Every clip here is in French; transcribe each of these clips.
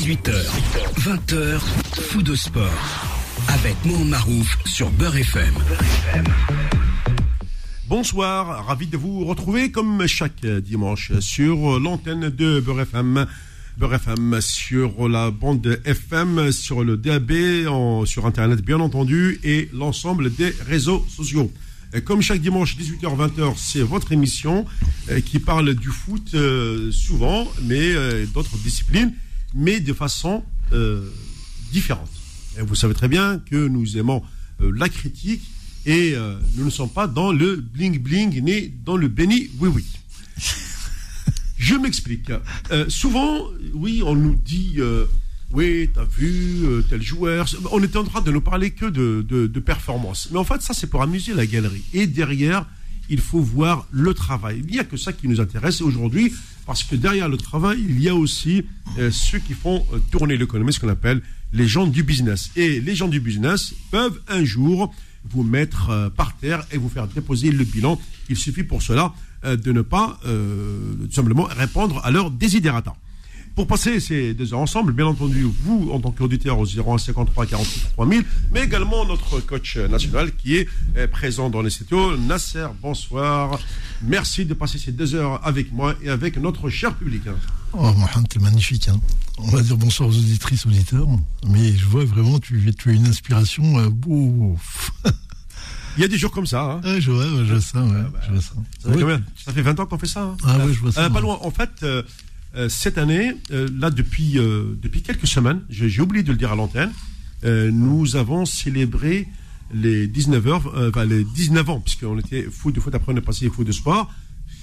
18h, 20h, fou de sport. Avec Mohamed Marouf sur Beurre FM. Bonsoir, ravi de vous retrouver comme chaque dimanche sur l'antenne de Beurre FM. Beurre FM sur la bande FM, sur le DAB, sur Internet bien entendu, et l'ensemble des réseaux sociaux. Comme chaque dimanche, 18h-20h, c'est votre émission euh, qui parle du foot euh, souvent, mais euh, d'autres disciplines, mais de façon euh, différente. Et vous savez très bien que nous aimons euh, la critique et euh, nous ne sommes pas dans le bling-bling ni dans le béni oui-oui. Je m'explique. Souvent, oui, on nous dit, oui, t'as vu euh, tel joueur. On était en train de nous parler que de, de, de performance. Mais en fait, ça, c'est pour amuser la galerie. Et derrière, il faut voir le travail. Il n'y a que ça qui nous intéresse aujourd'hui, parce que derrière le travail, il y a aussi euh, ceux qui font euh, tourner l'économie, ce qu'on appelle les gens du business. Et les gens du business peuvent un jour vous mettre euh, par terre et vous faire déposer le bilan. Il suffit pour cela de ne pas simplement répondre à leurs désidérata. Pour passer ces deux heures ensemble, bien entendu, vous, en tant qu'auditeur au 0153 48 3000, mais également notre coach national qui est euh, présent dans les studios, Nasser, bonsoir. Merci de passer ces deux heures avec moi et avec notre cher public. Oh, Mohamed, t'es magnifique. Hein. On va dire bonsoir aux auditrices, auditeurs. Mais je vois vraiment, tu, tu as une inspiration. Euh. Il y a des jours comme ça. Hein. Ouais, je vois, je vois ça. Ouais, je vois ça. Ça, fait Ouais. combien? Ça fait 20 ans qu'on fait ça. hein? Ah ouais, je vois ça. Euh, pas loin. En fait, euh, euh, cette année, euh, là depuis euh, depuis quelques semaines, j'ai oublié de le dire à l'antenne, euh, nous avons célébré les 19 heures, euh, enfin, les 19 ans, puisqu'on était foot de foot, après on est passé foot de sport.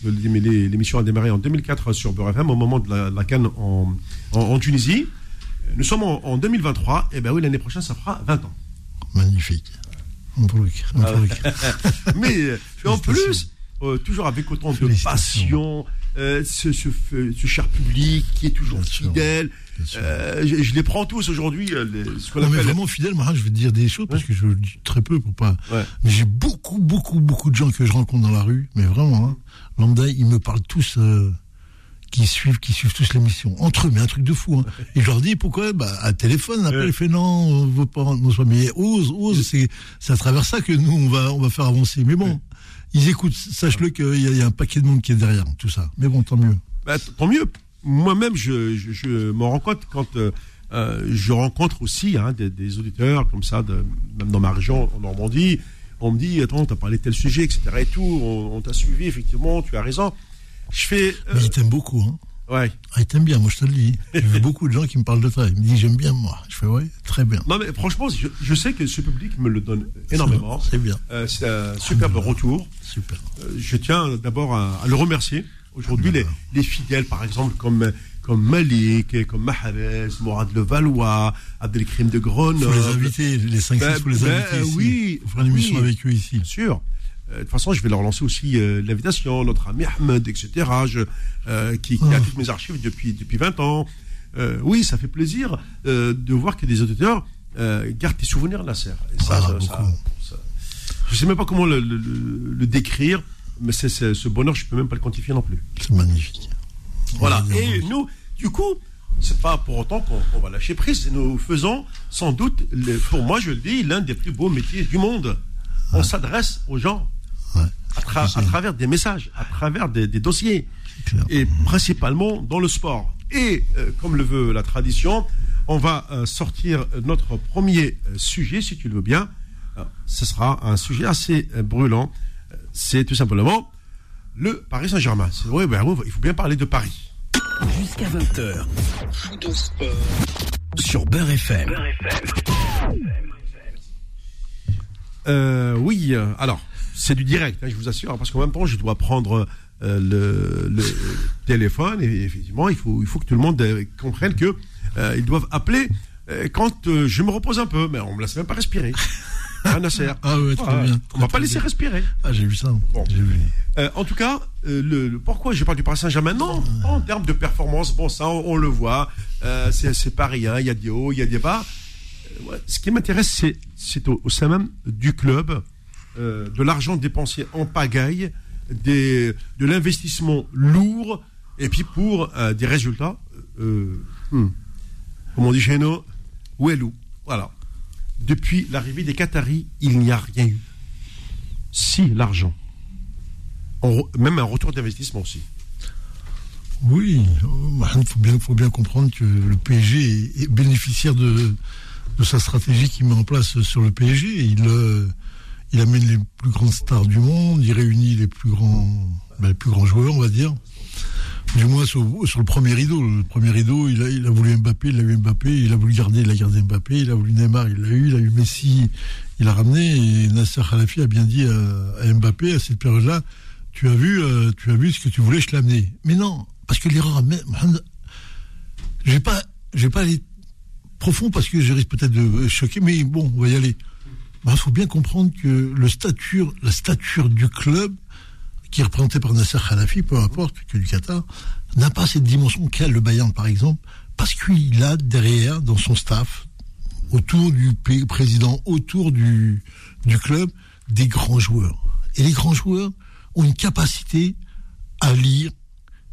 L'émission a démarré en 2004 sur Beurre FM, au moment de la, la Cannes en, en, en Tunisie. Nous sommes en, en 2023, et ben oui, l'année prochaine, ça fera 20 ans. Magnifique. Mabrouk, mabrouk. Mais euh, et en plus, euh, toujours avec autant de passion, euh, ce, ce, ce cher public qui est toujours Bien fidèle. Sûr. Euh, je, je les prends tous aujourd'hui, euh, ce qu'on Non, mais appelle. vraiment fidèle, Mohamed, je vais te dire des choses parce que je le dis très peu pour pas. Ouais. Mais j'ai beaucoup, beaucoup, beaucoup de gens que je rencontre dans la rue, mais vraiment, hein, lambda, ils me parlent tous, euh, qui suivent, qui suivent tous l'émission. Entre eux, mais un truc de fou. Hein. Et je leur dis pourquoi? Bah, à téléphone, Ouais. il fait non, on veut pas rendre nos soins. Mais ose, ose, c'est, c'est à travers ça que nous, on va, on va faire avancer. Mais bon, ils écoutent, sache-le qu'il y, a- il y a un paquet de monde qui est derrière tout ça. Mais bon, tant mieux. Bah, tant mieux. Moi-même, je, je, je m'en rends compte quand euh, euh, je rencontre aussi hein, des, des auditeurs comme ça, de, même dans ma région, en Normandie. On me dit, attends, t'as parlé de tel sujet, etc. Et tout, on, on t'a suivi, effectivement, tu as raison. Je fais. euh, Mais ils t'aiment beaucoup. Hein. Ouais. Ah, ils t'aiment bien, moi je te le dis. J'ai vu beaucoup de gens qui me parlent de toi. Ils me disent j'aime bien moi. Je fais ouais, très bien. Non, mais franchement, je, je sais que ce public me le donne énormément. C'est bien. Euh, c'est un superbe retour. Super. Euh, je tiens d'abord à, à le remercier. Aujourd'hui, les, les fidèles, par exemple, comme, comme Malik, comme Mahrez, Mourad Levallois, Abdelkrim de Grenoble. faut les inviter, les 5-6, Ben, faut les ben, ici. oui, faut faire une émission avec eux ici. Bien sûr. Euh, de toute façon, je vais leur lancer aussi euh, l'invitation, notre ami Ahmed, etc., je, euh, qui, qui a Ah. toutes mes archives depuis, depuis 20 ans. Oui, ça fait plaisir de voir que des auditeurs gardent tes souvenirs, Nasser. Et ça, Ah, ça, beaucoup. ça- ça- je sais même pas comment le, le- le- le décrire, mais c'est, c'est- ce bonheur, je peux même pas le quantifier non plus. C'est magnifique. Voilà. Et nous, du coup, c'est pas pour autant qu'on qu'on va lâcher prise. Nous faisons sans doute, pour moi, je le dis, l'un des plus beaux métiers du monde. On s'adresse aux gens Ouais, à, tra- à travers des messages, à travers des, des dossiers, et principalement dans le sport. Et euh, comme le veut la tradition, on va euh, sortir notre premier euh, sujet, si tu le veux bien. Euh, ce sera un sujet assez euh, brûlant. C'est tout simplement le Paris Saint-Germain. Ben, il faut bien parler de Paris. Jusqu'à 20h. Fou de sport. Sur Beurre FM. Euh, oui, euh, alors, c'est du direct, hein, je vous assure, hein, parce qu'en même temps, je dois prendre euh, le, le téléphone et effectivement, il faut, il faut que tout le monde euh, comprenne que euh, ils doivent appeler euh, quand je me repose un peu, mais on me laisse même pas respirer. Hein, Nasser Ah ouais, très bien. On va pas laisser bien. respirer. Ah, j'ai vu ça. Bon. J'ai vu. En tout cas, le, le- pourquoi je parle du Paris Saint-Germain? Non, en termes de performance, bon, ça, on, on le voit. C'est pas rien, il y a des hauts, il y a des bas. Ouais, ce qui m'intéresse, c'est c'est au, au sein même du club, euh, de l'argent dépensé en pagaille, de l'investissement lourd, et puis pour euh, des résultats. euh, hmm. Comme on dit chez nous, où est loup Voilà. Depuis l'arrivée des Qataris, il n'y a rien eu. Si l'argent. Même un retour d'investissement aussi. Oui, il faut bien, comprendre que le PSG est, bénéficiaire de, sa stratégie qu'il met en place sur le PSG. Il, il amène les plus grandes stars du monde, il réunit les plus grands, ben, les plus grands joueurs, on va dire. Du moins sur, le premier rideau. Le premier rideau, il a, voulu Mbappé, il a eu Mbappé, il a voulu garder, il a gardé Mbappé, il a voulu Neymar, il l'a eu, il a eu Messi, il a ramené. Et Nasser Khalafi a bien dit à, Mbappé à cette période-là, tu as vu, euh, tu as vu ce que tu voulais, je l'ai amené. Mais non, parce que l'erreur, Mohamed, je vais pas, je vais pas aller profond parce que je risque peut-être de choquer, mais bon, on va y aller. Il faut bien comprendre que le la stature du club, qui est représenté par Nasser Khalafi, peu importe, que du Qatar, n'a pas cette dimension qu'a le Bayern, par exemple, parce qu'il a derrière, dans son staff, autour du président, autour du, du club, des grands joueurs. Et les grands joueurs ont une capacité à lire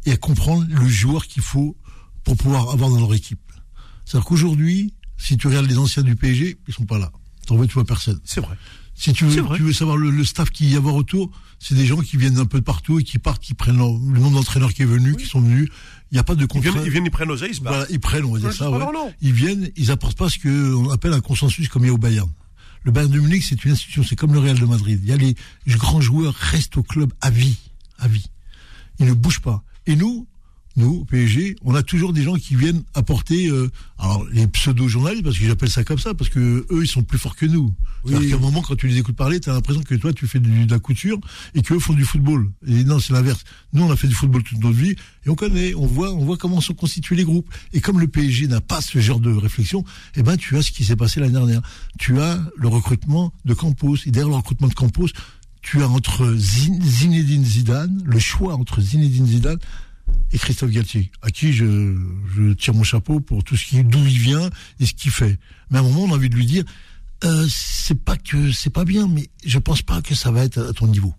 et à comprendre le joueur qu'il faut pour pouvoir avoir dans leur équipe. C'est-à-dire qu'aujourd'hui, si tu regardes les anciens du PSG, ils sont pas là. T'en veux, tu vois personne. C'est vrai. Si tu veux, tu veux savoir le, le staff qu'il y a avoir autour, c'est des gens qui viennent un peu de partout et qui partent, qui prennent le nombre d'entraîneurs qui est venu, qui sont venus. Il n'y a pas de Ils contrat. viennent, ils, viennent, ils prennent l'oseille, ils se. Voilà, ils prennent, on va dire ça. ouais. Ils viennent, ils apportent pas ce qu'on appelle un consensus comme il y a au Bayern. Le Bayern de Munich, c'est une institution, c'est comme le Real de Madrid. Il y a les grands joueurs restent au club à vie, à vie. Ils ne bougent pas. Et nous, nous, au PSG, on a toujours des gens qui viennent apporter, euh, alors les pseudo-journalistes, parce que j'appelle ça comme ça, parce que eux, ils sont plus forts que nous. C'est-à-dire qu'à un moment, quand tu les écoutes parler, tu as l'impression que toi, tu fais de la couture et qu'eux font du football. Et non, c'est l'inverse. Nous, on a fait du football toute notre vie et on connaît, on voit, on voit comment sont constitués les groupes. Et comme le PSG n'a pas ce genre de réflexion, eh ben, tu as ce qui s'est passé l'année dernière. Tu as le recrutement de Campos. Et derrière le recrutement de Campos, tu as entre Zin- Zinedine Zidane, le choix entre Zinedine Zidane et Christophe Galtier, à qui je, je tire mon chapeau pour tout ce qui d'où il vient et ce qu'il fait. Mais à un moment, on a envie de lui dire, euh, c'est pas que c'est pas bien, mais je pense pas que ça va être à ton niveau.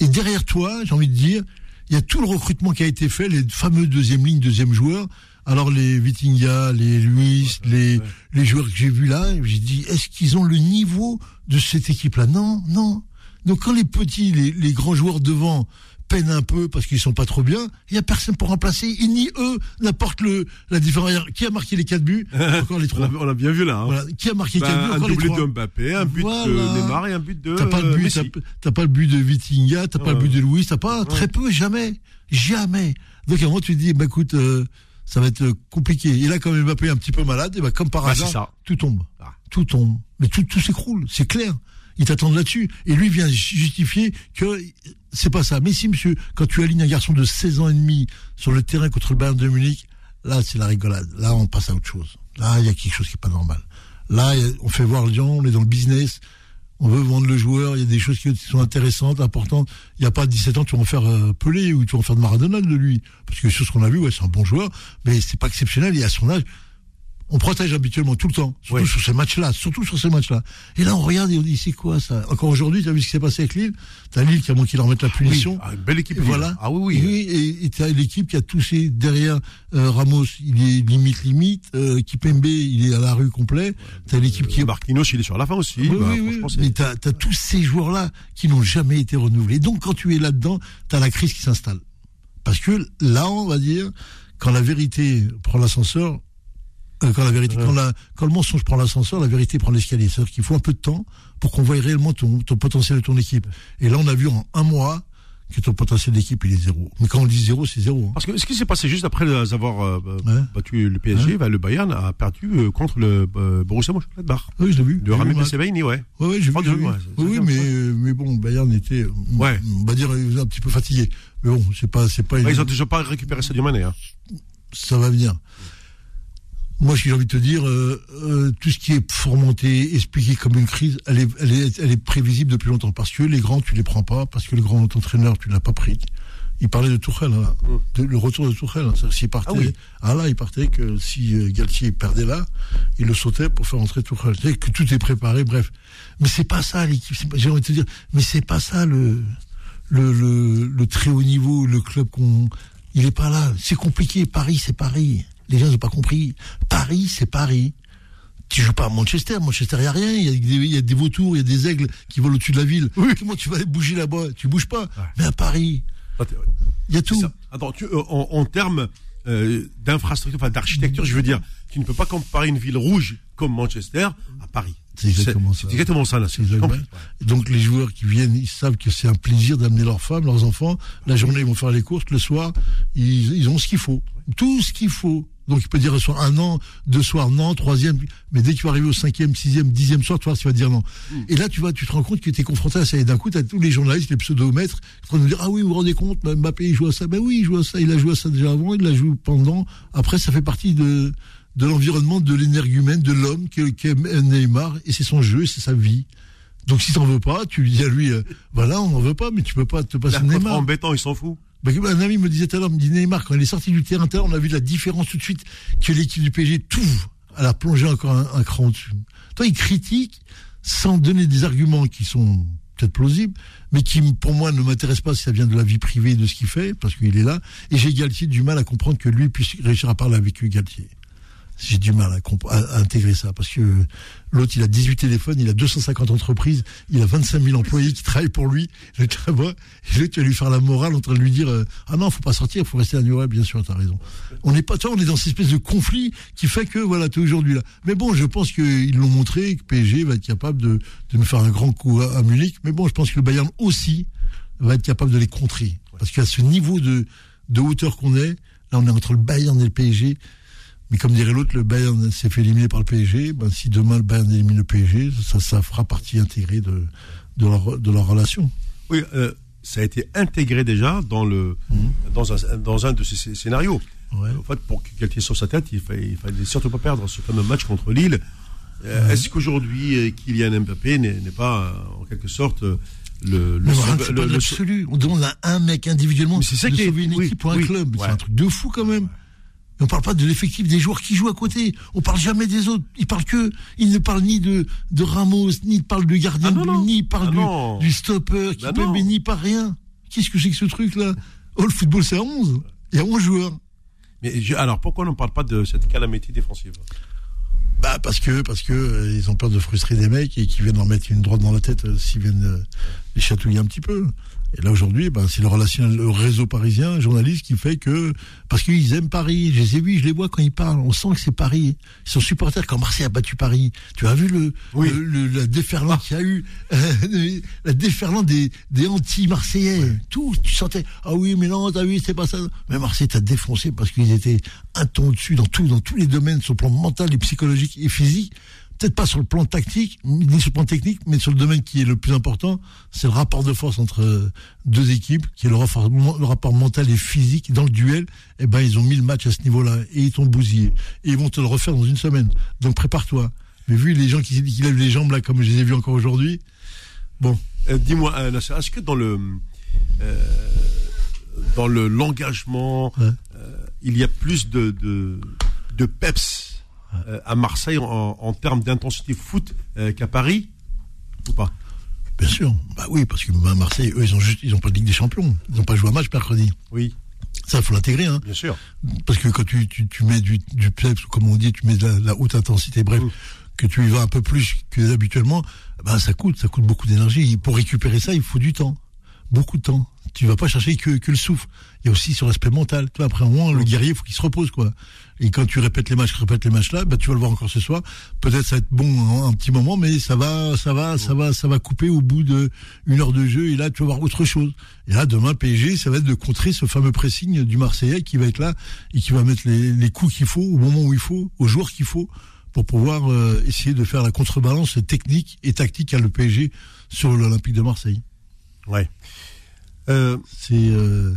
Et derrière toi, j'ai envie de dire, il y a tout le recrutement qui a été fait, les fameux deuxième ligne, deuxième joueur. Alors les Vitinga, les Luis, les, les joueurs que j'ai vus là, j'ai dit, est-ce qu'ils ont le niveau de cette équipe-là? Non, non. Donc quand les petits, les, les grands joueurs devant peinent un peu parce qu'ils sont pas trop bien, il y a personne pour remplacer, et ni eux n'apportent le la différence. Qui a marqué les quatre buts Encore les On trois. l'a on l'a bien vu là. hein. Voilà. Qui a marqué Ben, quatre buts un Encore les doublé trois. de Mbappé, un but de. Neymar et un but de T'as pas le but, Messi. t'as- pas le but de Vitinga, t'as pas le but de Louis, t'as pas très peu, jamais, jamais. Donc à un moment tu te dis, bah écoute, euh, ça va être euh, compliqué. Et là, comme Mbappé est un petit peu malade, et bah comme par Ah, hasard, ça. tout tombe, Ah. tout tombe, mais tout, tout s'écroule, c'est clair. Ils t'attendent là-dessus. Et lui vient justifier que c'est pas ça. Mais si, monsieur, quand tu alignes un garçon de 16 ans et demi sur le terrain contre le Bayern de Munich, là, c'est la rigolade. Là, on passe à autre chose. Là, il y a quelque chose qui est pas normal. Là, on fait voir Lyon, on est dans le business. On veut vendre le joueur, il y a des choses qui sont intéressantes, importantes. Il n'y a pas 17 ans, tu vas en faire euh, Pelé ou tu vas en faire de Maradona de lui. Parce que sur ce qu'on a vu, ouais, c'est un bon joueur, mais c'est pas exceptionnel et à son âge, on protège habituellement tout le temps, surtout Oui. sur ces matchs-là, surtout sur ces matchs-là. Et là, on regarde et on dit, c'est quoi ça? Encore aujourd'hui, tu as vu ce qui s'est passé avec Lille? T'as Lille qui a manqué leur la punition. Ah, une belle équipe. Et voilà. Ah oui, oui. et, et t'as l'équipe qui a touché derrière euh, Ramos, il est limite limite. Euh, Kipembe, il est à la rue complet. T'as l'équipe qui est Marquinhos, il est sur la fin aussi. oui, Bah, oui, oui. Mais t'as as tous ces joueurs-là qui n'ont jamais été renouvelés. Donc, quand tu es là-dedans, t'as la crise qui s'installe. Parce que là, on va dire, quand la vérité prend l'ascenseur, euh, quand la vérité, quand, la, quand le mensonge prend l'ascenseur, la vérité prend l'escalier. C'est-à-dire qu'il faut un peu de temps pour qu'on voie réellement ton, ton potentiel de ton équipe. Et là, on a vu en un mois que ton potentiel d'équipe, il est zéro. Mais quand on dit zéro, c'est zéro. hein. Parce que ce qui s'est passé juste après avoir euh, Ouais. battu le PSG, bah, le Bayern a perdu euh, contre le euh, Borussia Mönchengladbach. Oui, je l'ai vu. De J'ai Rami. Bensebaini, ouais. Ouais, ouais, j'ai vu. J'ai vu. ouais, oui, mais, euh, bon, Bayern était, euh, Ouais. on va dire, euh, un petit peu fatigué. Mais bon, c'est pas, c'est pas, Ouais, une- ils ont toujours pas récupéré Sadio Mané. Hein. ça va venir. Moi, j'ai envie de te dire, euh, euh, tout ce qui est fomenté, expliqué comme une crise, elle est, elle est, elle est prévisible depuis longtemps. Parce que les grands, tu les prends pas, parce que le grand entraîneur, tu l'as pas pris. Il parlait de Tourelle, hein, là. de, le retour de Tourelle. Hein, s'il partait, Ah oui. ah là, il partait que si euh, Galtier perdait là, il le sautait pour faire entrer Tourelle. C'est que tout est préparé, bref. Mais c'est pas ça l'équipe. J'ai envie de te dire, mais c'est pas ça le, le, le, le très haut niveau, le club qu'on, il est pas là. C'est compliqué. Paris, c'est Paris. Les gens n'ont pas compris. Paris c'est Paris. Tu joues pas à Manchester. Manchester, il n'y a rien. Il y, a des vautours, il y a des aigles qui volent au-dessus de la ville. Comment tu vas aller bouger là-bas? Tu bouges pas. Mais à Paris, il y a tout. Attends, tu, euh, en, termes euh, d'infrastructure, enfin d'architecture, je veux dire, tu ne peux pas comparer une ville rouge comme Manchester à Paris. C'est exactement ça. C'est exactement ça, là. Donc, les joueurs qui viennent, ils savent que c'est un plaisir d'amener leurs femmes, leurs enfants. La journée, ils vont faire les courses. Le soir, ils, ils ont ce qu'il faut. Tout ce qu'il faut. Donc il peut dire soir un an, deux soirs non, troisième, mais dès que tu vas arriver au cinquième, sixième, dixième soir, tu vois, tu vas dire non. Mm. Et là, tu vois, tu te rends compte que tu es confronté à ça. Et d'un coup, tu as tous les journalistes, les pseudomètres, qui vont nous dire, ah oui, vous vous rendez compte, Mbappé, il joue à ça. Ben oui, il joue à ça. Il a joué à ça déjà avant, il l'a joué pendant. Après, ça fait partie de, de l'environnement, de l'énergumène, de l'homme qu'est Neymar, et c'est son jeu, c'est sa vie. Donc si t'en veux pas, tu lui dis à lui, euh, voilà, on n'en veut pas, mais tu peux pas te passer Neymar. embêtant, il s'en fout. Bah, un ami me disait tout à l'heure, me dit Neymar, quand il est sorti du terrain, on a vu la différence tout de suite que l'équipe du PSG, tout, elle a plongé encore un, cran dessus. Toi, il critique sans donner des arguments qui sont peut-être plausibles, mais qui, pour moi, ne m'intéressent pas si ça vient de la vie privée de ce qu'il fait, parce qu'il est là. Et j'ai Galtier du mal à comprendre que lui puisse réussir à parler avec Galtier j'ai du mal à, intégrer ça parce que l'autre il a 18 téléphones, il a 250 entreprises, il a 25 000 employés qui travaillent pour lui. Le tu vas lui faire la morale en train de lui dire euh, ah non faut pas sortir, faut rester à New bien sûr t'as raison. On n'est pas, toi on est dans cette espèce de conflit qui fait que voilà es aujourd'hui là. Mais bon je pense qu'ils l'ont montré que PSG va être capable de, de nous faire un grand coup à, Munich. Mais bon je pense que le Bayern aussi va être capable de les contrer parce qu'à ce niveau de de hauteur qu'on est, là on est entre le Bayern et le PSG mais comme dirait l'autre, le Bayern s'est fait éliminer par le PSG. Ben, si demain le Bayern élimine le PSG, ça, ça fera partie intégrée de, de, leur, de leur relation. Oui, euh, ça a été intégré déjà dans, le, mhm. dans, un, dans un de ces scénarios. En fait, pour quelqu'un sur sa tête, il fallait, il fallait surtout pas perdre ce fameux match contre Lille. Euh, est-ce qu'aujourd'hui, euh, Kylian Mbappé n'est pas, en quelque sorte, le, le, le, le, On demande à un mec individuellement de sauver une équipe ou un club. C'est un truc de fou quand même. On parle pas de l'effectif des joueurs qui jouent à côté. On parle jamais des autres. Il parle que, il ne parle ni de, de Ramos, ni il parle du gardien, ah ni il parle ah du, stopper, qui bah mais ni par rien. Qu'est-ce que c'est que ce truc-là? Oh, le football, c'est à 11. Il y a 11 joueurs. Mais alors, pourquoi on ne parle pas de cette calamité défensive? Bah, parce que, parce que, euh, ils ont peur de frustrer des mecs et qui viennent leur mettre une droite dans la tête euh, s'ils viennent euh, les chatouiller un petit peu. Et là aujourd'hui, ben, c'est le relation, le réseau parisien, journaliste, qui fait que parce qu'ils aiment Paris. Je les ai vus, je les vois quand ils parlent. On sent que c'est Paris. Ils sont supporters quand Marseille a battu Paris. Tu as vu le, le, la déferlant qu'il y a eu, la déferlant des, des anti-marseillais. Tout, tu sentais. Ah oui, mais non, t'as vu, c'est pas ça. Mais Marseille t'a défoncé parce qu'ils étaient un ton au-dessus dans tout, dans tous les domaines, sur le plan mental et psychologique et physique peut-être pas sur le plan tactique, ni sur le plan technique, mais sur le domaine qui est le plus important, c'est le rapport de force entre euh, deux équipes, qui est le rapport, le rapport mental et physique. Dans le duel, eh ben, ils ont mis le match à ce niveau-là, et ils t'ont bousillé. Et ils vont te le refaire dans une semaine. Donc prépare-toi. Mais vu les gens qui, qui, lèvent les jambes là, comme je les ai vus encore aujourd'hui, bon. Euh, dis-moi, euh, est-ce que dans le, dans le l'engagement, il y a plus de, de, de peps euh, à Marseille en, termes d'intensité foot euh, qu'à Paris ou pas? Bien sûr, bah oui, parce que bah, Marseille, eux, ils ont juste, ils ont pas de Ligue des Champions, ils n'ont pas joué un match mercredi. Oui. Ça, il faut l'intégrer, hein. Bien sûr. Parce que quand tu, tu, mets du, du comme on dit, tu mets de la, haute intensité, bref, mm. que tu y vas un peu plus que habituellement, bah, ça coûte, ça coûte beaucoup d'énergie. Pour récupérer ça, il faut du temps. Beaucoup de temps. Tu vas pas chercher que, que le souffle. Il y a aussi sur l'aspect mental. Tu vois, après un moment, le guerrier, il faut qu'il se repose, quoi. Et quand tu répètes les matchs, répètes les matchs là, bah, tu vas le voir encore ce soir. Peut-être ça va être bon un, petit moment, mais ça va, ça va, ça va, ça va couper au bout de une heure de jeu. Et là, tu vas voir autre chose. Et là, demain, PSG, ça va être de contrer ce fameux pressing du Marseillais qui va être là et qui va mettre les, les coups qu'il faut au moment où il faut, aux joueurs qu'il faut pour pouvoir euh, essayer de faire la contrebalance technique et tactique à le PSG sur l'Olympique de Marseille. Ouais. Euh, c'est euh,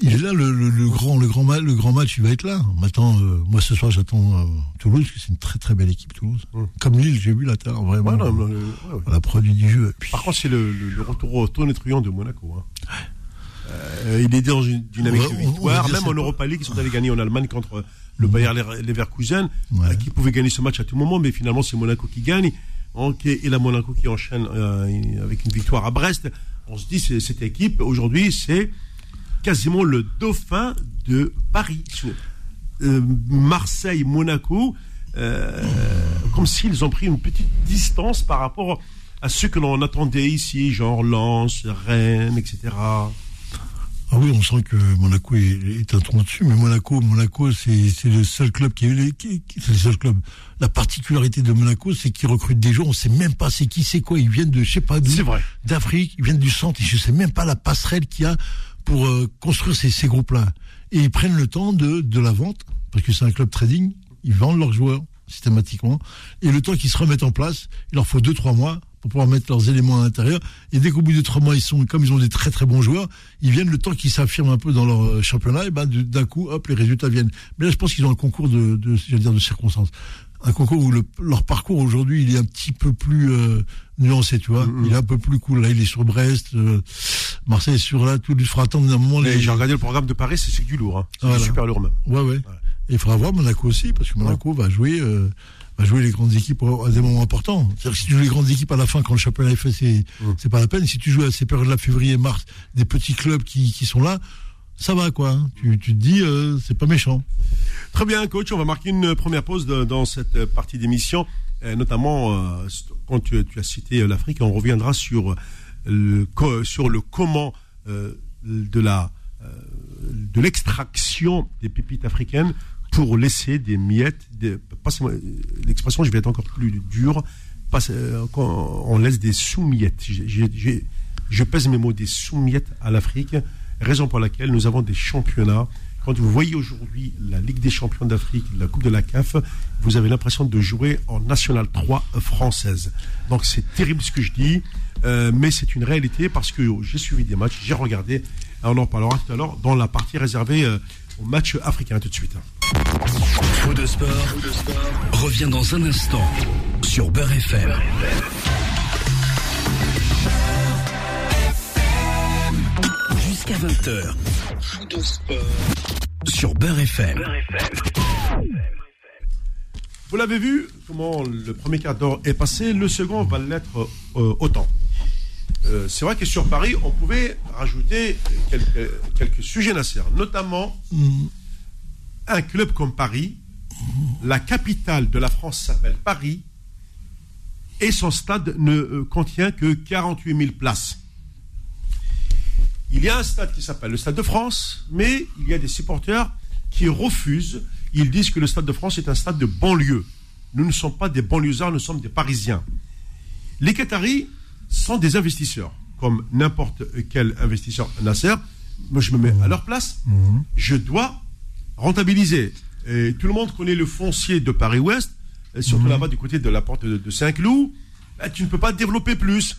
il est là le, le, grand le grand match le grand match il va être là. Maintenant euh, moi ce soir j'attends euh, Toulouse c'est une très très belle équipe Toulouse. Hum. comme Lille j'ai vu la terre vraiment. Ouais, non, la produit du jeu. Par contre c'est le, retour au tonnetriant de Monaco hein. euh, il est dans une dynamique de victoire. même en Europa League ils sont allés gagner en Allemagne contre le Bayer Leverkusen qui pouvait gagner ce match à tout moment mais finalement c'est Monaco qui gagne. Et la Monaco qui enchaîne avec une victoire à Brest on se dit cette équipe aujourd'hui c'est quasiment le dauphin de Paris. euh, Marseille, Monaco, euh, comme s'ils ont pris une petite distance par rapport à ce que l'on attendait ici, genre Lens, Rennes, etc. Ah oui, on sent que Monaco est, est un tronc dessus, mais Monaco, Monaco, c'est le seul club qui, est- qui, le seul club. La particularité de Monaco, c'est qu'ils recrutent des gens, on sait même pas c'est qui, c'est quoi. Ils viennent de, je sais pas d'où, C'est vrai. d'Afrique, ils viennent du centre, et je sais même pas la passerelle qu'il y a pour euh, construire ces, ces groupes-là. Et ils prennent le temps de, de la vente, parce que c'est un club trading, ils vendent leurs joueurs systématiquement, et le temps qu'ils se remettent en place, il leur faut deux trois mois pour pouvoir mettre leurs éléments à l'intérieur. Et dès qu'au bout de trois mois, ils sont, comme ils ont des très très bons joueurs, ils viennent le temps qu'ils s'affirment un peu dans leur euh, championnat, et ben d'un coup, hop, les résultats viennent. Mais là, je pense qu'ils ont un concours de, de, dire, de circonstances. Un concours où le, leur parcours aujourd'hui, il est un petit peu plus euh, nuancé, tu vois. Il est un peu plus cool. Là, il est sur Brest, euh, Marseille est sur là, tout il fera attendre un moment. Les- j'ai regardé le programme de Paris, c'est du lourd. Hein. C'est Voilà. super lourd même. Ouais, ouais. Et il faudra voir Monaco aussi, parce que Monaco va jouer, euh, va jouer les grandes équipes à des moments importants. C'est-à-dire que si tu joues les grandes équipes à la fin, quand le championnat est fait, c'est c'est pas la peine. Si tu joues à ces périodes-là, février, mars, des petits clubs qui, qui sont là, ça va, quoi. hein. Tu, tu te dis, euh, c'est pas méchant. Très bien, coach. On va marquer une première pause de- dans cette partie d'émission, euh, notamment euh, quand tu, tu as cité euh, l'Afrique. On reviendra sur le, sur le comment euh, de la de l'extraction des pépites africaines pour laisser des miettes. L'expression, je vais être encore plus dur. Euh, on laisse des sous-miettes. Je pèse mes mots des sous-miettes à l'Afrique. Raison pour laquelle nous avons des championnats. Quand vous voyez aujourd'hui la Ligue des champions d'Afrique, la Coupe de la CAF, vous avez l'impression de jouer en National 3 française. Donc c'est terrible ce que je dis, euh, mais c'est une réalité parce que j'ai suivi des matchs, j'ai regardé, on en parlera tout à l'heure dans la partie réservée euh, aux matchs africains tout de suite. Faux de sport, revient dans un instant sur Beurre FM. Jusqu'à 20h. Faux de sport sur Beurre FM. Vous l'avez vu, comment le premier quart d'heure est passé, le second va l'être euh, autant. Euh, c'est vrai que sur Paris, on pouvait rajouter quelques, quelques sujets Nasser, notamment un club comme Paris, la capitale de la France s'appelle Paris, et son stade ne euh, contient que 48 000 places. Il y a un stade qui s'appelle le Stade de France, mais il y a des supporters qui refusent. Ils disent que le Stade de France est un stade de banlieue. Nous ne sommes pas des banlieusards, nous sommes des Parisiens. Les Qataris sont des investisseurs, comme n'importe quel investisseur Nasser. Moi, je me mets à leur place. Je dois rentabiliser. Et tout le monde connaît le foncier de Paris-Ouest, surtout là-bas du côté de la porte de, de Saint-Cloud. Ben, tu ne peux pas développer plus.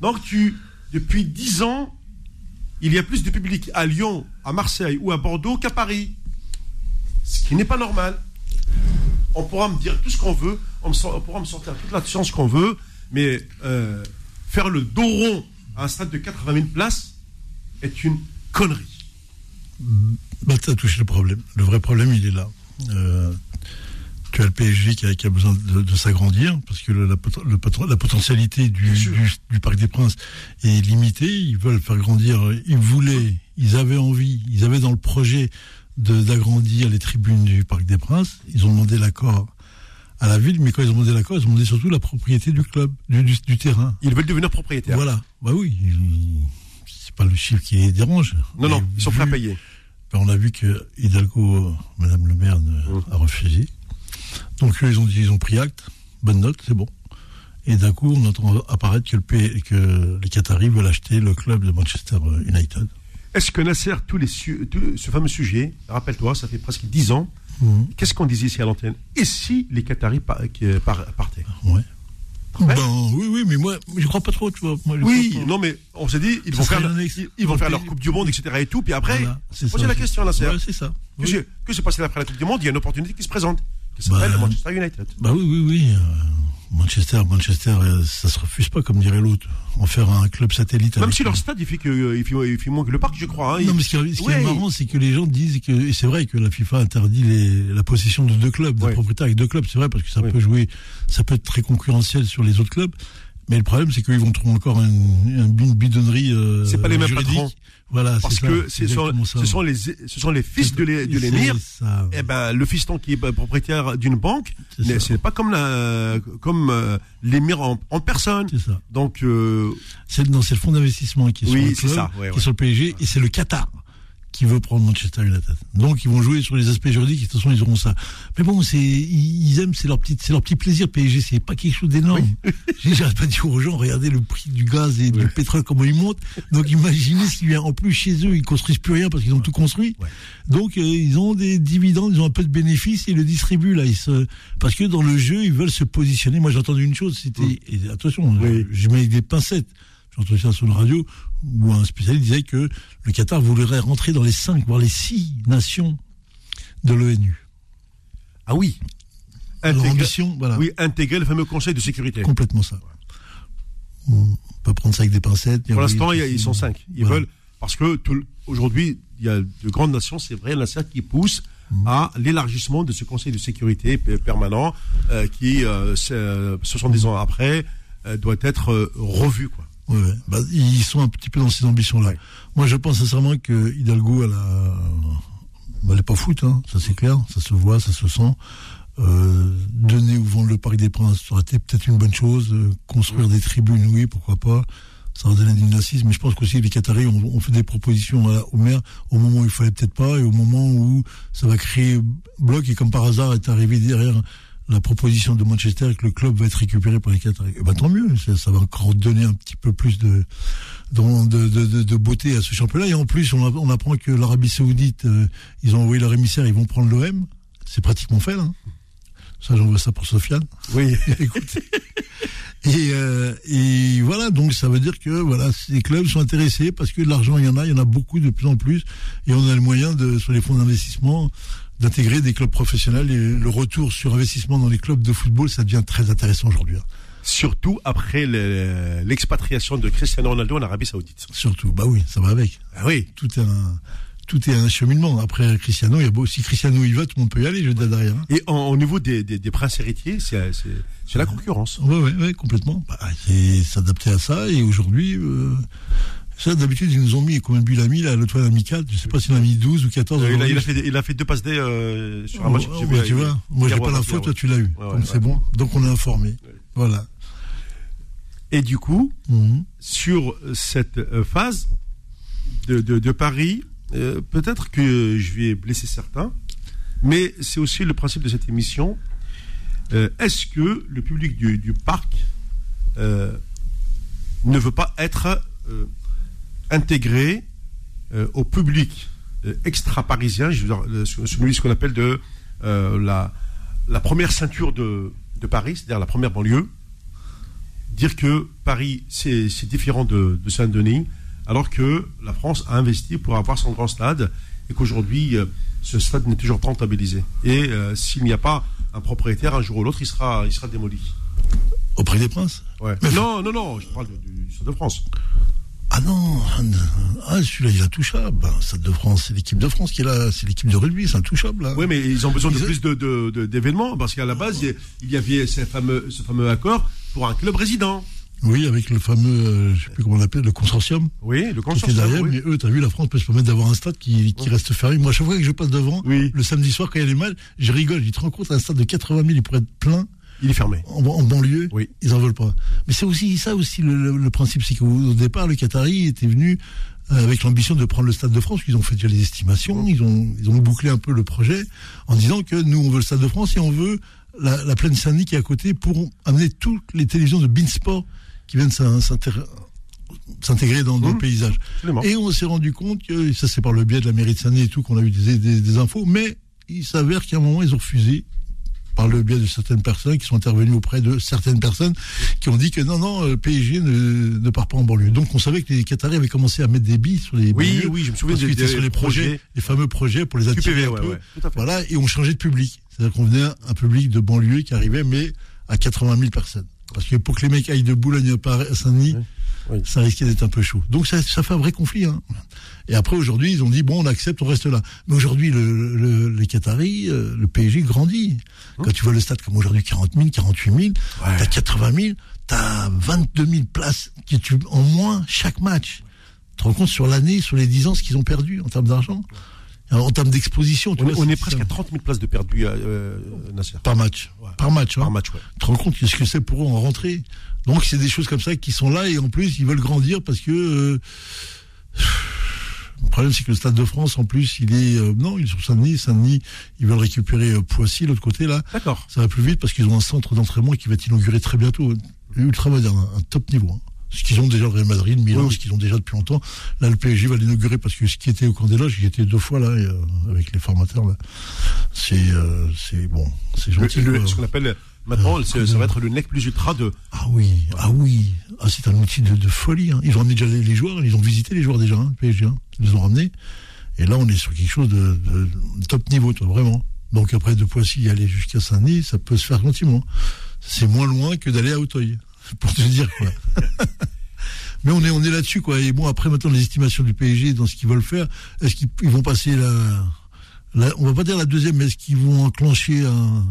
Donc, tu, depuis 10 ans, il y a plus de public à Lyon, à Marseille ou à Bordeaux qu'à Paris. Ce qui n'est pas normal. On pourra me dire tout ce qu'on veut, on, me sort- on pourra me sortir toute la science qu'on veut, mais euh, faire le dos rond à un stade de 80 000 places est une connerie. Bah, tu as touché le problème. Le vrai problème, il est là. Euh, tu as le PSG qui a, qui a besoin de, de s'agrandir parce que le- la, le potentialité du, sûr. du, du Parc des Princes est limitée. Ils veulent faire grandir. Ils voulaient, ils avaient envie, ils avaient dans le projet d'agrandir les tribunes du Parc des Princes. Ils ont demandé l'accord à la ville, mais quand ils ont demandé l'accord, ils ont demandé surtout la propriété du club, du, du- du terrain. Ils veulent devenir propriétaires. Voilà. Bah oui. C'est pas le chiffre qui les dérange. Non, non, ils sont prêts à payer. ben, on a vu que Hidalgo, Madame le maire, Mmh. a refusé. Donc eux, ils ont dit, ils ont pris acte, bonne note, c'est bon. Et d'un coup, on entend apparaître que, le P- que les Qataris veulent acheter le club de Manchester United. Est-ce que Nasser, tous les su- tout ce fameux sujet, rappelle-toi, ça fait presque 10 ans, Mhm. qu'est-ce qu'on disait ici à l'antenne? Et si les Qataris par- euh, par- partaient? Ouais. Ouais. Ben, oui, oui, mais moi, je crois pas trop, tu vois. Moi, Oui, pas. non mais on s'est dit, ils Ça vont faire, leur- ils, ils vont faire leur Coupe du Monde, etc. et tout, puis après, Voilà, posez ça. la question, Nasser. Ouais, c'est ça. Que Oui. que s'est passé après la Coupe du Monde? Il y a une opportunité qui se présente, qui s'appelle Bah, Manchester United. Bah oui, oui, oui. euh, Manchester, Manchester, euh, ça se refuse pas, comme dirait l'autre. En faire un club satellite. Même si leur stade, il fait, que, euh, il fait, il fait moins que le parc, je crois. hein. Non, mais ce qui, est- ce qui Ouais. est marrant, c'est que les gens disent que, et c'est vrai que la FIFA interdit les, la possession de deux clubs, Ouais. de propriétaires avec deux clubs, c'est vrai, parce que ça peut jouer, ça peut être très concurrentiel sur les autres clubs. Mais le problème, c'est qu'ils vont trouver encore un, un- une bidonnerie. Euh, C'est pas les mêmes juridique. patrons. Voilà, Parce ça, que c'est ce sont, ça. ce sont les, ce sont les fils de l'émir. ça. Eh ben, le fiston qui est propriétaire d'une banque, ça. c'est pas comme la, comme euh, l'émir en, en personne. C'est ça. Donc, euh, C'est non, c'est le fonds d'investissement qui est Oui, sur le club, ça, ouais, qui ouais. est sur le PSG, et c'est le Qatar qui veut prendre Manchester United. Donc ils vont jouer sur les aspects juridiques, et de toute façon ils auront ça. Mais bon, c'est ils aiment, c'est leur petit, c'est leur petit plaisir. PSG, c'est pas quelque chose d'énorme. J'ai- J'arrête pas de dire aux gens, regardez le prix du gaz et du pétrole comment il monte. Donc imaginez vient en plus chez eux, ils construisent plus rien parce qu'ils ont tout construit. Ouais. Donc euh, ils ont des dividendes, ils ont un peu de bénéfices et ils le distribuent là. Ils se... Parce que dans le jeu, ils veulent se positionner. Moi j'ai entendu une chose, c'était et attention. Oui. je mets des pincettes. J'ai entendu ça sur la radio où un spécialiste disait que le Qatar voudrait rentrer dans les cinq, voire les six nations de l'ONU. ah oui. Intégrer, ambition, voilà, oui, intégrer le fameux conseil de sécurité. complètement ça. On peut prendre ça avec des pincettes. Pour l'instant, ils sont cinq. Ils Voilà. veulent, parce que aujourd'hui, il y a de grandes nations, c'est vrai, la qui poussent Mm. à l'élargissement de ce Conseil de sécurité permanent, euh, qui, euh, c'est, euh, 70 ans après, euh, doit être revu. Quoi. Ouais, ouais. Bah, ils sont un petit peu dans ces ambitions-là. Ouais. Moi, je pense sincèrement que Hidalgo, elle a, bah, elle est pas foot, hein, ça c'est clair, ça se voit, ça se sent. Euh, donner ou vendre le Parc des Princes, ça aurait été peut-être une bonne chose. Euh, construire des tribunes, oui, pourquoi pas. Ça aurait donné du nazisme. Mais je pense qu'aussi les Qataris ont, ont fait des propositions à- au maire au moment où il fallait peut-être pas et au moment où ça va créer bloc. Et comme par hasard est arrivé derrière la proposition de Manchester que le club va être récupéré par les Qataris. Eh ben, tant mieux, ça, ça va encore donner un petit peu plus de, de, de, de, de beauté à ce championnat. Et en plus, on apprend que l'Arabie Saoudite, euh, ils ont envoyé leur émissaire, ils vont prendre l'OM. C'est pratiquement fait, là. hein. Ça, j'envoie ça pour Sofiane. Oui. Écoute. Et, euh, et voilà, donc ça veut dire que voilà, ces clubs sont intéressés parce que de l'argent, il y en a, il y en a beaucoup de plus en plus. Et on a le moyen, de, sur les fonds d'investissement, d'intégrer des clubs professionnels. Et le retour sur investissement dans les clubs de football, ça devient très intéressant aujourd'hui. hein. Surtout après le- l'expatriation de Cristiano Ronaldo en Arabie Saoudite. Surtout, bah oui, ça va avec. Ah oui. Tout est un, tout est un cheminement. Après Cristiano, il y a beau, si Cristiano y va, tout le monde peut y aller, je dire derrière. hein. Et en- au niveau des, des, des princes héritiers, c'est la concurrence. Ouais, ouais, ouais, complètement. Bah, c'est s'adapter à ça. Et aujourd'hui, euh, ça, d'habitude, ils nous ont mis, combien de buts il a mis, là, l'autre fois, l'amical Je sais pas s'il en a mis 12 ou 14. Euh, il, a, aujourd'hui. il a fait, il a fait deux passes D euh, sur un Oh, match. oh, tu vois, moi, j'ai pas l'info, toi, tu l'as eu. Ouais, Donc, ouais, c'est bon. Donc, on est informé. Voilà. Et du coup, Mhm. sur cette euh, phase de, de, de Paris, euh, peut-être que je vais blesser certains, mais c'est aussi le principe de cette émission. Est-ce que le public du, du parc ne veut pas être intégré euh, au public euh, extra-parisien, celui ce qu'on appelle de euh, la, la première ceinture de, de Paris, c'est-à-dire la première banlieue dire que Paris, c'est différent de, de Saint-Denis, alors que la France a investi pour avoir son grand stade et qu'aujourd'hui, euh, ce stade n'est toujours pas rentabilisé. Et s'il n'y a pas un propriétaire, un jour ou l'autre, il sera, il sera démoli. Auprès des princes? Ouais. Non, non, non, je parle de- du Stade de France. Ah non, ah, ah, celui-là, il est intouchable. Stade de France, c'est l'équipe de France qui est là, c'est l'équipe de rugby, c'est intouchable, là. Oui, mais ils ont besoin de plus de- de- de- d'événements, parce qu'à la base, il y a- il y avait ce fameux, ce fameux accord pour un club résident. Oui, avec le fameux, euh, je sais plus comment on l'appelle, le consortium. Oui, le qui consortium. derrière, oui. mais eux, t'as vu, la France peut se permettre d'avoir un stade qui, qui reste fermé. Moi, chaque fois que je passe devant, Oui. le samedi soir, quand il y a les matchs, je rigole. Je te rends compte, un stade de 80 000, il pourrait être plein Il est fermé. en, en banlieue. Oui. Ils en veulent pas. Mais c'est aussi ça aussi le, le- le principe, c'est qu'au au départ, le Qatari était venu euh, avec l'ambition de prendre le Stade de France. Ils ont fait déjà les estimations, ils ont ils ont bouclé un peu le projet en disant que nous on veut le Stade de France et on veut la, la plaine Saint-Denis qui est à côté pour amener toutes les télévisions de Beansport qui viennent s'intégrer dans, dans le Mmh. paysage. Absolument. Et on s'est rendu compte que ça c'est par le biais de la mairie de Saint-Denis et tout qu'on a eu des, des, des infos, mais il s'avère qu'à un moment ils ont refusé par le biais de certaines personnes qui sont intervenues auprès de certaines personnes qui ont dit que non, non, le PSG ne, ne part pas en banlieue. Donc on savait que les Qataris avaient commencé à mettre des billes sur les Oui, banlieues, oui, je me souviens des- des sur les projets, projets. les fameux projets pour les attirer QPV, un ouais, peu. ouais, tout à fait. Voilà, et on changeait de public. C'est-à-dire qu'on venait un public de banlieue qui arrivait, mais à 80 000 personnes. Parce que pour que les mecs aillent de Boulogne à Saint-Denis, Oui. ça risquait d'être un peu chaud. Donc ça, ça fait un vrai conflit. Hein. Et après, aujourd'hui, ils ont dit, bon, on accepte, on reste là. Mais aujourd'hui, le, le- les Qataris, euh, le PSG grandit. Quand tu vois le stade comme aujourd'hui, 40 000, 48 000, t'as 80 000, t'as 22 000 places qui tu, en moins chaque match. Tu te rends compte sur l'année, sur les 10 ans, ce qu'ils ont perdu en termes d'argent En termes d'exposition, tu On, on est presque à 30 000 places de perdues, euh, Nasser. par match. Ouais. Par match, hein. Par match, ouais. Tu te rends compte ce que c'est pour eux en rentrée? Donc c'est des choses comme ça qui sont là et en plus ils veulent grandir parce que euh, le problème c'est que le Stade de France en plus il est euh, non il est sur Saint-Denis Saint-Denis ils veulent récupérer euh, Poissy l'autre côté là D'accord. ça va plus vite parce qu'ils ont un centre d'entraînement qui va être inauguré très bientôt ultra moderne un top niveau hein. Ce qu'ils ont déjà le Real Madrid Milan Oui, oui. ce qu'ils ont déjà depuis longtemps là le PSG va l'inaugurer parce que ce qui était au camp des loges j'y étais deux fois là et, euh, avec les formateurs là c'est euh, c'est bon c'est gentil le- ce qu'on appelle maintenant, Euh, ça va être le nec plus ultra de. Ah oui, ah oui, ah, c'est un outil de, de folie. Hein. Ils ont ramené déjà les, les joueurs, ils ont visité les joueurs déjà, hein, le PSG, hein. ils les ont ramenés. Et là, on est sur quelque chose de, de top niveau, toi, vraiment. Donc après, de Poissy aller jusqu'à Saint-Denis, ça peut se faire gentiment. C'est moins loin que d'aller à Auteuil, pour te dire quoi. Mais on est, on est là-dessus, quoi. Et bon, après, maintenant, les estimations du PSG dans ce qu'ils veulent faire, est-ce qu'ils ils vont passer la, la, on va pas dire la deuxième, mais est-ce qu'ils vont enclencher un,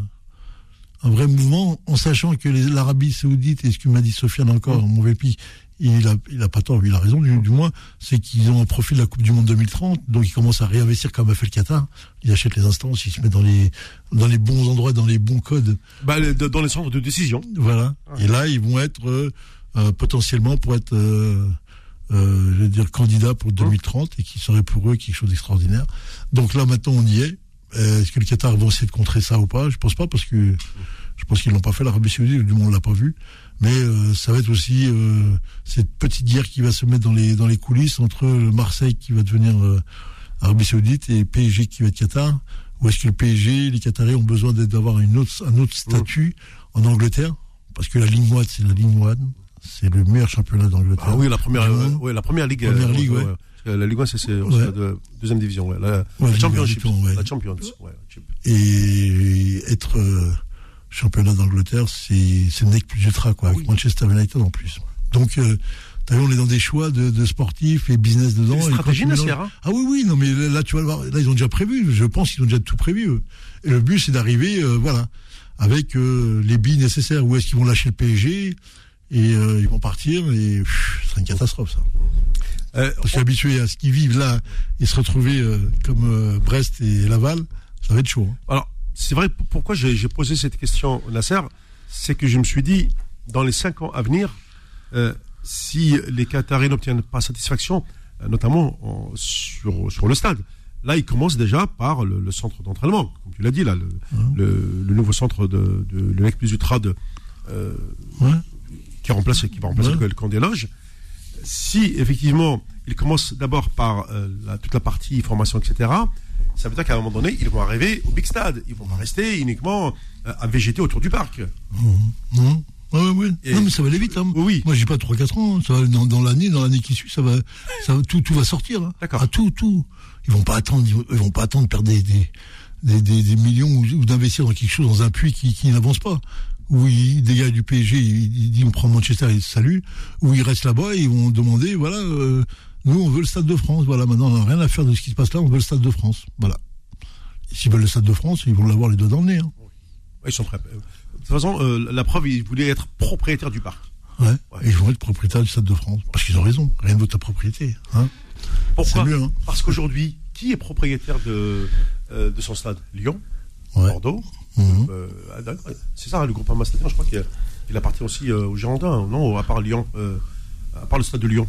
un vrai mouvement, en sachant que l'Arabie Saoudite, et ce que m'a dit Sofiane encore, mon VP, il a, il a pas tort, il a raison, du, du moins, c'est qu'ils ont un profil de la Coupe du Monde 2030, donc ils commencent à réinvestir comme a fait le Qatar. Ils achètent les instances, ils se mettent dans les, dans les bons endroits, dans les bons codes. Bah, dans les centres de décision. Voilà. Et là, ils vont être euh, euh, potentiellement pour être, euh, euh, je veux dire, candidats pour 2030 et qui serait pour eux quelque chose d'extraordinaire. Donc là, maintenant, on y est. Est-ce que le Qatar vont essayer de contrer ça ou pas? Je pense pas parce que je pense qu'ils l'ont pas fait. L'Arabie Saoudite, du monde l'a pas vu. Mais euh, ça va être aussi euh, cette petite guerre qui va se mettre dans les dans les coulisses entre le Marseille qui va devenir euh, Arabie Saoudite et PSG qui va être Qatar. Ou est-ce que le PSG, les Qataris ont besoin d'avoir une autre un autre statut en Angleterre? Parce que la ligne One, c'est la ligne One, c'est le meilleur championnat d'Angleterre. Ah oui, la première, ouais, la première ligue. Première euh, ligue, ouais. La Ligue 1, c'est la de- deuxième division. La, la Championship. La Champions, ouais. Et être championnat d'Angleterre, c'est nec plus ultra, quoi, avec Oui. Manchester United en plus. Donc, euh, t'as vu, on est dans des choix de, de sportifs et business dedans. Une stratégie, Nasser, hein. Ah oui, oui, non, mais là, tu vas le voir, là, ils ont déjà prévu, je pense qu'ils ont déjà tout prévu. eux. Et le but, c'est d'arriver, euh, voilà, avec euh, les billes nécessaires. Où est-ce qu'ils vont lâcher le PSG et euh, ils vont partir et ce serait une catastrophe, ça. Euh, Parce qu'habitué à ce qu'ils vivent là et se retrouver euh, comme euh, Brest et Laval, ça va être chaud. hein. Alors, c'est vrai, pourquoi j'ai posé cette question, Nasser, c'est que je me suis dit, dans les cinq ans à venir, euh, si les Qataris n'obtiennent pas satisfaction, euh, notamment en- sur, sur le stade, là, ils commencent déjà par le, le centre d'entraînement, comme tu l'as dit, là, le, le, le nouveau centre de, de le plus ultra de, euh, Ouais. qui, remplace, qui va remplacer Ouais. le, le camp des loges. Si effectivement ils commencent d'abord par euh, la- toute la partie formation, etc., ça veut dire qu'à un moment donné, ils vont arriver au big stade. Ils vont pas rester uniquement euh, à végéter autour du parc. Ouais, ouais. Et- Non, mais ça va aller vite. Hein. Oui. Moi, j'ai pas 3-4 ans. hein. Ça va, dans dans l'année, dans l'année qui suit, ça va, ça tout, tout va sortir. Hein. D'accord. Ah, tout, tout. Ils vont pas attendre, ils vont, ils pas attendre de perdre des, des, des, des- des millions ou, ou d'investir dans quelque chose, dans un puits qui, qui n'avance pas. Où il, des gars du PSG, il, il dit on prend Manchester et salut. Ou ils restent là-bas et ils vont demander, voilà, euh, nous on veut le Stade de France. Voilà, maintenant on n'a rien à faire de ce qui se passe là, on veut le Stade de France. Voilà. S'ils veulent le Stade de France, ils vont l'avoir les deux dans le nez. Hein. Ils sont prêts. Euh, De toute façon, euh, la preuve, ils voulaient être propriétaires du parc. Ouais. Et ils vont être propriétaires du Stade de France. Parce qu'ils ont raison. Rien ne vaut ta propriété. Hein. Pourquoi mieux, hein. Parce qu'aujourd'hui, qui est propriétaire de, euh, de son stade? Lyon, Ouais. Bordeaux. Mhm. euh, c'est ça, le groupe Stadion, je crois qu'il il appartient aussi aux Girondins, non À part Lyon, à part le stade de Lyon.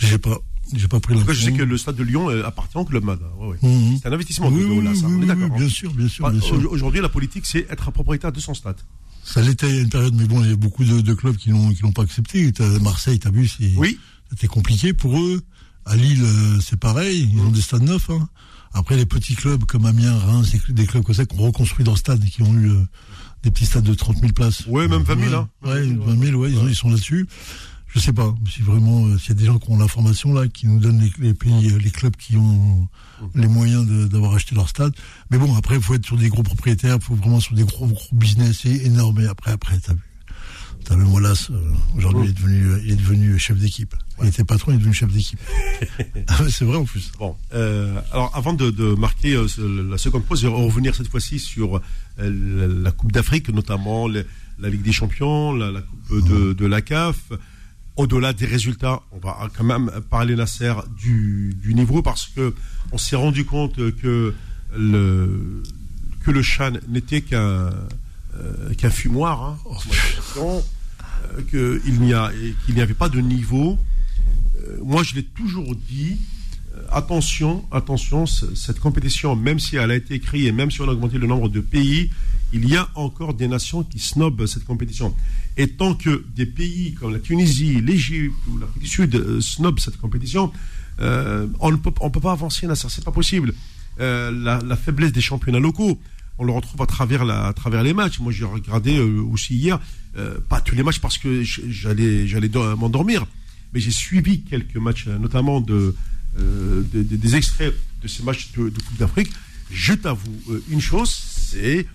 J'ai pas, j'ai pas pris la. je sais que le stade de Lyon euh, appartient au Club Med. Ouais, ouais. Mhm. C'est un investissement Oui, de, de oui, là, ça, oui, on est d'accord. oui, hein. bien sûr, bien sûr, Enfin, bien sûr. au- Aujourd'hui, la politique, c'est être propriétaire de son stade. Ça l'était à une période, mais bon, il y a beaucoup de, de clubs qui l'ont, qui l'ont pas accepté. T'as Marseille, t'as vu, c'est, Oui. c'était compliqué pour eux. À Lille, euh, c'est pareil. Ils ont des stades neufs, hein. Après, les petits clubs comme Amiens, Reims, des cl- des clubs comme ça qui ont reconstruit leur stade et qui ont eu euh, des petits stades de 30 000 places. Ouais, même 20 000, Ouais, hein. Ouais, 20 000, ouais, ils sont là-dessus. Je sais pas si vraiment, euh, s'il y a des gens qui ont l'information là, qui nous donnent les, les pays, euh, les clubs qui ont les moyens d'avoir acheté leur stade. Mais bon, après, il faut être sur des gros propriétaires, il faut vraiment sur des gros, gros business et énormes. Et après, après, t'as vu. T'as même Wallace, euh, aujourd'hui, il, est devenu, il est devenu chef d'équipe. Il était patron, il est devenu chef d'équipe. Ah c'est vrai en plus. Bon, euh, alors avant de, de marquer euh, la seconde pause, je vais revenir cette fois-ci sur euh, la, la Coupe d'Afrique, notamment la Ligue des Champions, la, la Coupe de, de la CAF. Au-delà des résultats, on va quand même parler Nasser du, du niveau parce que on s'est rendu compte que le que le Chan n'était qu'un euh, qu'un fumoir, hein, euh, qu'il n'y avait pas de niveau. Euh, moi, je l'ai toujours dit. Attention, attention, cette compétition, même si elle a été créée, même si on a augmenté le nombre de pays, il y a encore des nations qui snobent cette compétition. Et tant que des pays comme la Tunisie, l'Égypte ou l'Afrique du Sud euh, snobent cette compétition, euh, on ne peut, pas avancer, Nasser, c'est pas possible. Euh, la, faiblesse des championnats locaux, on le retrouve à travers, les matchs. Moi, j'ai regardé aussi hier, pas tous les matchs parce que j'allais, j'allais do- m'endormir, mais j'ai suivi quelques matchs, notamment de, de- de- des extraits de ces matchs de, de Coupe d'Afrique. Je t'avoue une chose, c'est,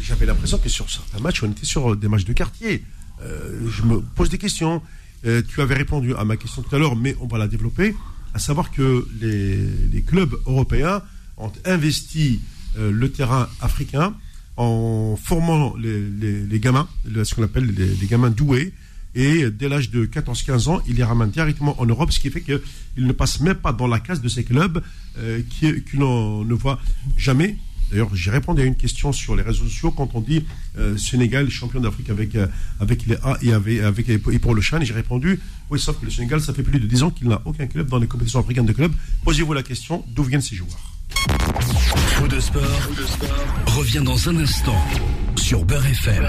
j'avais l'impression que sur certains matchs, on était sur des matchs de quartier. Euh, je me pose des questions. Euh, tu avais répondu à ma question tout à l'heure, mais on va la développer, à savoir que les, clubs européens ont investi euh, le terrain africain en formant les, gamins, ce qu'on appelle les, gamins doués, et dès l'âge de 14-15 ans, ils les ramènent directement en Europe, ce qui fait qu'ils ne passent même pas dans la case de ces clubs euh, qui, l'on ne voit jamais. D'ailleurs, j'ai répondu à une question sur les réseaux sociaux quand on dit euh, Sénégal champion d'Afrique avec, euh, avec les A et, avec, et pour le Chan. J'ai répondu oui, sauf que le Sénégal, ça fait plus de 10 ans qu'il n'a aucun club dans les compétitions africaines de clubs. Posez-vous la question d'où viennent ces joueurs? Fou de sport, revient dans un instant sur Beurre FM.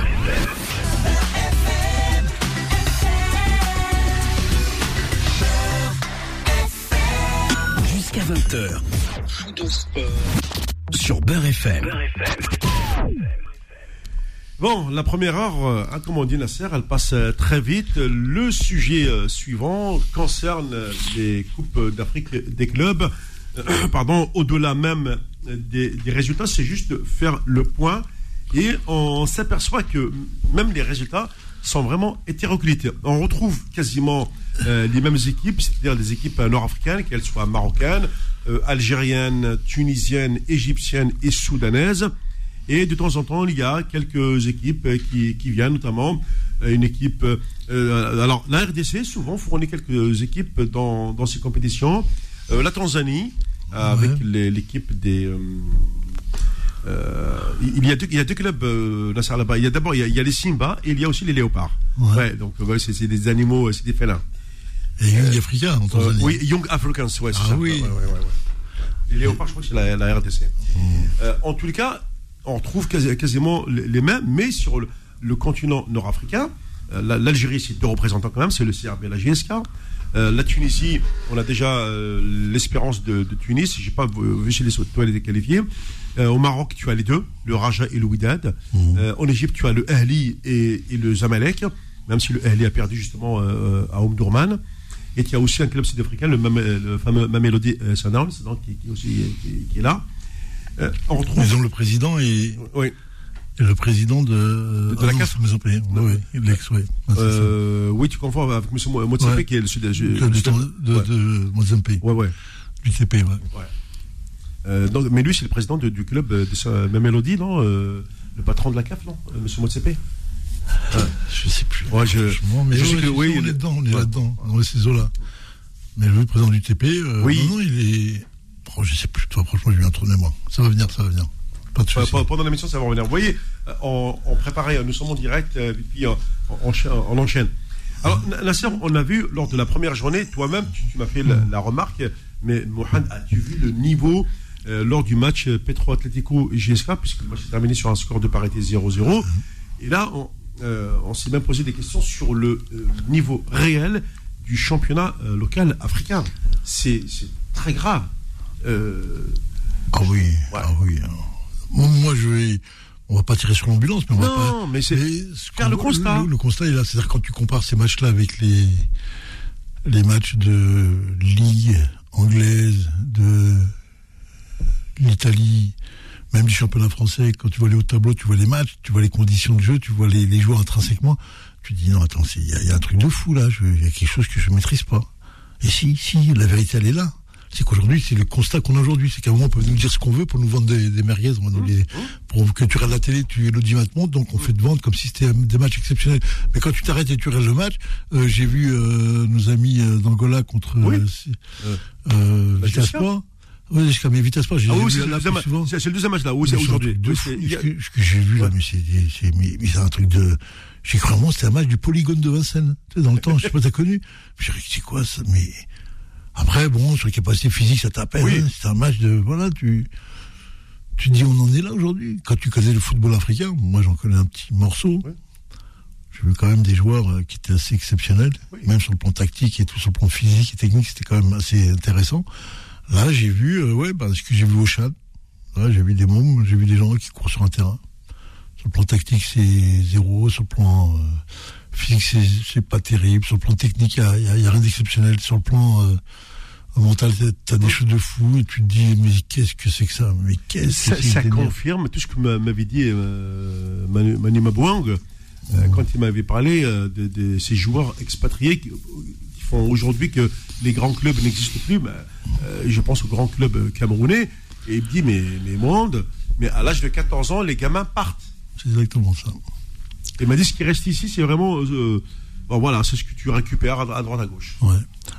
Jusqu'à 20h. Sur Beurre FM. Bon, la première heure, euh, hein, comme on dit Nasser, elle passe euh, très vite. Le sujet euh, suivant concerne les Coupes d'Afrique des clubs. Pardon, au-delà même des résultats, c'est juste faire le point. Et on s'aperçoit que même les résultats sont vraiment hétéroclites. On retrouve quasiment euh, les mêmes équipes, c'est-à-dire des équipes euh, nord-africaines, qu'elles soient marocaines, euh, algériennes, tunisiennes, égyptiennes et soudanaises. Et de temps en temps, il y a quelques équipes qui, qui viennent, notamment une équipe. euh, alors, la RDC souvent fournit quelques équipes dans, dans ces compétitions. La Tanzanie, avec les- l'équipe des. Euh, euh, il, y a deux, il y a deux clubs, euh, là-bas. Il y a d'abord il y a, il y a les Simba et il y a aussi les léopards. Ouais. Ouais, donc ouais, c'est des animaux, euh, c'est des félins. Et Young Africa en Euh, Tanzanie. oui, Young Africans, ouais, c'est Ah ça. oui. Les léopards, je crois que c'est la, la RDC. Euh, en tous les cas, on retrouve quasi- quasiment les mêmes, mais sur le, le continent nord-africain. Euh, la- L'Algérie, c'est deux représentants quand même, c'est le CRB et la GSK. Euh, la Tunisie, on a déjà euh, l'espérance de, de Tunis. J'ai pas vu chez les toi les qualifiés. Euh, au Maroc, tu as les deux, le Raja et le Wydad. Euh, en Égypte, tu as le Ahli et, et le Zamalek, même si le Ahli a perdu justement euh, à Omdurman. Et tu as aussi un club sud-africain, le, le fameux Mamelody Sundowns, qui, qui aussi qui, qui est là. Euh, on retrouve. Ils ont le président et, Oui. Le président de, De la ah non, CAF. Oui, oui, l'ex, oui. Ah. Euh, oui, tu confonds avec M. Motsepe Ouais. qui est le sud. Le club de, de, ouais. de Mozambique, ouais, ouais. du TP, ouais. Euh, donc, mais lui, c'est le président de- du club euh, de sa mélodie, non euh, Le patron de la CAF, non euh, Monsieur Motsepe Je sais plus. Ouais, je- Franchement, mais je sais ouais, que je oui, on est dedans, on est là-dedans, dans ces eaux-là. Mais le président du TP, euh, Oui. non, non, il est. Oh, je sais plus, toi, franchement, j'ai eu un trou de mémoire. Ça va venir, ça va venir. Pas de pe- Pendant l'émission, ça va revenir. Vous voyez, euh, on, on préparait, euh, nous sommes en direct, euh, et puis on, on enchaîne- on enchaîne. Alors, Na- Nasser, on a vu lors de la première journée, toi-même, tu, tu m'as fait la, la remarque, mais Mohamed, as-tu vu le niveau euh, lors du match euh, Petro Atlético GSK, puisque le match s'est terminé sur un score de parité 0-0 Et là, on, euh, on s'est même posé des questions sur le euh, niveau réel du championnat euh, local africain. C'est très grave. Euh, Ah oui, ah oui. alors. Moi, je vais. On va pas tirer sur l'ambulance, mais on va pas. non, mais c'est. ce faire le constat. Le, le constat est là. C'est-à-dire quand tu compares ces matchs-là avec les, les matchs de Ligue anglaise, de l'Italie, même du championnat français, quand tu vois les hauts tableaux, tu vois les matchs, tu vois les conditions de jeu, tu vois les, les joueurs intrinsèquement, Tu dis non, attends, il y, a un truc de fou là, il y a quelque chose que je ne maîtrise pas. Et si, si, la vérité elle est là. C'est qu'aujourd'hui, c'est le constat qu'on a aujourd'hui. C'est qu'à un moment, on peut nous dire ce qu'on veut pour nous vendre des, des merguez, on nous les, pour que tu regardes la télé, tu l'audimat monte, donc on fait de vente comme si c'était des matchs exceptionnels. Mais quand tu t'arrêtes et tu regardes le match, euh, j'ai vu euh, nos amis euh, d'Angola contre Oui. euh, Bah, Sport. Oui, jusqu'à mes Vitesse Sport, j'ai Ah oui, vu c'est le, deuxième, souvent. c'est- c'est le deuxième match là. Oui, Mais c'est aujourd'hui. Ce que, j'ai vu là, mais c'est un truc de. J'ai cru vraiment c'était un match du polygone de Vincennes. Tu sais, dans le temps, je sais pas, t'as connu. J'ai dit, c'est quoi ça Mais après, bon, sur les capacités physiques, ça t'appelle. Oui. hein. C'est un match de. Voilà, tu. Tu dis, on en est là aujourd'hui. Quand tu connais le football africain, moi j'en connais un petit morceau. J'ai vu quand même des joueurs euh, qui étaient assez exceptionnels, Oui. même sur le plan tactique et tout, sur le plan physique et technique, c'était quand même assez intéressant. Là, j'ai vu, euh, ouais, bah, ce que j'ai vu au Chad. Là, j'ai vu des mômes, j'ai vu des gens qui courent sur un terrain. Sur le plan tactique, c'est zéro. Sur le plan euh, physique, c'est, pas terrible. Sur le plan technique, il y a, y a- rien d'exceptionnel. Sur le plan euh, mental, t'as, des choses de fou et tu te dis, mais qu'est-ce que c'est que ça? Mais qu'est-ce ça, que c'est ça confirme tout ce que m'a- m'avait dit euh, Manu, Manu Mabouang, euh, quand il m'avait parlé euh, de, de ces joueurs expatriés qui, qui font aujourd'hui que les grands clubs n'existent plus. Ben, je pense aux grands clubs camerounais. Et il me dit, mais, mais monde, mais à l'âge de 14 ans, les gamins partent. C'est exactement ça. Il m'a dit, ce qui reste ici, c'est vraiment... euh, bon, voilà, c'est ce que tu récupères à, à droite, à gauche. Ouais.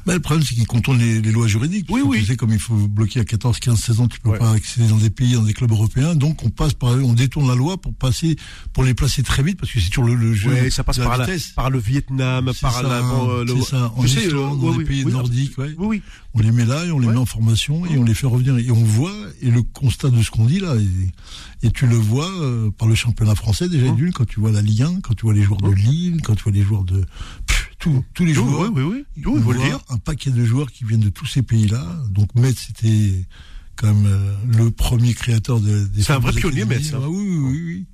Bah, le problème, c'est qu'ils contournent les, les lois juridiques. Oui, oui. Tu sais, comme il faut bloquer à 14, 15, 16 ans, tu peux Ouais. pas accéder dans des pays, dans des clubs européens. Donc, on passe par, on détourne la loi pour passer, pour les placer très vite, parce que c'est toujours le, le jeu. Ouais, ça passe de la par, la, vitesse. par le Vietnam, par ça, la... bon, euh, le- c'est ça. En sais, Islande, euh, dans oui, les pays nordiques. Oui, oui. On les met là et on les Ouais. met en formation et on les fait revenir. Et on voit, et le constat de ce qu'on dit là, et, et tu le vois euh, par le championnat français déjà d'une, quand tu vois la Ligue 1, quand tu vois les joueurs de Lille, quand tu vois les joueurs de... Pff, tout, tous les joueurs. oui, oui, oui. On voit dire. Un paquet de joueurs qui viennent de tous ces pays-là. Donc Metz, c'était quand même euh, le premier créateur de, des C'est un vrai pionnier. Metz, hein. Ah oui, oui, oui.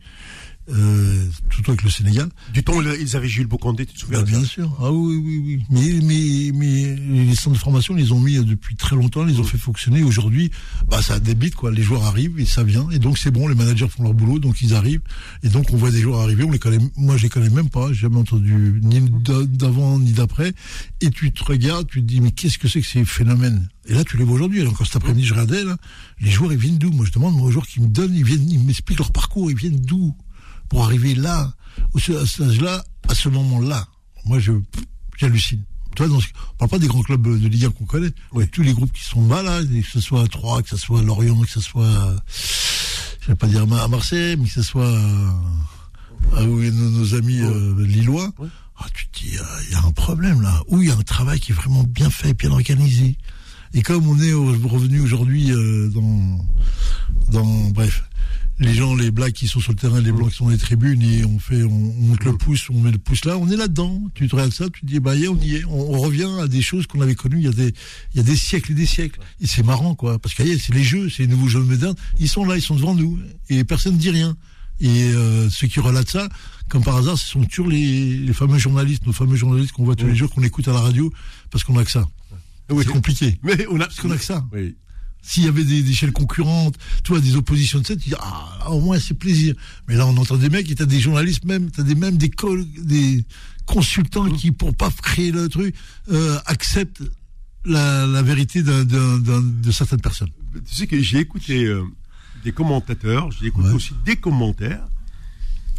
Oui. Euh, avec le Sénégal. Du temps, ils avaient Gilles Bocandé, tu te souviens Bah, bien sûr. Ah oui, oui, oui. Mais, mais, mais les centres de formation, ils les ont mis euh, depuis très longtemps, ils les ont fait fonctionner. Aujourd'hui, bah, ça débite, quoi. Les joueurs arrivent et ça vient. Et donc, c'est bon, les managers font leur boulot, donc ils arrivent. Et donc, on voit des joueurs arriver, on les connaît, moi, je les connais même pas, j'ai jamais entendu ni d'a- d'avant, ni d'après. Et tu te regardes, tu te dis, mais qu'est-ce que c'est que ces phénomènes? Et là, tu les vois aujourd'hui. Alors, Encore cet après-midi, je regardais, là, les joueurs, ils viennent d'où? Moi, je demande, moi, aux joueurs qui me donnent, ils viennent, ils m'expliquent leur parcours, ils viennent d'où? Pour arriver là, à cet âge-là, à ce moment-là. Moi, je, j'hallucine. Tu vois, dans ce- on parle pas des grands clubs de Ligue 1 qu'on connaît. Oui. Tous les groupes qui sont malades, que ce soit à Troyes, que ce soit à Lorient, que ce soit, euh, je vais pas dire à Marseille, mais que ce soit euh, à est nos, nos amis euh, lillois. Oui. Ah, tu te dis, euh, il y a un problème là. Où il y a un travail qui est vraiment bien fait, bien organisé. Et comme on est au- revenu aujourd'hui euh, dans, dans, bref, les gens, les blacks qui sont sur le terrain, les blancs qui sont dans les tribunes, et on fait, on, on monte le pouce, on met le pouce là, on est là-dedans. Tu te regardes ça, tu te dis, bah, yeah, on y est. On, on revient à des choses qu'on avait connues il y a des, il y a des siècles et des siècles. Et c'est marrant, quoi. Parce que, yeah, c'est les jeux, c'est les nouveaux jeux modernes. Ils sont là, ils sont devant nous. Et personne ne dit rien. Et euh, ceux qui relatent ça, comme par hasard, ce sont toujours les, les fameux journalistes, nos fameux journalistes qu'on voit tous les jours, qu'on écoute à la radio, parce qu'on a que ça. Oui. C'est compliqué. Mais on a, Parce qu'on a que ça. Oui. S'il y avait des, des chaînes concurrentes, tu vois, des oppositions de dis, ah, au moins c'est plaisir. Mais là, on entend des mecs, et t'as des journalistes même, t'as des, même des, col- des consultants qui, pour pas créer le truc, euh, acceptent la, la vérité d'un- de certaines personnes. Tu sais que j'ai écouté euh, des commentateurs, j'ai écouté Ouais. aussi des commentaires.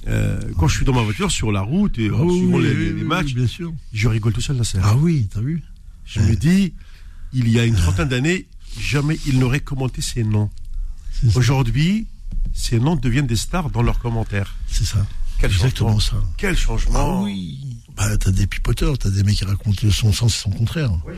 Euh, quand je suis dans ma voiture sur la route et oui, suivant oui, les, oui, matchs, bien sûr. je rigole tout seul là. Ah oui, t'as vu Je me dis, il y a une trentaine d'années, jamais ils n'auraient commenté ces noms. Aujourd'hui, ces noms deviennent des stars dans leurs commentaires. C'est ça. Quel Exactement changement. ça. Quel Ah changement oui. Bah, t'as des pipoteurs, t'as des mecs qui racontent son sens et son contraire. Oui.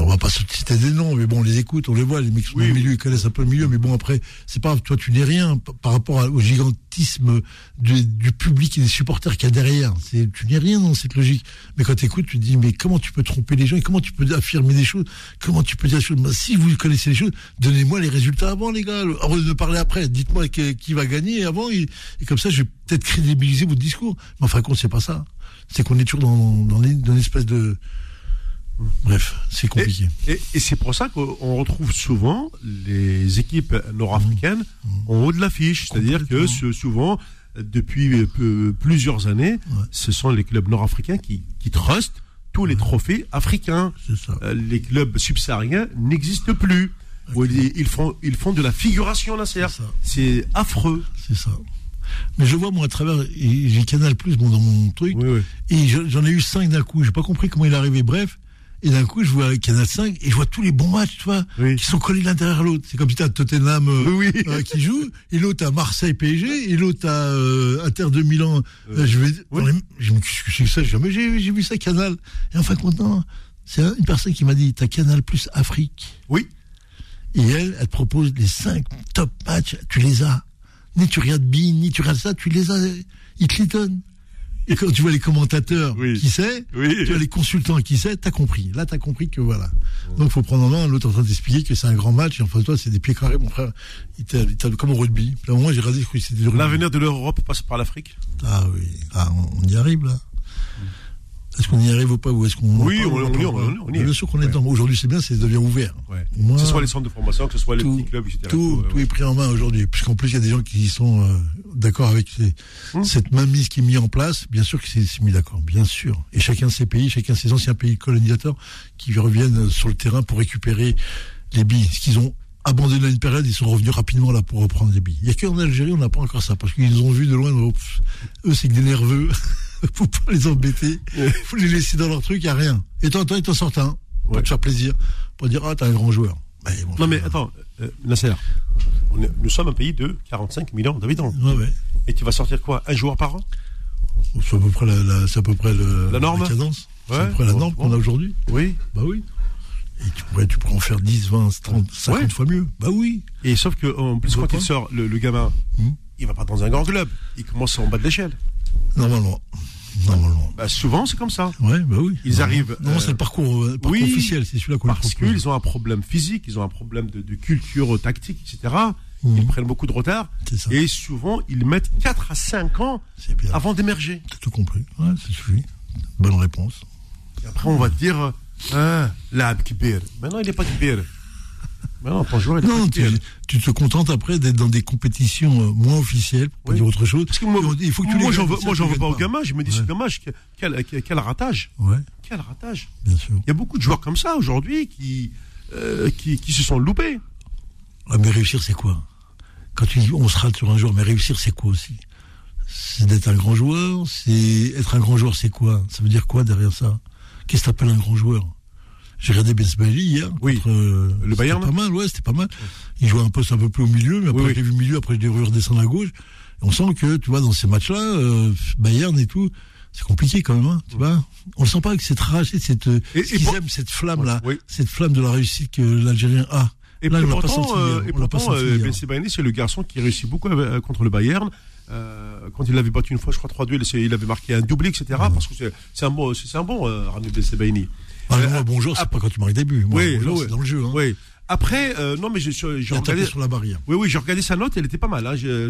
On va pas se citer des noms, mais bon, on les écoute, on les voit, les mecs sont Oui, dans le oui. milieu, ils connaissent un peu le milieu, mais bon, après, c'est pas toi, tu n'es rien par rapport au gigantisme du, du public et des supporters qu'il y a derrière. C'est, tu n'es rien dans cette logique. Mais quand tu écoutes, tu te dis, mais comment tu peux tromper les gens et comment tu peux affirmer des choses? Comment tu peux dire des choses? Bah, Si vous connaissez les choses, donnez-moi les résultats avant, les gars. Avant de parler après, dites-moi qui va gagner avant, et, et comme ça, je vais peut-être crédibiliser votre discours. Mais enfin, compte, c'est pas ça. C'est qu'on est toujours dans, dans une espèce de. Bref, c'est compliqué. Et, et c'est pour ça qu'on retrouve souvent les équipes nord-africaines en haut de l'affiche. C'est-à-dire que ce- souvent, depuis euh, plusieurs années, ce sont les clubs nord-africains qui, qui trustent tous les trophées africains. Euh, les clubs subsahariens n'existent plus. Ils, font, ils font de la figuration, là, c'est affreux. C'est ça. Mais je vois, moi, à travers, j'ai Canal Plus bon, dans mon truc, et j'en ai eu cinq d'un coup. J'ai pas compris comment il est arrivé. Bref, et d'un coup, je vois Canal 5 et je vois tous les bons matchs, tu vois, qui sont collés l'un derrière l'autre. C'est comme si t'as Tottenham euh, euh, qui joue, et l'autre à Marseille PSG, et l'autre à euh, Inter de Milan. je vais, je me suis ça, jamais j'ai vu ça Canal. Et enfin, content, c'est une personne qui m'a dit, t'as Canal Plus Afrique. Oui. Et elle, elle te propose les cinq top matchs, tu les as. Ni tu regardes Bean, ni tu regardes ça, tu les as. Ils te les donnent. Et quand tu vois les commentateurs, qui sait, tu vois les consultants, qui sait, t'as compris. Là, t'as compris que voilà. Donc, faut prendre en main. L'autre en train d'expliquer que c'est un grand match. Et en face de toi, c'est des pieds carrés, mon frère. Il t'a comme au rugby. Là, j'ai rasé, que c'était L'avenir de l'Europe passe par l'Afrique. Ah oui. Ah, on y arrive, là. Est-ce qu'on y arrive ou pas ou est-ce qu'on Oui, on, on, y, on, Bien sûr qu'on est dedans. Aujourd'hui, c'est bien, ça devient ouvert. que ce soit les centres de formation, que ce soit les petits clubs, etc. Tout, tout est pris en main aujourd'hui. Puisqu'en plus, il y a des gens qui sont euh, d'accord avec hum. cette mainmise qui est mise en place. Bien sûr que c'est mis d'accord, bien sûr. Et chacun de ces pays, chacun de ces anciens pays colonisateurs qui reviennent sur le terrain pour récupérer les billes. Ce qu'ils ont abandonné à une période, ils sont revenus rapidement là pour reprendre les billes. Il n'y a qu'en Algérie, on n'a pas encore ça, parce qu'ils ont vu de loin, eux, c'est que des nerveux. faut pas les embêter. faut les laisser dans leur truc, il n'y a rien. Et toi, toi, ils t'en sortent un. Pour te faire plaisir. Pour dire, ah, t'es un grand joueur. non, mais attends, euh, Nasser, nous sommes un pays de 45 millions d'habitants. Et tu vas sortir quoi Un joueur par an? C'est à peu près la, c'est à peu près le, la norme. La cadence. c'est à peu près la norme qu'on a aujourd'hui. Oui. Bah oui. Et tu pourrais, tu pourrais en faire 10, 20, 30, 50 fois mieux. Bah oui. Et sauf que, en plus, quand il sort, le, gamin, hmm. il va pas dans un grand club. Il commence en bas de l'échelle. Normalement. Normalement. Bah, souvent, c'est comme ça. Ouais, bah oui. Ils arrivent. Non, c'est le parcours, euh, parcours officiel, c'est celui-là qu'on Parce qu'ils ont un problème physique, ils ont un problème de, de culture tactique, etc. Mmh. Ils prennent beaucoup de retard. Ça. Et souvent, ils mettent 4 à 5 ans avant d'émerger. Tout compris. Ouais, c'est suffit. Bonne réponse. Et après, on va te dire, ah, l'ab kibir. Maintenant, il n'est pas kibir. Non, non tu, te contentes après d'être dans des compétitions euh, moins officielles, pour dire autre chose. Parce que moi, il faut que tu moi, j'en veux, moi, j'en veux pas au gamin. Je me dis, c'est dommage. Quel, quel, ratage. Ouais. Quel ratage. Bien sûr. Il y a beaucoup de joueurs comme ça aujourd'hui qui, euh, qui, qui, se sont loupés. mais réussir, c'est quoi? Quand tu dis on se rate sur un joueur, mais réussir, c'est quoi aussi? C'est d'être un grand joueur. C'est être un grand joueur, c'est quoi? Ça veut dire quoi derrière ça? Qu'est-ce que t'appelles un grand joueur? J'ai regardé Benzbaili hier. Oui. Contre, euh, le Bayern. C'était pas mal, ouais, c'était pas mal. Il jouait un poste un peu plus au milieu, mais après, j'ai vu milieu, après, j'ai vu redescendre à gauche. on sent que, tu vois, dans ces matchs-là, euh, Bayern et tout, c'est compliqué quand même, hein, tu vois. On le sent pas avec cette rage, cette, et, qu'ils aiment, cette flamme-là, cette flamme de la réussite que l'Algérien a. Et Là, pourtant, senti, euh, et pourtant euh, c'est le garçon qui réussit beaucoup contre le Bayern. Euh, quand il l'avait battu une fois, je crois 3-2, il avait marqué un doublé, etc. Parce que c'est un bon, c'est un bon euh, Rami Bensebaini. Ah, euh, bonjour, c'est pas quand tu marques des buts. oui, c'est dans le jeu. Hein. Oui. Après, euh, non, mais j'ai regardé sur la barrière. Oui, oui, j'ai regardé sa note, elle était pas mal. Hein. Je,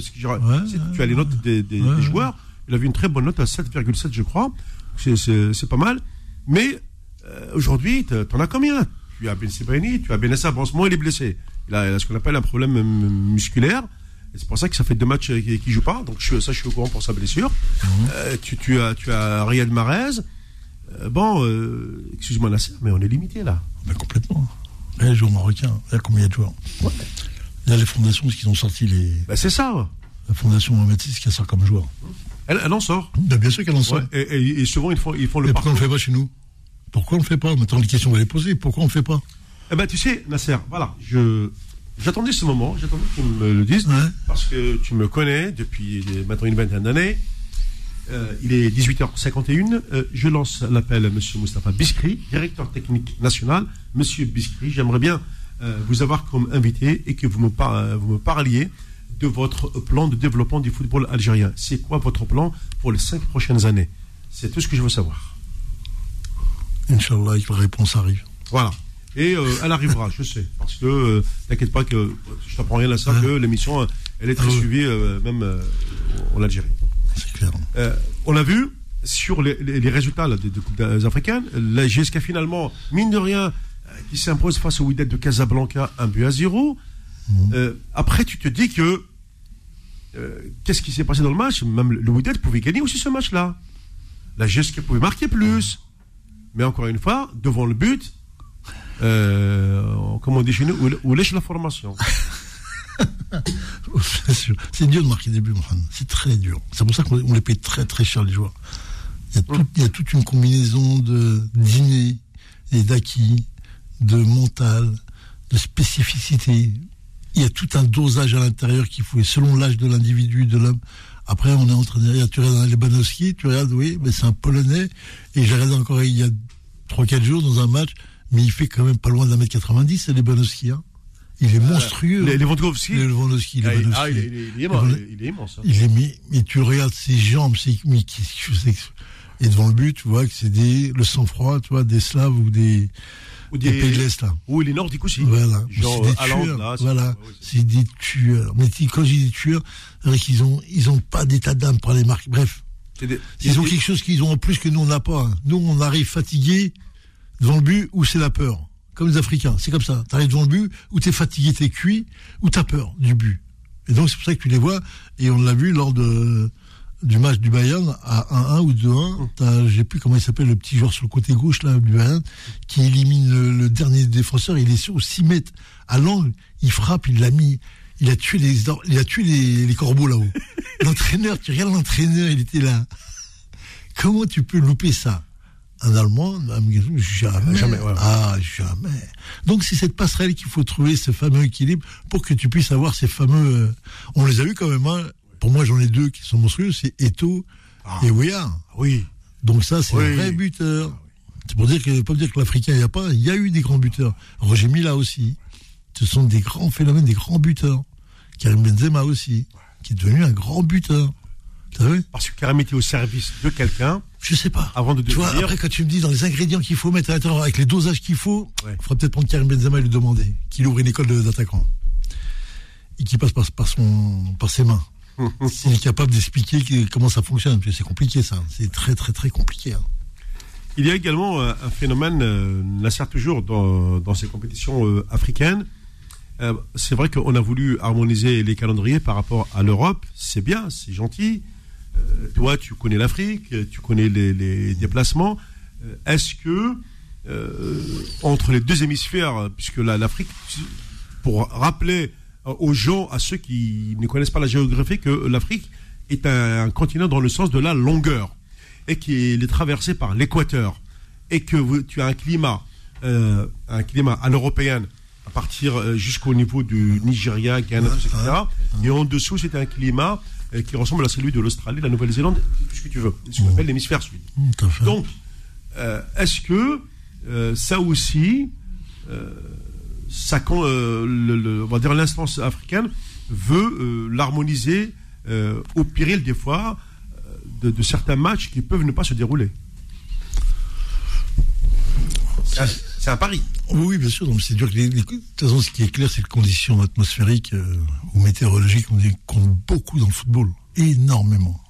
tu as les notes des, des, des, joueurs. Il avait une très bonne note à 7,7, je crois. C'est pas mal. Mais euh, aujourd'hui, t'en as combien? Tu as Ben Sebaini, tu as Benessa. Bon, en ce moment, il est blessé. Il a, ce qu'on appelle un problème musculaire. C'est pour ça que ça fait deux matchs qu'il ne joue pas. Donc je, ça, je suis au courant pour sa blessure. Euh, tu, tu, as, tu as Riyad Mahrez. Euh, bon, euh, excuse-moi mais on est limité là. Mais complètement. Les joueurs marocains, il y a combien de joueurs Il y a les fondations qui ont sorti les. Ben, c'est ça. La fondation Mohamed VI qui sort comme joueur. Elle, elle en sort. Ben, bien sûr qu'elle en sort. et, souvent, ils font, ils font le. Mais pourquoi on ne le fait pas chez nous? Pourquoi on ne le fait pas? Maintenant, les questions, on va les poser. Pourquoi on ne le fait pas? Eh ben, tu sais, Nasser, voilà, je. J'attendais ce moment, j'attendais que tu me le dises, parce que tu me connais depuis maintenant une vingtaine d'années. Euh, il est 18h51. Euh, je lance l'appel à M. Moustapha Biskri, directeur technique national. Monsieur Biskri, j'aimerais bien euh, vous avoir comme invité et que vous me, vous me parliez de votre plan de développement du football algérien. C'est quoi votre plan pour les cinq prochaines années? C'est tout ce que je veux savoir. Inch'Allah, la réponse arrive. Voilà. Et elle arrivera, je sais. Parce que, t'inquiète pas que je t'apprends rien à ça, que l'émission, elle est très ah suivie, même en Algérie. Euh, on a vu sur les, résultats des, coupes africaines, la GSK finalement, mine de rien, euh, qui s'impose face au Wydad de Casablanca, un but à zéro. Mhm. Euh, après, tu te dis que euh, qu'est-ce qui s'est passé dans le match? Même le Wydad pouvait gagner aussi ce match-là. La GSK pouvait marquer plus. Mais encore une fois, devant le but, euh, comme on dit chez nous, où lèche la formation. c'est dur de marquer des buts, C'est très dur. C'est pour ça qu'on les paye très très cher les joueurs. Il y a, toute une combinaison de dîner et d'acquis, de mental, de spécificité. Il y a tout un dosage à l'intérieur qu'il faut, selon l'âge de l'individu, de l'homme. Après, on est en train de dire, tu regardes Lebanowski, tu regardes, oui, mais c'est un Polonais. Et j'ai regardé encore il y a 3-4 jours dans un match, mais il fait quand même pas loin d'un mètre 90, c'est Lebanowski. Il est monstrueux. Euh, Lewandowski Lewandowski. Ah, ah, il, est, il, est immense, il est immense. Hein. Il est, mais, mais, tu regardes ses jambes, c'est, mais, et devant le but, tu vois que c'est des, le sang-froid, tu vois, des Slaves ou des, ou des, pays de l'Est, là. Ou les Nordiques aussi. Voilà. Genre, c'est des tueurs. Là, voilà. c'est des tueurs. Mais quand je dis des tueurs, c'est qu'ils ont, ils ont pas d'état d'âme pour les marques. Bref. Des, ils ont quelque chose qu'ils ont en plus que nous, on n'a pas. Nous, on arrive fatigué devant le but où c'est la peur comme les Africains. C'est comme ça. Tu arrives devant le but, ou tu es fatigué, tu es cuit, ou tu as peur du but. Et donc, c'est pour ça que tu les vois. Et on l'a vu lors du match du Bayern à 1-1 ou 2-1. Je sais plus comment il s'appelle, le petit joueur sur le côté gauche là, du Bayern, qui élimine le, dernier défenseur. Il est sur 6 mètres à l'angle. Il frappe, il l'a mis. Il a tué les, tué les corbeaux là-haut. l'entraîneur, tu regardes l'entraîneur, il était là. Comment tu peux louper ça? Un Allemand, jamais. Jamais, Ah, jamais. Donc c'est cette passerelle qu'il faut trouver, ce fameux équilibre, pour que tu puisses avoir ces fameux. Euh, on les a eu quand même. Hein. Pour moi, j'en ai deux qui sont monstrueux, c'est Eto ah. et Ouya. Oui. Donc ça, c'est un vrai buteur. C'est pour dire que pas dire que l'Africain il n'y a pas. Il y a eu des grands buteurs. Roger Mila aussi. Ce sont des grands phénomènes, des grands buteurs. Karim Benzema aussi, qui est devenu un grand buteur. Parce que Karim était au service de quelqu'un. Je sais pas. Avant de Tu vois, après, quand tu me dis dans les ingrédients qu'il faut mettre à l'intérieur, avec les dosages qu'il faut, il faudrait peut-être prendre Karim Benzema et lui demander qu'il ouvre une école d'attaquants. Et qu'il passe par, son, par ses mains. S'il est capable d'expliquer comment ça fonctionne. C'est compliqué, ça. C'est très, très, très compliqué. Hein. Il y a également euh, un phénomène, euh, certes, toujours dans, dans ces compétitions euh, africaines. c'est vrai qu'on a voulu harmoniser les calendriers par rapport à l'Europe. C'est bien, c'est gentil. Euh, toi, tu connais l'Afrique, tu connais les, déplacements. Euh, est-ce que euh, entre les deux hémisphères, puisque l'Afrique, pour rappeler aux gens, à ceux qui ne connaissent pas la géographie, que l'Afrique est un, continent dans le sens de la longueur et qu'il est traversé par l'équateur et que tu as un climat, un climat à l'européenne à partir jusqu'au niveau du Nigeria, Ghana, etc. Et en dessous, c'est un climat qui ressemble à celui de l'Australie, la Nouvelle-Zélande, tout ce que tu veux, ce qu'on appelle l'hémisphère sud. Donc, euh, est-ce que euh, ça aussi, euh, ça, le, on va dire l'instance africaine veut l'harmoniser au péril des fois de, certains matchs qui peuvent ne pas se dérouler? C'est un pari. Oui, bien sûr. C'est dur. de toute façon, ce qui est clair, c'est que les conditions atmosphériques euh, ou météorologiques comptent beaucoup dans le football. Énormément.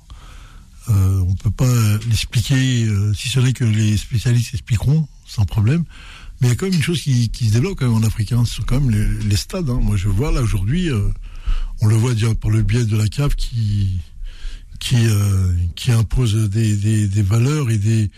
Euh, on ne peut pas l'expliquer, euh, si ce n'est que les spécialistes expliqueront, sans problème. Mais il y a quand même une chose qui, se développe quand même en Afrique. Hein. Ce sont quand même les, stades. Hein. Moi, je vois là aujourd'hui, on le voit déjà par le biais de la CAF qui, qui, qui impose des, des valeurs et des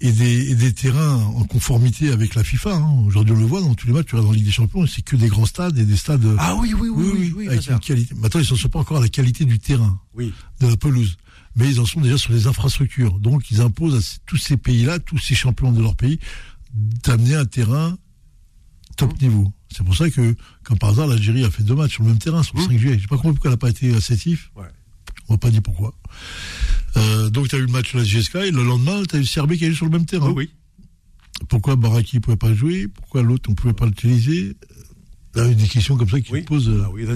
et des, des, terrains en conformité avec la FIFA. Hein. Aujourd'hui, on le voit dans tous les matchs, tu vas dans la Ligue des Champions, c'est que des grands stades et des stades. Ah oui, oui, oui, oui, oui, avec une qualité. Maintenant, ils ne sont pas encore à la qualité du terrain, oui. de la pelouse, mais ils en sont déjà sur les infrastructures. Donc, ils imposent à tous ces pays-là, tous ces champions de leur pays, d'amener un terrain top mmh. niveau. C'est pour ça que, comme par hasard, l'Algérie a fait deux matchs sur le même terrain sur le 5 mmh. juillet. Je sais pas compris pourquoi elle n'a pas été assertif. Ouais. On va pas dire pourquoi. Euh, donc tu as eu le match de la GSK et le lendemain, tu as eu Serbie qui est sur le même terrain. Oui. Pourquoi Baraki ne pouvait pas jouer? Pourquoi l'autre, on ne pouvait pas l'utiliser? Il y a eu des questions comme ça qui se posent. Ah oui,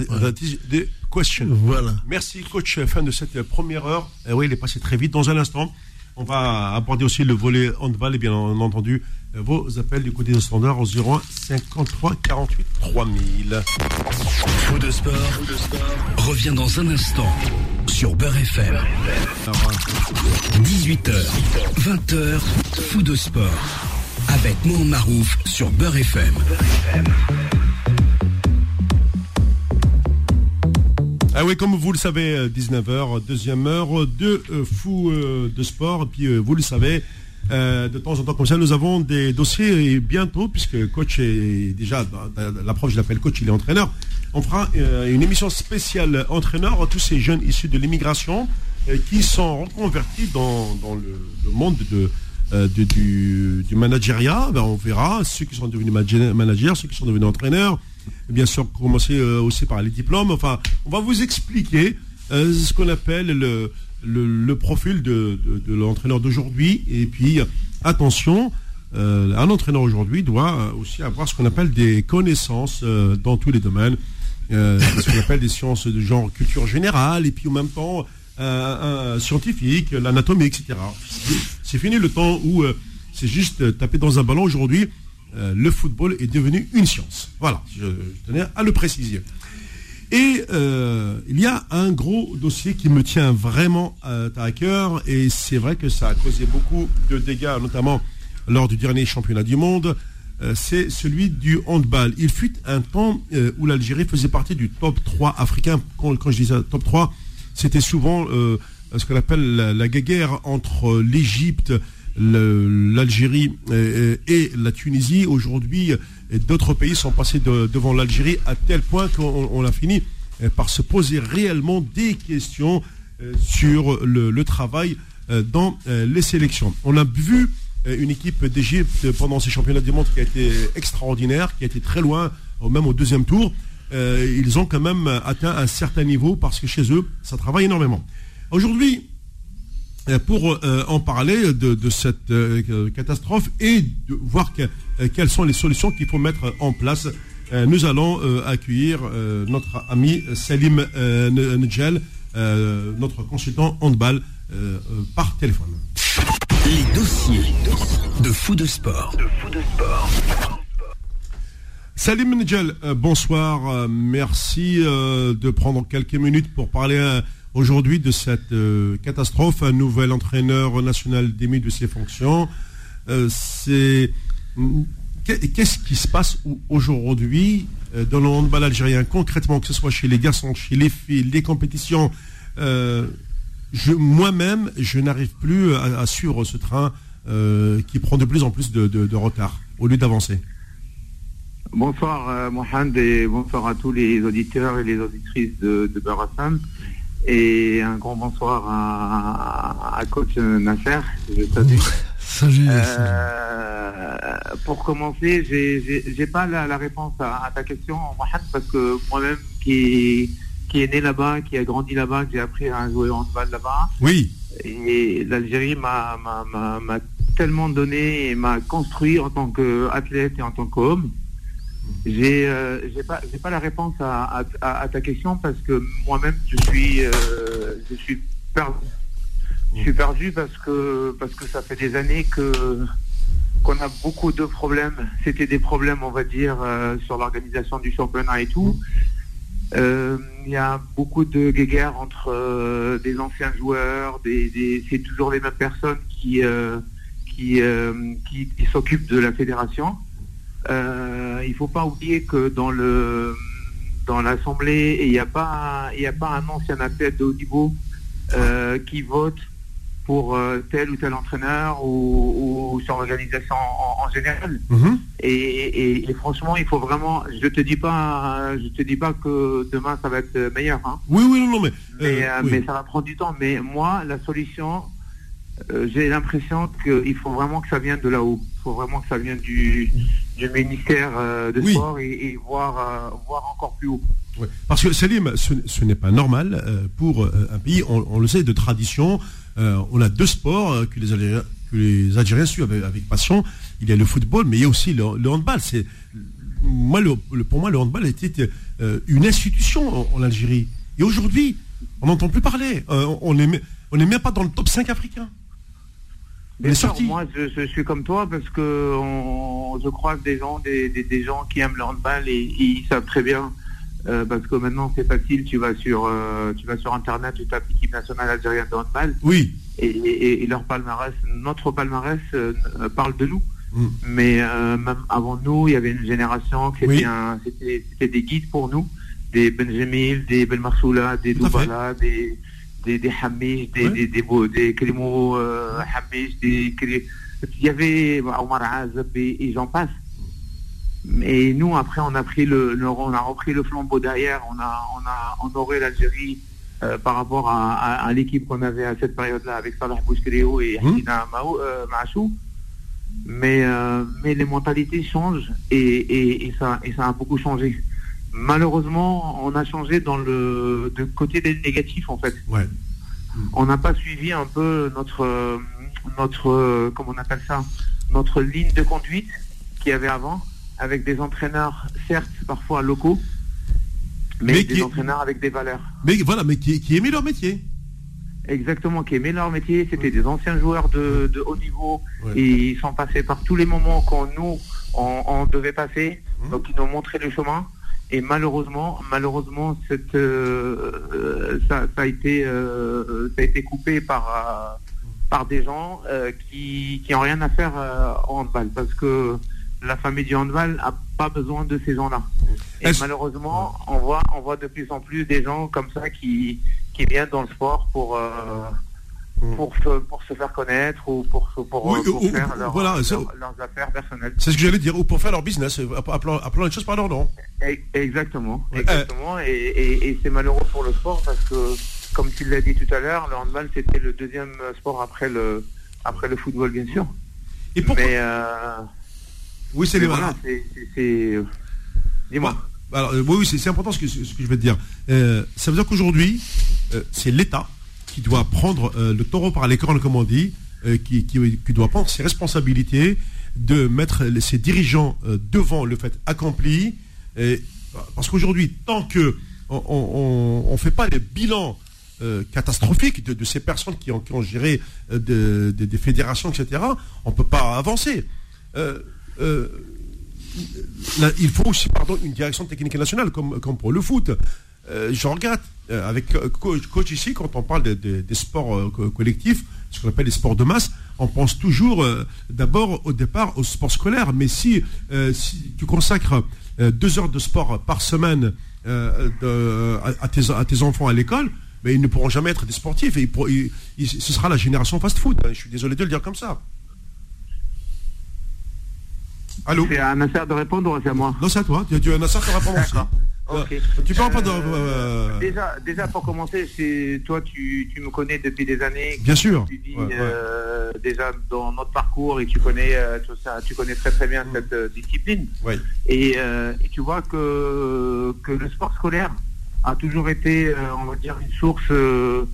des questions. Voilà. Merci, coach. Fin de cette première heure. Eh oui, il est passé très vite. Dans un instant, on va aborder aussi le volet handball et bien entendu vos appels du côté de standard au 01 53 48 3000. Fou de sport, de sport revient dans un instant sur Beurre FM. 18h, 20h, Fou de sport avec Mon Marouf sur Beurre FM. Ah oui, comme vous le savez, 19h, deuxième heure de Fou de Sport. Puis, vous le savez, de temps en temps comme ça, nous avons des dossiers et bientôt, puisque coach est déjà, l'approche, je l'appelle coach, il est entraîneur. On fera une émission spéciale entraîneur, tous ces jeunes issus de l'immigration qui sont reconvertis dans, dans le, monde de, du, du managériat. Ben, on verra ceux qui sont devenus managers, ceux qui sont devenus entraîneurs bien sûr commencer euh, aussi par les diplômes. Enfin, on va vous expliquer euh, ce qu'on appelle le, le, profil de, l'entraîneur d'aujourd'hui. Et puis, attention, euh, un entraîneur aujourd'hui doit aussi avoir ce qu'on appelle des connaissances dans tous les domaines, ce qu'on appelle des sciences de genre culture générale, et puis en même temps un, scientifique, l'anatomie, etc. C'est fini le temps où c'est juste taper dans un ballon aujourd'hui. Euh, le football est devenu une science. Voilà, je, tenais à le préciser. Et euh, il y a un gros dossier qui me tient vraiment euh, à cœur, et c'est vrai que ça a causé beaucoup de dégâts, notamment lors du dernier championnat du monde. c'est celui du handball. Il fut un temps où l'Algérie faisait partie du top 3 africain. Quand, je dis top 3, c'était souvent ce qu'on appelle la guerre entre l'Égypte, l'Algérie et la Tunisie. Aujourd'hui, d'autres pays sont passés devant l'Algérie à tel point qu'on a fini euh, par se poser réellement des questions euh, sur le, travail euh, dans les sélections. On a vu une équipe d'Égypte pendant ces championnats du monde qui a été extraordinaire, qui a été très loin, même au deuxième tour. ils ont quand même atteint un certain niveau parce que chez eux, ça travaille énormément. Aujourd'hui, euh, pour euh, en parler de, cette euh, catastrophe et de voir quelles sont les solutions qu'il faut mettre en place. nous allons accueillir notre ami Salim Ndjel, notre consultant handball, par téléphone. Les dossiers de fou de sport. Salim Ndjel, bonsoir. merci de prendre quelques minutes pour parler aujourd'hui de cette euh, catastrophe. Un nouvel entraîneur national démis de ses fonctions. Euh, c'est qu'est-ce qui se passe aujourd'hui euh, dans le handball algérien? Concrètement, que ce soit chez les garçons, chez les filles, les compétitions. moi-même, je n'arrive plus à, suivre ce train qui prend de plus en plus de, retard au lieu d'avancer. Bonsoir Mohamed et bonsoir à tous les auditeurs et les auditrices de, de et un grand bonsoir à, à coach Nasser, je salue. Salut. Euh, pour commencer, j'ai pas la, réponse à, ta question, Mohamed, parce que moi-même qui, qui est né là-bas, qui a grandi là-bas, j'ai appris à jouer en handball là-bas. Oui. Et l'Algérie m'a tellement donné et m'a construit en tant qu'athlète et en tant qu'homme. J'ai euh, pas j'ai pas la réponse à, ta question parce que moi-même je suis euh, je suis perdu. Je suis perdu parce que parce que ça fait des années que qu'on a beaucoup de problèmes. C'était des problèmes, on va dire, euh, sur l'organisation du championnat et tout. Il y a beaucoup de guéguerres entre des anciens joueurs, c'est toujours les mêmes personnes qui qui, qui s'occupent de la fédération. Euh, il ne faut pas oublier que dans le dans l'Assemblée, il n'y a pas il a pas un ancien athlète de haut niveau euh, qui vote pour euh, tel ou tel entraîneur ou, sur l'organisation en, général. Mhm. Et, franchement, il faut vraiment. Je te dis pas, je te dis pas que demain ça va être meilleur. Hein. Oui, oui, non, mais mais, ça va prendre du temps. Mais moi, la solution, j'ai l'impression qu'il faut vraiment que ça vienne de là-haut. Il faut vraiment que ça vienne du du ministère euh, de sport et, voir, euh, voir encore plus haut. Parce que Salim, ce, n'est pas normal euh, pour un pays, on, le sait, de tradition. on a deux sports que les Algériens, que les Algériens suivent avec, passion. Il y a le football, mais il y a aussi le, handball. C'est moi, le, pour moi, le handball était une institution en, Algérie. Et aujourd'hui, on n'entend plus parler. on n'est on même pas dans le top 5 africain. Moi, je, suis comme toi parce que je croise des gens, des, gens qui aiment le handball et, ils savent très bien. Euh, parce que maintenant c'est facile, tu vas sur euh, tu vas sur internet, tu tapes l'équipe nationale algérienne de handball. Oui. Et, leur palmarès, notre palmarès euh, parle de nous. Mm. Mais même avant nous, il y avait une génération qui c'était des guides pour nous. des Benjamil, des Belmarsoula, des. Doubala, des, des, des Hamish, des, Ouais. des, des, des Klimo euh, Hamish, des, il y avait Omar Azab et, et j'en passe. Mais nous, après, on a pris le, le- on a repris le flambeau derrière, on a, on a honoré l'Algérie euh, par rapport à, à- à l'équipe qu'on avait à cette période-là avec Salah Bouchkriou et Mhm. Hassina Maou- euh. Mais, euh, mais les mentalités changent et, et, et ça, et ça a beaucoup changé. Malheureusement, on a changé dans le de côté des négatifs en fait. Ouais. On n'a pas suivi un peu notre notre comment on appelle ça notre ligne de conduite qu'il y avait avant avec des entraîneurs certes parfois locaux mais, Mais des qui- entraîneurs avec des valeurs. Mais voilà, mais qui, qui aimaient leur métier. Exactement, qui aimaient leur métier, c'était des anciens joueurs de, de haut niveau Ouais. et ils sont passés par tous les moments qu'on nous on, on devait passer, Mhm. donc ils nous ont montré le chemin. Et malheureusement, malheureusement, cette, euh, euh, ça, ça a été, euh, ça a été coupé par par des gens qui qui ont rien à faire au handball, parce que la famille du handball a pas besoin de ces gens-là. Et malheureusement, on voit on voit de plus en plus des gens comme ça qui qui viennent dans le sport pour. Pour se, pour se faire connaître ou pour pour, pour, Oui, pour ou- faire ou- leur- voilà, leur- ça- leurs affaires personnelles. C'est ce que j'allais dire, ou pour faire leur business, euh, appelant, appelant les choses par leur nom. E- Exactement, Ouais. exactement. Et, et- et c'est malheureux pour le sport parce que, comme tu l'as dit tout à l'heure, le handball c'était le deuxième sport après le après le football, bien sûr. Et pourquoi Mais, euh, Oui, c'est les voilà, c'est Dis-moi. Ouais. Alors, euh, oui, oui, c'est important ce que, ce que je vais te dire. Euh, ça veut dire qu'aujourd'hui, c'est l'État qui doit prendre euh, le taureau par les cornes, comme on dit, euh, qui, doit prendre ses responsabilités, de mettre ses dirigeants euh, devant le fait accompli. Et, parce qu'aujourd'hui, tant que on ne fait pas les bilans euh, catastrophiques de, ces personnes qui ont, géré de- de- des fédérations, etc., on ne peut pas avancer. Il faut aussi pardon, une direction technique nationale, comme, comme pour le foot. Euh, je regarde euh, avec euh, coach, coach ici, quand on parle de- de- des sports co- collectifs, ce qu'on appelle les sports de masse, on pense toujours euh, d'abord au départ au sport scolaire. Mais si, euh, si tu consacres euh, deux heures de sport par semaine de- à, tes, à tes enfants à l'école, mais ils ne pourront jamais être des sportifs. Et ils pourront- ils- ils- ce sera la génération fast-food. hein. Je suis désolé de le dire comme ça. Allô? C'est à Nasser de répondre ou c'est à moi non, c'est à toi. Tu, tu as un certain répondre aussi. D'accord. Ok. Tu parles pas de. Euh, euh, Déjà, déjà pour commencer, c'est toi, tu, tu me connais depuis des années. Bien sûr. Tu dis Ouais, ouais. euh, déjà dans notre parcours et tu connais euh, tout ça, tu connais très très bien cette discipline. Ouais. Et, et tu vois que que le sport scolaire a toujours été, on va dire, une source de,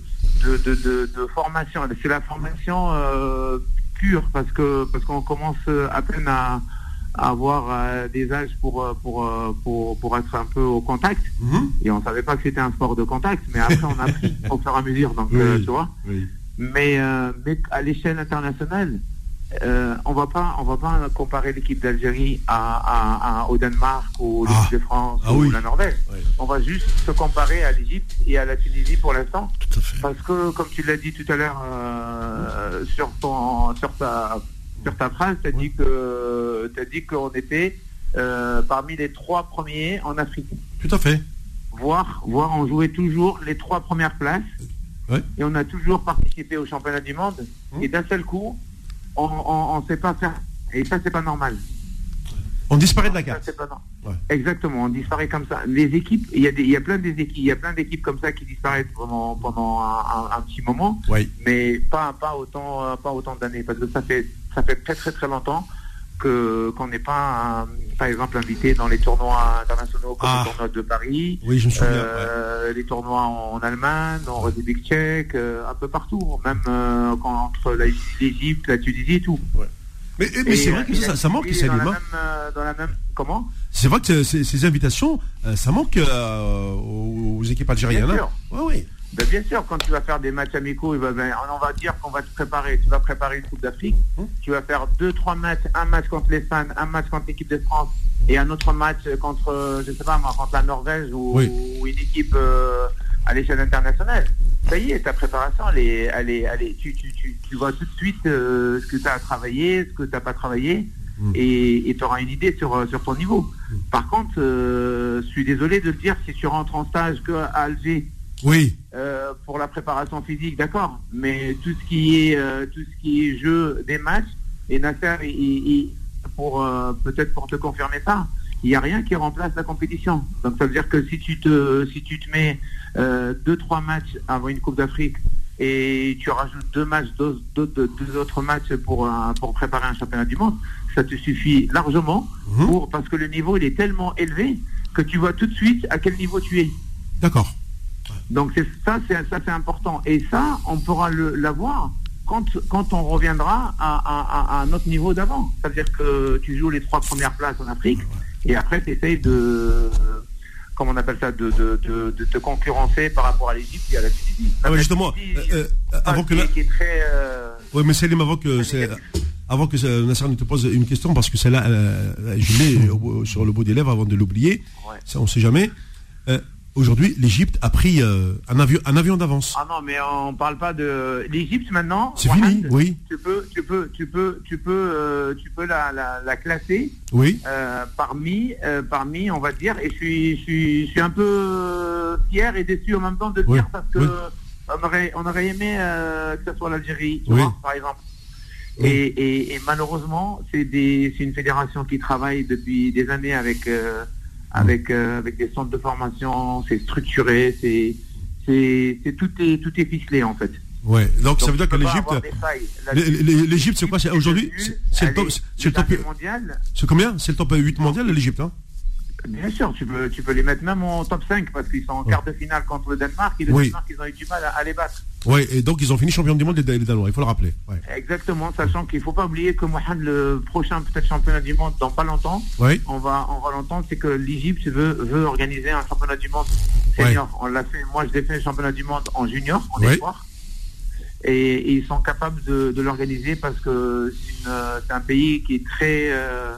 de, de, de formation. C'est la formation pure parce que parce qu'on commence à peine à avoir euh, des âges pour, euh, pour, euh, pour, pour être un peu au contact. Mhm. Et on savait pas que c'était un sport de contact, mais après on a appris au fur et à mesure. Donc, Oui. tu vois. Oui. Mais, mais à l'échelle internationale, euh, on va pas, on va pas comparer l'équipe d'Algérie à, à- à- au Danemark ou l'équipe Ah. de France Ah ou oui. la Norvège. On va juste se comparer à l'Égypte et à la Tunisie pour l'instant, parce que comme tu l'as dit tout à l'heure euh, sur ton, sur ta, sur ta phrase, t'as dit que, t'as dit qu'on était euh, parmi les trois premiers en Afrique Tout à fait. voire, voire on jouait toujours les trois premières places. Ouais. Et on a toujours participé au championnat du monde. Mmh. Et d'un seul coup, on ne sait pas faire. Et ça, c'est pas normal. On disparaît de la carte. Ouais. Exactement, on disparaît comme ça. Les équipes, il y a des, il y a plein des équipes, il y a plein d'équipes comme ça qui disparaissent pendant, pendant un, un- un petit moment, Oui. mais pas, pas autant, euh, pas autant d'années, parce que ça fait, ça fait très très très longtemps que qu'on n'est pas, par exemple, invité dans les tournois internationaux comme Ah. le tournoi de Paris, Oui, je me souviens. ouais. euh, les tournois en, en Allemagne, en République tchèque, euh, un peu partout, même euh, quand, entre l'Égypte, la Tunisie et tout. Mais, mais c'est vrai que ça, ça manque, est dans la, même, dans la même, comment? C'est vrai que ces, invitations, ça manque aux, aux équipes algériennes. Bien hein. Ouais, oui. Ben, bien sûr, quand tu vas faire des matchs amicaux, ben, on va dire qu'on va te préparer. Tu vas préparer une Coupe d'Afrique. Hum. Tu vas faire deux, trois matchs. Un match contre l'Espagne, un match contre l'équipe de France et un autre match contre, je sais pas moi, contre la Norvège ou, Oui. ou une équipe euh, à l'échelle internationale. Ça y est, ta préparation, elle est, elle est, elle est- tu, tu, tu, tu vois tout de suite euh, ce que tu as travaillé, ce que tu n'as pas travaillé. Mm. et tu auras une idée sur, sur ton niveau. Par contre, euh, je suis désolé de le dire, si tu rentres en stage que à Alger Oui. Euh, pour la préparation physique, d'accord, mais tout ce qui est euh, tout ce qui est jeu des matchs et Nasser, il- il- il- pour euh, peut-être pour te confirmer ça, il n'y a rien qui remplace la compétition. Donc ça veut dire que si tu te si tu te mets deux trois matchs avant une Coupe d'Afrique et tu rajoutes deux matchs, deux, deux- deux- autres matchs pour pour préparer un championnat du monde, ça te suffit largement Mhm. pour parce que le niveau il est tellement élevé que tu vois tout de suite à quel niveau tu es. D'accord. Donc ça, c'est important. Et ça, on pourra l'avoir quand quand on reviendra à, à- à un autre niveau d'avant. C'est-à-dire que tu joues les trois premières places en Afrique et après tu essayes de comment on appelle ça de, de, de, de te concurrencer par rapport à l'Égypte et à la Tunisie. Ah ouais, justement, euh, euh, avant que la- qui est très euh, Oui, mais Salim, avant que, avant que Nasser ne te pose une question, parce que celle-là, je l'ai sur le bout des lèvres avant de l'oublier, Ouais. ça on sait jamais. Aujourd'hui, l'Égypte a pris euh, un avion, un avion d'avance. Ah non, mais on parle pas de l'Égypte maintenant. C'est fini, oui. Tu peux, tu peux, tu peux, tu peux, euh, tu peux la, la, la classer Oui, euh, parmi, parmi, on va dire, et je suis, je suis, je suis un peu fier et déçu en même temps de Oui, dire parce que oui. on aurait, on aurait aimé que ce soit l'Algérie, Oui. par exemple. Et, et, et malheureusement, c'est des, c'est une fédération qui travaille depuis des années avec, avec, euh, avec des centres de formation, c'est structuré, c'est, c'est, c'est tout est, tout est ficelé en fait. ouais. Donc, ça veut dire que l'Égypte, l'Égypte, c'est quoi aujourd'hui, c'est le top, est c'est le top, mondial. c'est combien? C'est le top 8 mondial, l'Égypte, hein? Bien sûr, tu peux, tu peux les mettre même en top 5 parce qu'ils sont en quart de finale contre le Danemark et le Oui. Danemark, ils ont eu du mal à, à les battre. Ouais, et donc ils ont fini champion du monde les, Danois, il faut le rappeler. Ouais. Exactement, sachant qu'il faut pas oublier que Mohamed, le prochain peut-être championnat du monde dans pas longtemps, on va, on va l'entendre, c'est que l'Égypte veut, veut organiser un championnat du monde senior. On l'a fait, moi je fait le championnat du monde en junior, en Ouais. espoir. Et, et ils sont capables de, de l'organiser parce que c'est une- c'est un pays qui est très, euh,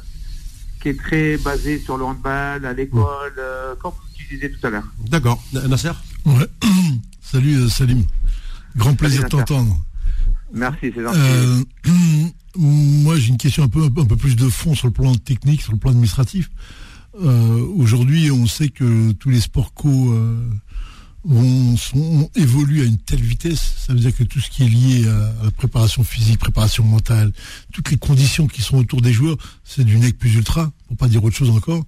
qui est très basé sur le handball, à l'école, euh, comme tu disais tout à l'heure. D'accord. Na- Nasser Ouais. Salut euh, Salim. Grand plaisir de t'entendre. Merci, c'est gentil. Euh, moi, j'ai une question un peu, un peu, un peu plus de fond sur le plan technique, sur le plan administratif. Euh, Aujourd'hui, on sait que tous les sports co euh, sont, évoluent à une telle vitesse. Ça veut dire que tout ce qui est lié à, à la préparation physique, préparation mentale, toutes les conditions qui sont autour des joueurs, c'est du nec plus ultra, pour pas dire autre chose encore.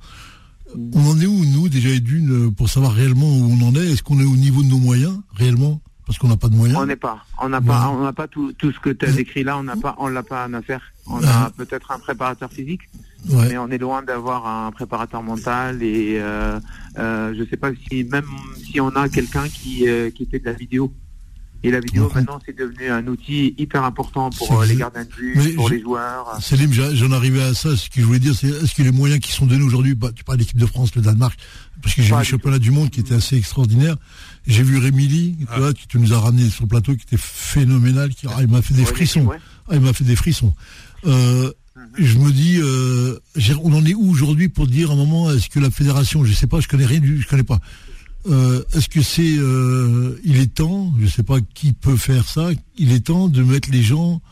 On en est où, nous, déjà, d'une, pour savoir réellement où on en est? Est-ce qu'on est au niveau de nos moyens, réellement? Parce qu'on n'a pas de moyens. On n'est pas, on n'a pas, on n'a pas tout, tout ce que tu as Ouais. décrit là, on n'a pas, on l'a pas à faire. On a peut-être un préparateur physique, Ouais. mais on est loin d'avoir un préparateur mental et euh, euh, je sais pas si même si on a quelqu'un qui euh, qui fait de la vidéo. Et la vidéo Ouais. maintenant c'est devenu un outil hyper important pour euh, les gardiens de but, pour je- les joueurs. Salim, j'a- j'en arrivais à ça. Ce que je voulais dire, c'est est-ce que les moyens qui sont donnés aujourd'hui, bah, tu parles de l'équipe de France, le Danemark, parce que j'ai vu le du championnat du monde qui était assez extraordinaire. J'ai vu Rémi Lee, tu vois, qui te nous a ramené sur le plateau, qui était phénoménal, qui ah, il m'a fait des Ouais, frissons. ouais. Ah, il m'a fait des frissons. Euh, je me dis, euh, on en est où aujourd'hui pour dire à un moment, est-ce que la fédération, je sais pas, je connais rien du, je connais pas. Euh, est-ce que c'est, euh, il est temps, je sais pas qui peut faire ça, il est temps de mettre les gens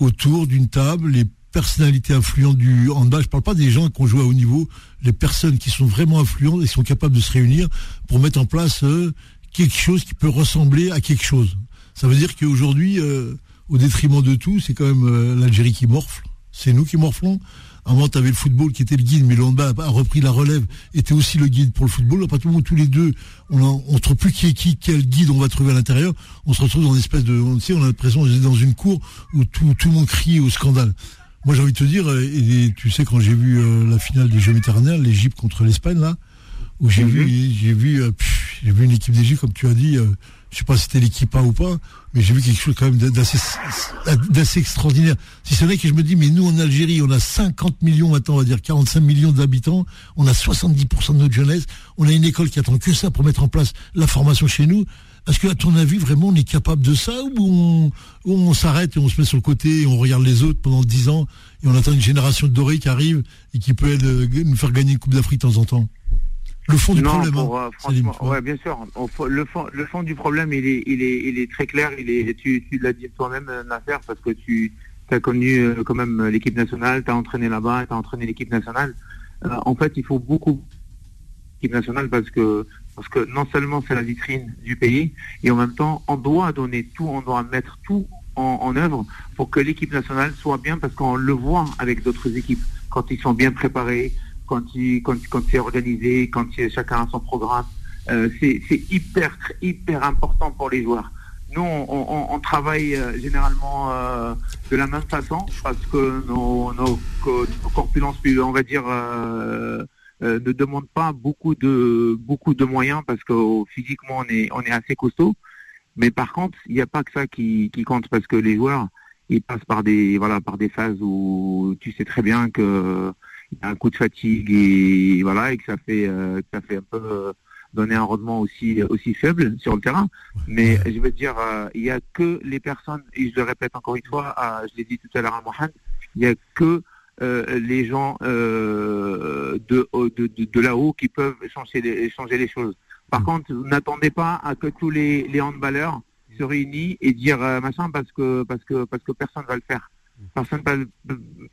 autour d'une table, les personnalités influentes du handball. Je parle pas des gens qui ont joué à haut niveau, les personnes qui sont vraiment influentes et sont capables de se réunir pour mettre en place euh, quelque chose qui peut ressembler à quelque chose. Ça veut dire qu'aujourd'hui, euh, au détriment de tout, c'est quand même euh, l'Algérie qui morfle. C'est nous qui morflons. Avant, tu avais le football qui était le guide, mais le handball a repris la relève, était aussi le guide pour le football. À partir du moment où tous les deux, on ne trouve plus qui est qui, quel guide on va trouver à l'intérieur, on se retrouve dans une espèce de... On, sait, on a l'impression d'être dans une cour où tout, tout le monde crie au scandale. Moi, j'ai envie de te dire, euh, et, tu sais, quand j'ai vu euh, la finale des Jeux méditerranéens, l'Égypte contre l'Espagne, là, où j'ai vu, j'ai vu, euh, j'ai vu une équipe d'Égypte, comme tu as dit, euh, je sais pas si c'était l'équipe ou pas, mais j'ai vu quelque chose quand même d'assez, extraordinaire. Si ce n'est que je me dis, mais nous en Algérie, on a 50 millions maintenant, on va dire 45 millions d'habitants, on a 70% de notre jeunesse, on a une école qui attend que ça pour mettre en place la formation chez nous. Est-ce que, à ton avis, vraiment, on est capable de ça ou on, s'arrête et on se met sur le côté et on regarde les autres pendant 10 ans et on attend une génération de dorés qui arrive et qui peut euh, nous faire gagner une Coupe d'Afrique de temps en temps? Le fond du non, problème, pour, hein, euh, franchement, ouais, bien sûr. Le fond, le fond du problème, il est, il est, il est très clair. Il est, tu, tu l'as dit toi-même, euh, Nasser, parce que tu, as connu euh, quand même l'équipe nationale, tu as entraîné là-bas, tu as entraîné l'équipe nationale. Euh, en fait, il faut beaucoup l'équipe nationale parce que parce que non seulement c'est la vitrine du pays, et en même temps, on doit donner tout, on doit mettre tout en, en œuvre pour que l'équipe nationale soit bien, parce qu'on le voit avec d'autres équipes, quand ils sont bien préparés, quand, quand, quand c'est organisé, quand chacun a son programme. Euh, c'est hyper, hyper important pour les joueurs. Nous, on, travaille euh, généralement euh, de la même façon parce que nos, nos, co- nos corpulences, on va dire, ne demandent pas beaucoup de beaucoup de moyens parce que euh, physiquement on est on est assez costaud. Mais par contre, il n'y a pas que ça qui, qui compte parce que les joueurs ils passent par des voilà par des phases où tu sais très bien que il y a un coup de fatigue et voilà et que ça fait euh, que ça fait un peu euh, donner un rendement aussi aussi faible sur le terrain. Mais je veux dire, euh, il y a que les personnes, et je le répète encore une fois, à- je l'ai dit tout à l'heure à Mohamed, il y a que euh, les gens euh, de, de, de, de là-haut qui peuvent changer les, changer les choses. Par contre, n'attendez pas à que tous les, les handballeurs se réunissent et dire euh, machin parce que parce que parce que personne va le faire. Personne va,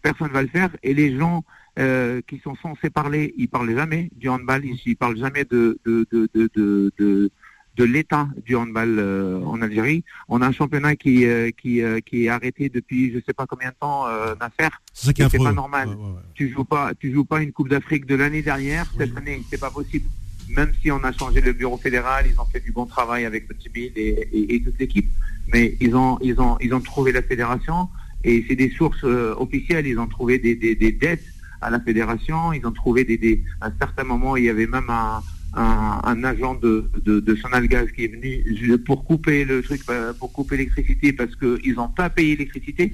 personne va le faire et les gens euh, qui sont censés parler, ils parlent jamais du handball, ils, parlent jamais de de de de de, l'état du handball euh, en Algérie. On a un championnat qui euh, qui euh, qui est arrêté depuis je sais pas combien de temps euh, Nasser. C'est pas normal. Ouais, ouais, ouais. Tu joues pas tu joues pas une Coupe d'Afrique de l'année dernière cette année, c'est pas possible. Même si on a changé le bureau fédéral, ils ont fait du bon travail avec Benjamin et, et, et toute l'équipe, mais ils ont ils ont ils ont trouvé la fédération et c'est des sources euh, officielles. Ils ont trouvé des, des, des dettes à la fédération. Ils ont trouvé des, des à un certain moment il y avait même un un, un agent de, de, de Sonalgaz qui est venu pour couper le truc, euh, pour couper l'électricité parce qu'ils n'ont pas payé l'électricité.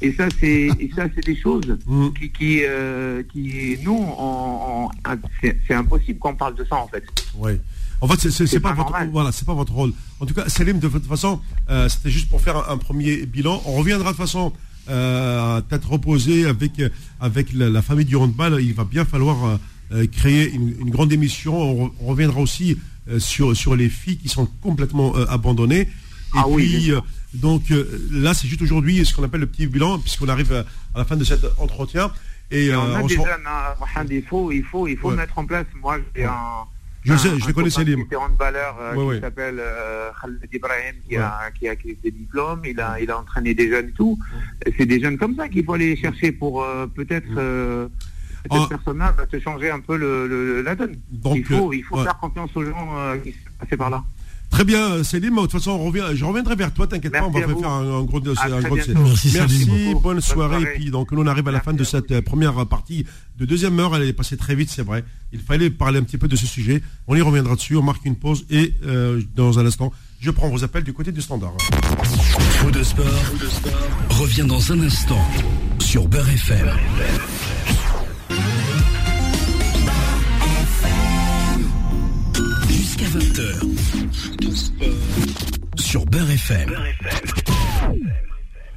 Et ça, c'est et ça, c'est des choses Mm. qui, qui, euh, qui nous, on, on- c'est impossible qu'on parle de ça en fait. Ouais. En fait, c'est- pas, pas votre, voilà, c'est pas votre rôle. En tout cas, Salim, de toute façon, euh, c'était juste pour faire un, un premier bilan. On reviendra de toute façon euh, à tête reposée avec avec la, la famille du handball. Il va bien falloir euh, créer une, une grande émission. On, re- on reviendra aussi euh, sur sur les filles qui sont complètement euh, abandonnées. Et Ah oui, puis, euh, donc là, c'est juste aujourd'hui ce qu'on appelle le petit bilan, puisqu'on arrive à, à la fin de cet entretien. Et, Et on a on des jeunes, hein, il faut, il faut, il faut Ouais. mettre en place. Moi, j'ai un. Je un- sais, je un les connais, Salim. qui était handballeur euh, Ouais, qui ouais. s'appelle euh, Khaled Ibrahim, qui, Ouais. a, qui a qui a des diplômes. Il a, il a entraîné des jeunes et tout. C'est des jeunes comme ça qu'il faut aller chercher pour euh, peut-être. Euh, cette Ah. personne-là va te changer un peu le, le- la donne. Donc, il faut, euh, il faut faire confiance aux gens euh, qui sont passés par là. Très bien, Céline. De toute façon, on revient, je reviendrai vers toi, t'inquiète pas, on va faire un, un gros dossier. Merci, Merci, bonne Bonne soirée. soirée. Et puis, donc, nous, on arrive à la Merci fin de cette vous. euh, première partie de deuxième heure. Elle est passée très vite, c'est vrai. Il fallait parler un petit peu de ce sujet. On y reviendra dessus. On marque une pause et euh, dans un instant, je prends vos appels du côté du standard. Faux de sport, revient dans un instant sur Beurre FM. Jusqu'à 20h. Sur Beurre FM.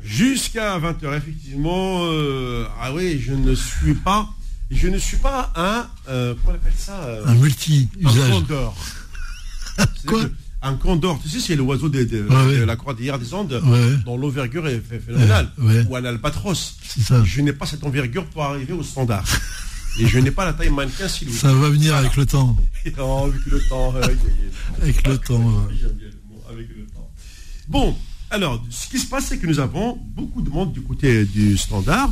Jusqu'à 20h, effectivement. euh, ah oui, je ne suis pas. Je ne suis pas un. euh, comment on appelle ça euh, Un Un multi-usage. condor. C'est Quoi Un condor, tu sais, c'est l'oiseau de, de- Ouais, ouais. de la cordillère des Andes, Ouais. dont l'envergure est ph- phénoménale. Ouais. Ou un albatros. C'est ça. Je n'ai pas cette envergure pour arriver au standard. Et je n'ai pas la taille mannequin Silhouette. Ça va venir avec le temps. Oh, avec le temps. Avec le temps. ouais. J'aime bien le mot, avec le temps. Bon, alors, ce qui se passe, c'est que nous avons beaucoup de monde du côté du standard.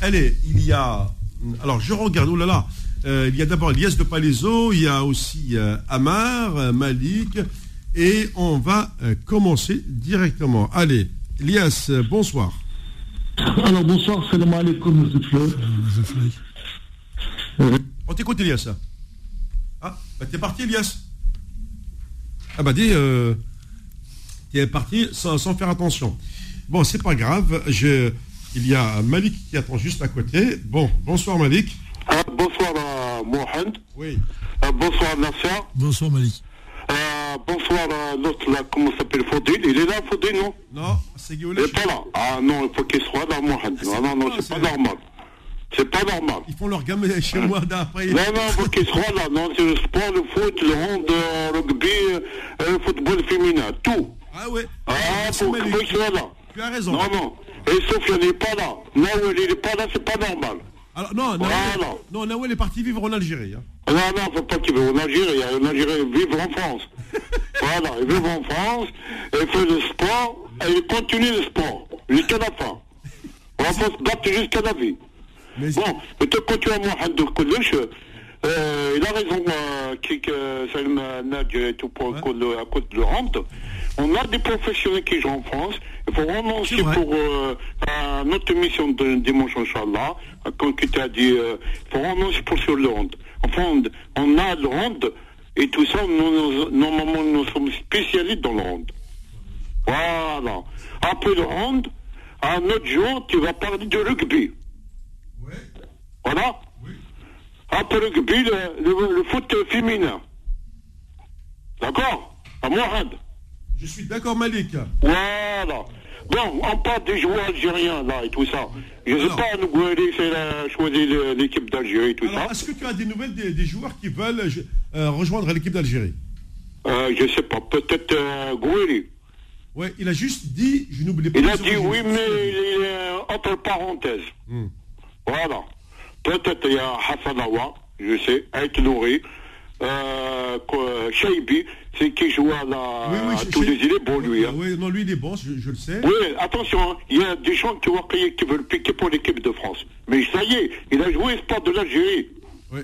Allez, il y a. Alors, je regarde, oh là là. euh, il y a d'abord Elias de Palaiso, il y a aussi euh, Amar, euh, Malik, et on va euh, commencer directement. Allez, Elias, euh, bonsoir. Alors bonsoir, salam alaikum, Fly. On t'écoute, Elias. Ah, bah, t'es parti, Elias Ah, bah, dis, euh, t'es parti sans, sans faire attention. Bon, c'est pas grave. Je, il y a Malik qui attend juste à côté. Bon, bonsoir, Malik. Ah, bonsoir à Mohamed. Oui. Ah, bonsoir Nasser. Bonsoir Malik. Ah, bonsoir à l'autre là, comment ça s'appelle Faudil. Il est là, Faudil, non? Non, c'est Guillaume. Il n'est pas là. Ah non, il faut qu'il soit là, Mohamed. c'est Non, non, non, pas, c'est pas normal. C'est pas normal. Ils font leur gamme chez moi d'après. Non, non, il faut qu'il soit là. Non, c'est le sport, le foot, le hand, le rugby, euh, le football féminin, tout. Ah ouais. Ah, C'est faut, faut qu'il soit là. Tu as raison. Non, non. Et Sofiane n'est pas là. Nawel, il n'est pas là, c'est pas normal. Alors, non, Nawel, Voilà. non, Nawel est parti vivre en Algérie. hein. Non, non, faut pas qu'il vive en Algérie. En Algérie, il vit en France. voilà, il vit en France, il fait le sport, et il continue le sport, jusqu'à la fin. On va se battre jusqu'à la vie. Bon, moi, Hamdou Koulouch, euh, il a raison, euh, qui, que Salim et tout pour à cause de- rente. On a des professionnels qui jouent en France. Il faut renoncer pour euh, notre émission de dimanche, Inch'Allah. Comme tu t'as dit, euh, il faut renoncer pour sur le rente. Enfin, on, on a le rente et tout ça, nous, nous- normalement, nous sommes spécialistes dans le rente. Voilà. Après le rente, un autre jour, tu vas parler de rugby. Voilà. Oui. Après le le, le- le foot féminin. D'accord À Mohamed. Je suis d'accord, Malik. Voilà. Bon, on parle des joueurs algériens, là, et tout ça. Je ne sais pas, Nougoueli, c'est a choisi l'équipe d'Algérie et tout Alors, ça. est-ce que tu as des nouvelles des, des joueurs qui veulent euh, rejoindre l'équipe d'Algérie? Euh, je ne sais pas, peut-être euh, Goueli. Ouais, il a juste dit, je n'oublie pas. Il a dit oui, mais il est entre parenthèses. Hmm. Voilà. Peut-être il y a Hassan Awa, je sais, Ait Nouri, euh, Shaibi, c'est qui joue à, la, Oui, oui, à tous les îles, bon lui. Hein. Oui, non, lui, il est bon, je, je le sais. Oui, attention, hein, il y a des gens qui, vont crier, qui veulent piquer pour l'équipe de France. Mais ça y est, il a joué sport de l'Algérie. Ouais.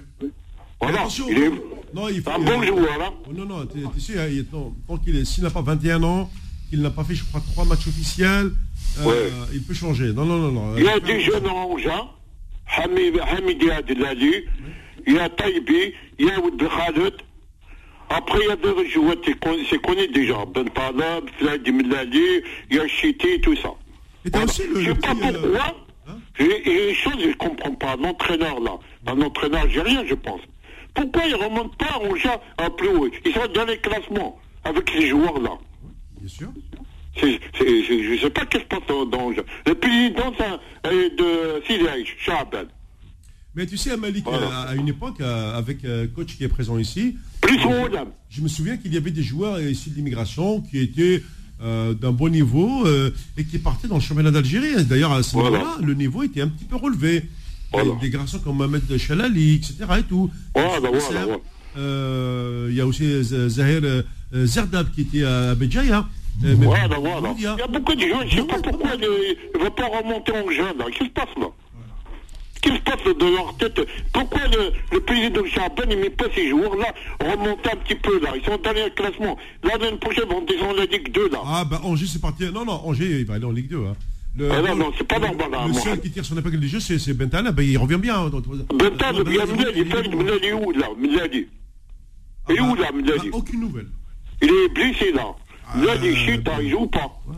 Voilà. Attention, Il est non, il faut, un bon joueur, hein. Oh, non, non, t'es t'es sûr, il- non, tant qu'il est, s'il n'a pas 21 ans, qu'il n'a pas fait, je crois, trois matchs officiels, euh, Ouais. il peut changer. Non, non, non, non. Il y a Euh, des jeunes Hamid, Hamidi Adilali, il y a Taïbi, il y a Oud Khaled. Après, il y a d'autres joueurs, connu, c'est connu déjà. Ben Talab, Fladi Millali, il y a Chiti, tout ça. Et t'as aussi le- Je sais pas euh, pourquoi. hein J'ai- Il y a des choses que je ne comprends pas. Un entraîneur, là, un entraîneur algérien, je pense. Pourquoi il ne remonte pas en gens un plus haut? Ils sont dans les classements avec ces joueurs-là. Bien sûr. C'est- c'est- c'est- je ne sais pas qu'est-ce passe dans, dans le président c'est, euh, de Sidi Chaban. Mais tu sais, Malik, Voilà. euh, à une époque, euh, avec un coach qui est présent ici, je me souviens qu'il y avait des joueurs issus de l'immigration qui étaient euh, d'un bon niveau euh, et qui partaient dans le championnat d'Algérie. D'ailleurs, à ce Voilà. moment-là, le niveau était un petit peu relevé. Voilà. Avec des garçons comme Mohamed Chalali, etc. Et tout. Euh, Il y a aussi Zahir Zerdab qui était à Béjaïa. Euh, mais- Voilà, voilà. Il y a- Il y a beaucoup de gens, je ne sais pas pourquoi ils ne veulent pas remonter en jeune, là. Qu'est-ce qui se passe, là Qu'est-ce qui se passe de leur tête Pourquoi le, le président Chaban ne met pas ces joueurs-là remonter un petit peu, là Ils sont dans les classements. L'année prochaine, ils vont descendre la Ligue 2, là. Ah, bah Angers, c'est parti. Non, non, Angers, il va aller en Ligue 2. Hein. Le, Ah non, non, c'est pas le- normal, hein, Le moi. seul qui tire son épingle du jeu, c'est Bentala. Ben, il revient bien. hein, dans- il Fred Mladi est où, là Il est Ah, où, bah, là, Aucune nouvelle. Il est blessé, là. Ah, Mladi, chute, ben- il joue pas. Ouais.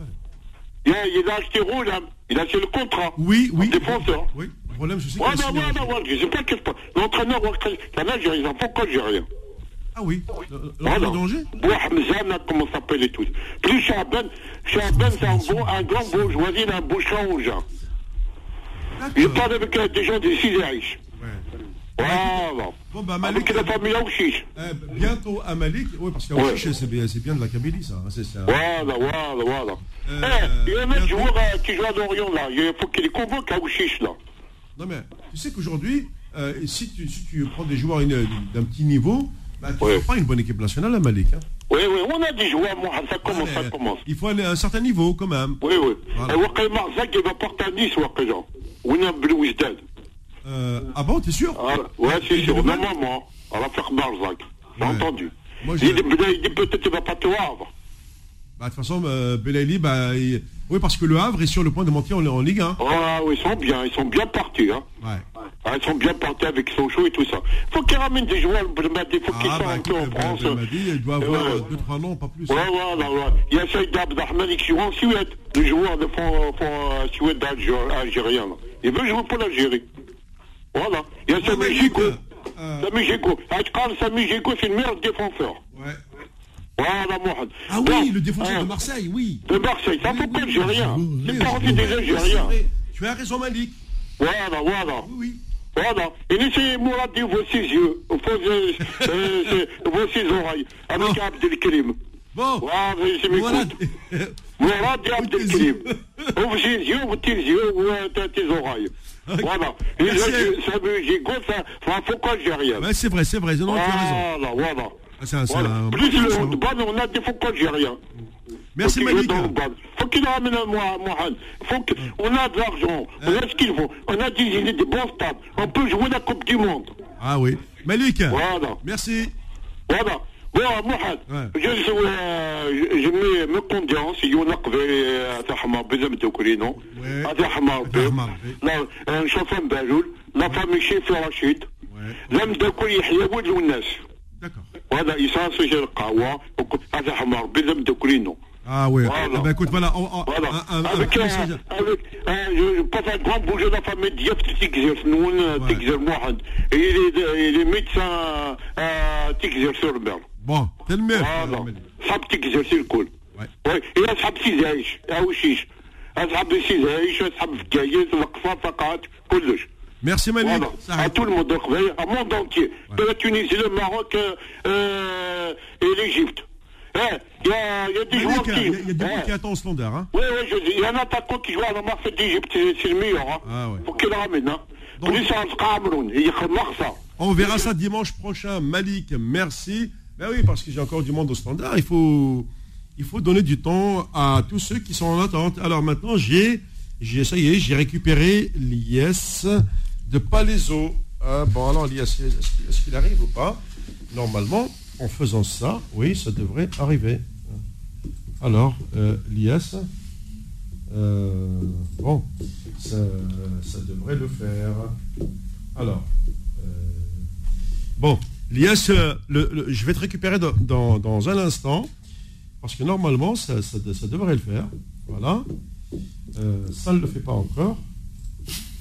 Il a, il a acheté Roux, là. Il a acheté le contrat. Oui, oui. Défenseur. Oui, le problème, je sais a voilà, un- voilà, je sais pas qu'est-ce que L'entraîneur, c'est un Algérien, pourquoi Algérien Ah oui. Voilà. L'entraîneur d'Angers comment ça s'appelle et tout. Plus Chaban, c'est un, bon, un grand bourgeoisie, il a un beau change. Il parle avec euh, des gens des Sidaïch. Ouais. Voilà. Bon, bah, Malik. Avec la famille Aouchiche. euh, bientôt à Malik. Oui, parce qu'à Ouais. C'est bien, de la Kabylie, ça. hein, c'est ça. Voilà, voilà, voilà. Euh, Eh, il y a un joueur euh, qui joue à Lorient, là. Il faut qu'il les convoque à Aouchiche, là. Non, mais tu sais qu'aujourd'hui, euh, si, tu, si tu prends des joueurs d'un petit niveau, bah, tu ne Ouais. pas une bonne équipe nationale à Malik. Hein. Oui, oui, on a des joueurs, moi, ça commence, Ah, ça commence. Il faut aller à un certain niveau, quand même. Oui, oui. Voilà. Et Wakil Marzak, il va porter à Nice, Wakil. On a Blouizdad. Euh, ah bon, t'es sûr Ah, ouais, c'est sûr. nouvelles Normalement, on va faire Barzak. J'ai Ouais. entendu. Moi, il, je- dit, il dit peut-être qu'il va pas te Havre. Bah, De toute façon, euh, Belaïli, bah, il- oui, parce que le Havre est sur le point de monter en, en Ligue 1. Ah oui, ils sont bien, ils sont bien partis. Hein. Ouais. Ah, ils sont bien partis avec Sochaux et tout ça. faut qu'ils ramènent des joueurs, il faut qu'ils Ah, soient bah, un peu en bah, France. dit, il doit avoir Ouais. 2-3 noms, pas plus. Ouais. Il y a Saïd Abdahman qui joue en Suède, le joueur de fond, fond euh, Suède algé- algérien. Il veut jouer pour l'Algérie. Voilà. Il y a Ouais, Sami Gigo. euh, Sami Gigo. Atqal Sami Gigo, c'est le meilleur défenseur. Ouais. Voilà, Mohamed. Ah oui, le défenseur hein, de Marseille, oui. De Marseille, ça Oui, fait pas algérien. C'est envie des Algériens. Tu as raison, Malik. Voilà, voilà. Oui, oui. Voilà. Et laissez Mourad dire vos six yeux, vos, euh, euh, vos six oreilles, avec Oh. Abdelkrim. Bon. Voilà, je Voilà. m'écoute. Mourad et Abdelkrim. Ouvre tes yeux, ouvre tes yeux, ouvre tes- tes Voilà. Et là, ça me ça, ça faut qu'on algérien. Ouais, c'est vrai, c'est vrai. Non, tu as raison. Voilà, voilà. Ah, Voilà. un- Plus le handball, on a des faux algériens. Merci Faut qu'il Malik. joue dans le handball. Faut qu'il ramène un moi, Mohamed. Faut que, on a de l'argent. On a ce qu'il faut. On a des idées, des bons stades. On peut jouer la Coupe du Monde. Ah oui. Malik. Voilà. Merci. Voilà. واحد جوج جمي من كونديونس يونق تاع حمار بزم دوكرينو هذا حمار لا نشوف بالول لا فامي شيف رشيد لم داكل يحيى ولد والناس وهذا إساس القهوة هذا حمار بزم دوكرينو Ah oui, voilà. Eh ben, écoute, voilà. On, on, voilà. Un, un, avec, un, un, avec un, je pense un grand bourgeois de la famille Diop Tigzer Noun, Tigzer Mohamed. Il est médecin à Tigzer Sorber. mer. Bon, t'es le meilleur. Voilà. Malik. صحاب تكزر سي الكل Ouais. وي إيه أصحاب سيزايش أوشيش أصحاب سيزايش أصحاب فكايس القفا فقط كلش Merci Malik. Voilà. Ça À arrête. tout le monde, à monde entier. De la Tunisie, le Maroc euh, euh, et l'Égypte. Hein, Il y, a, il y a des joueurs Malik, qui. il y a- il y a du hein. monde qui attend au standard. Hein. Oui, oui, je dis, il y a un attaquant qui joue à la Marseille d'Égypte, c'est c'est le meilleur. Hein. Ah ouais. Faut qu'il le ramène. Hein. Donc- Plus ça, c'est Cameroun. Il y a que ça. On verra ça dimanche prochain. Malik, merci. Ben oui, parce que j'ai encore du monde au standard. Il faut, il faut donner du temps à tous ceux qui sont en attente. Alors maintenant, j'ai, j'ai ça j'ai récupéré l'IS de Palaiso. Ah, bon, alors l'IS, est-ce qu'il- arrive ou pas? Normalement, en faisant ça, oui, ça devrait arriver. Alors, euh, l'IS, euh, bon, ça, ça devrait le faire. Alors, euh, bon, euh, le- le- je vais te récupérer dans, dans- dans un instant, parce que normalement, ça, ça de- ça devrait le faire. Voilà. Euh, ça ne le fait pas encore.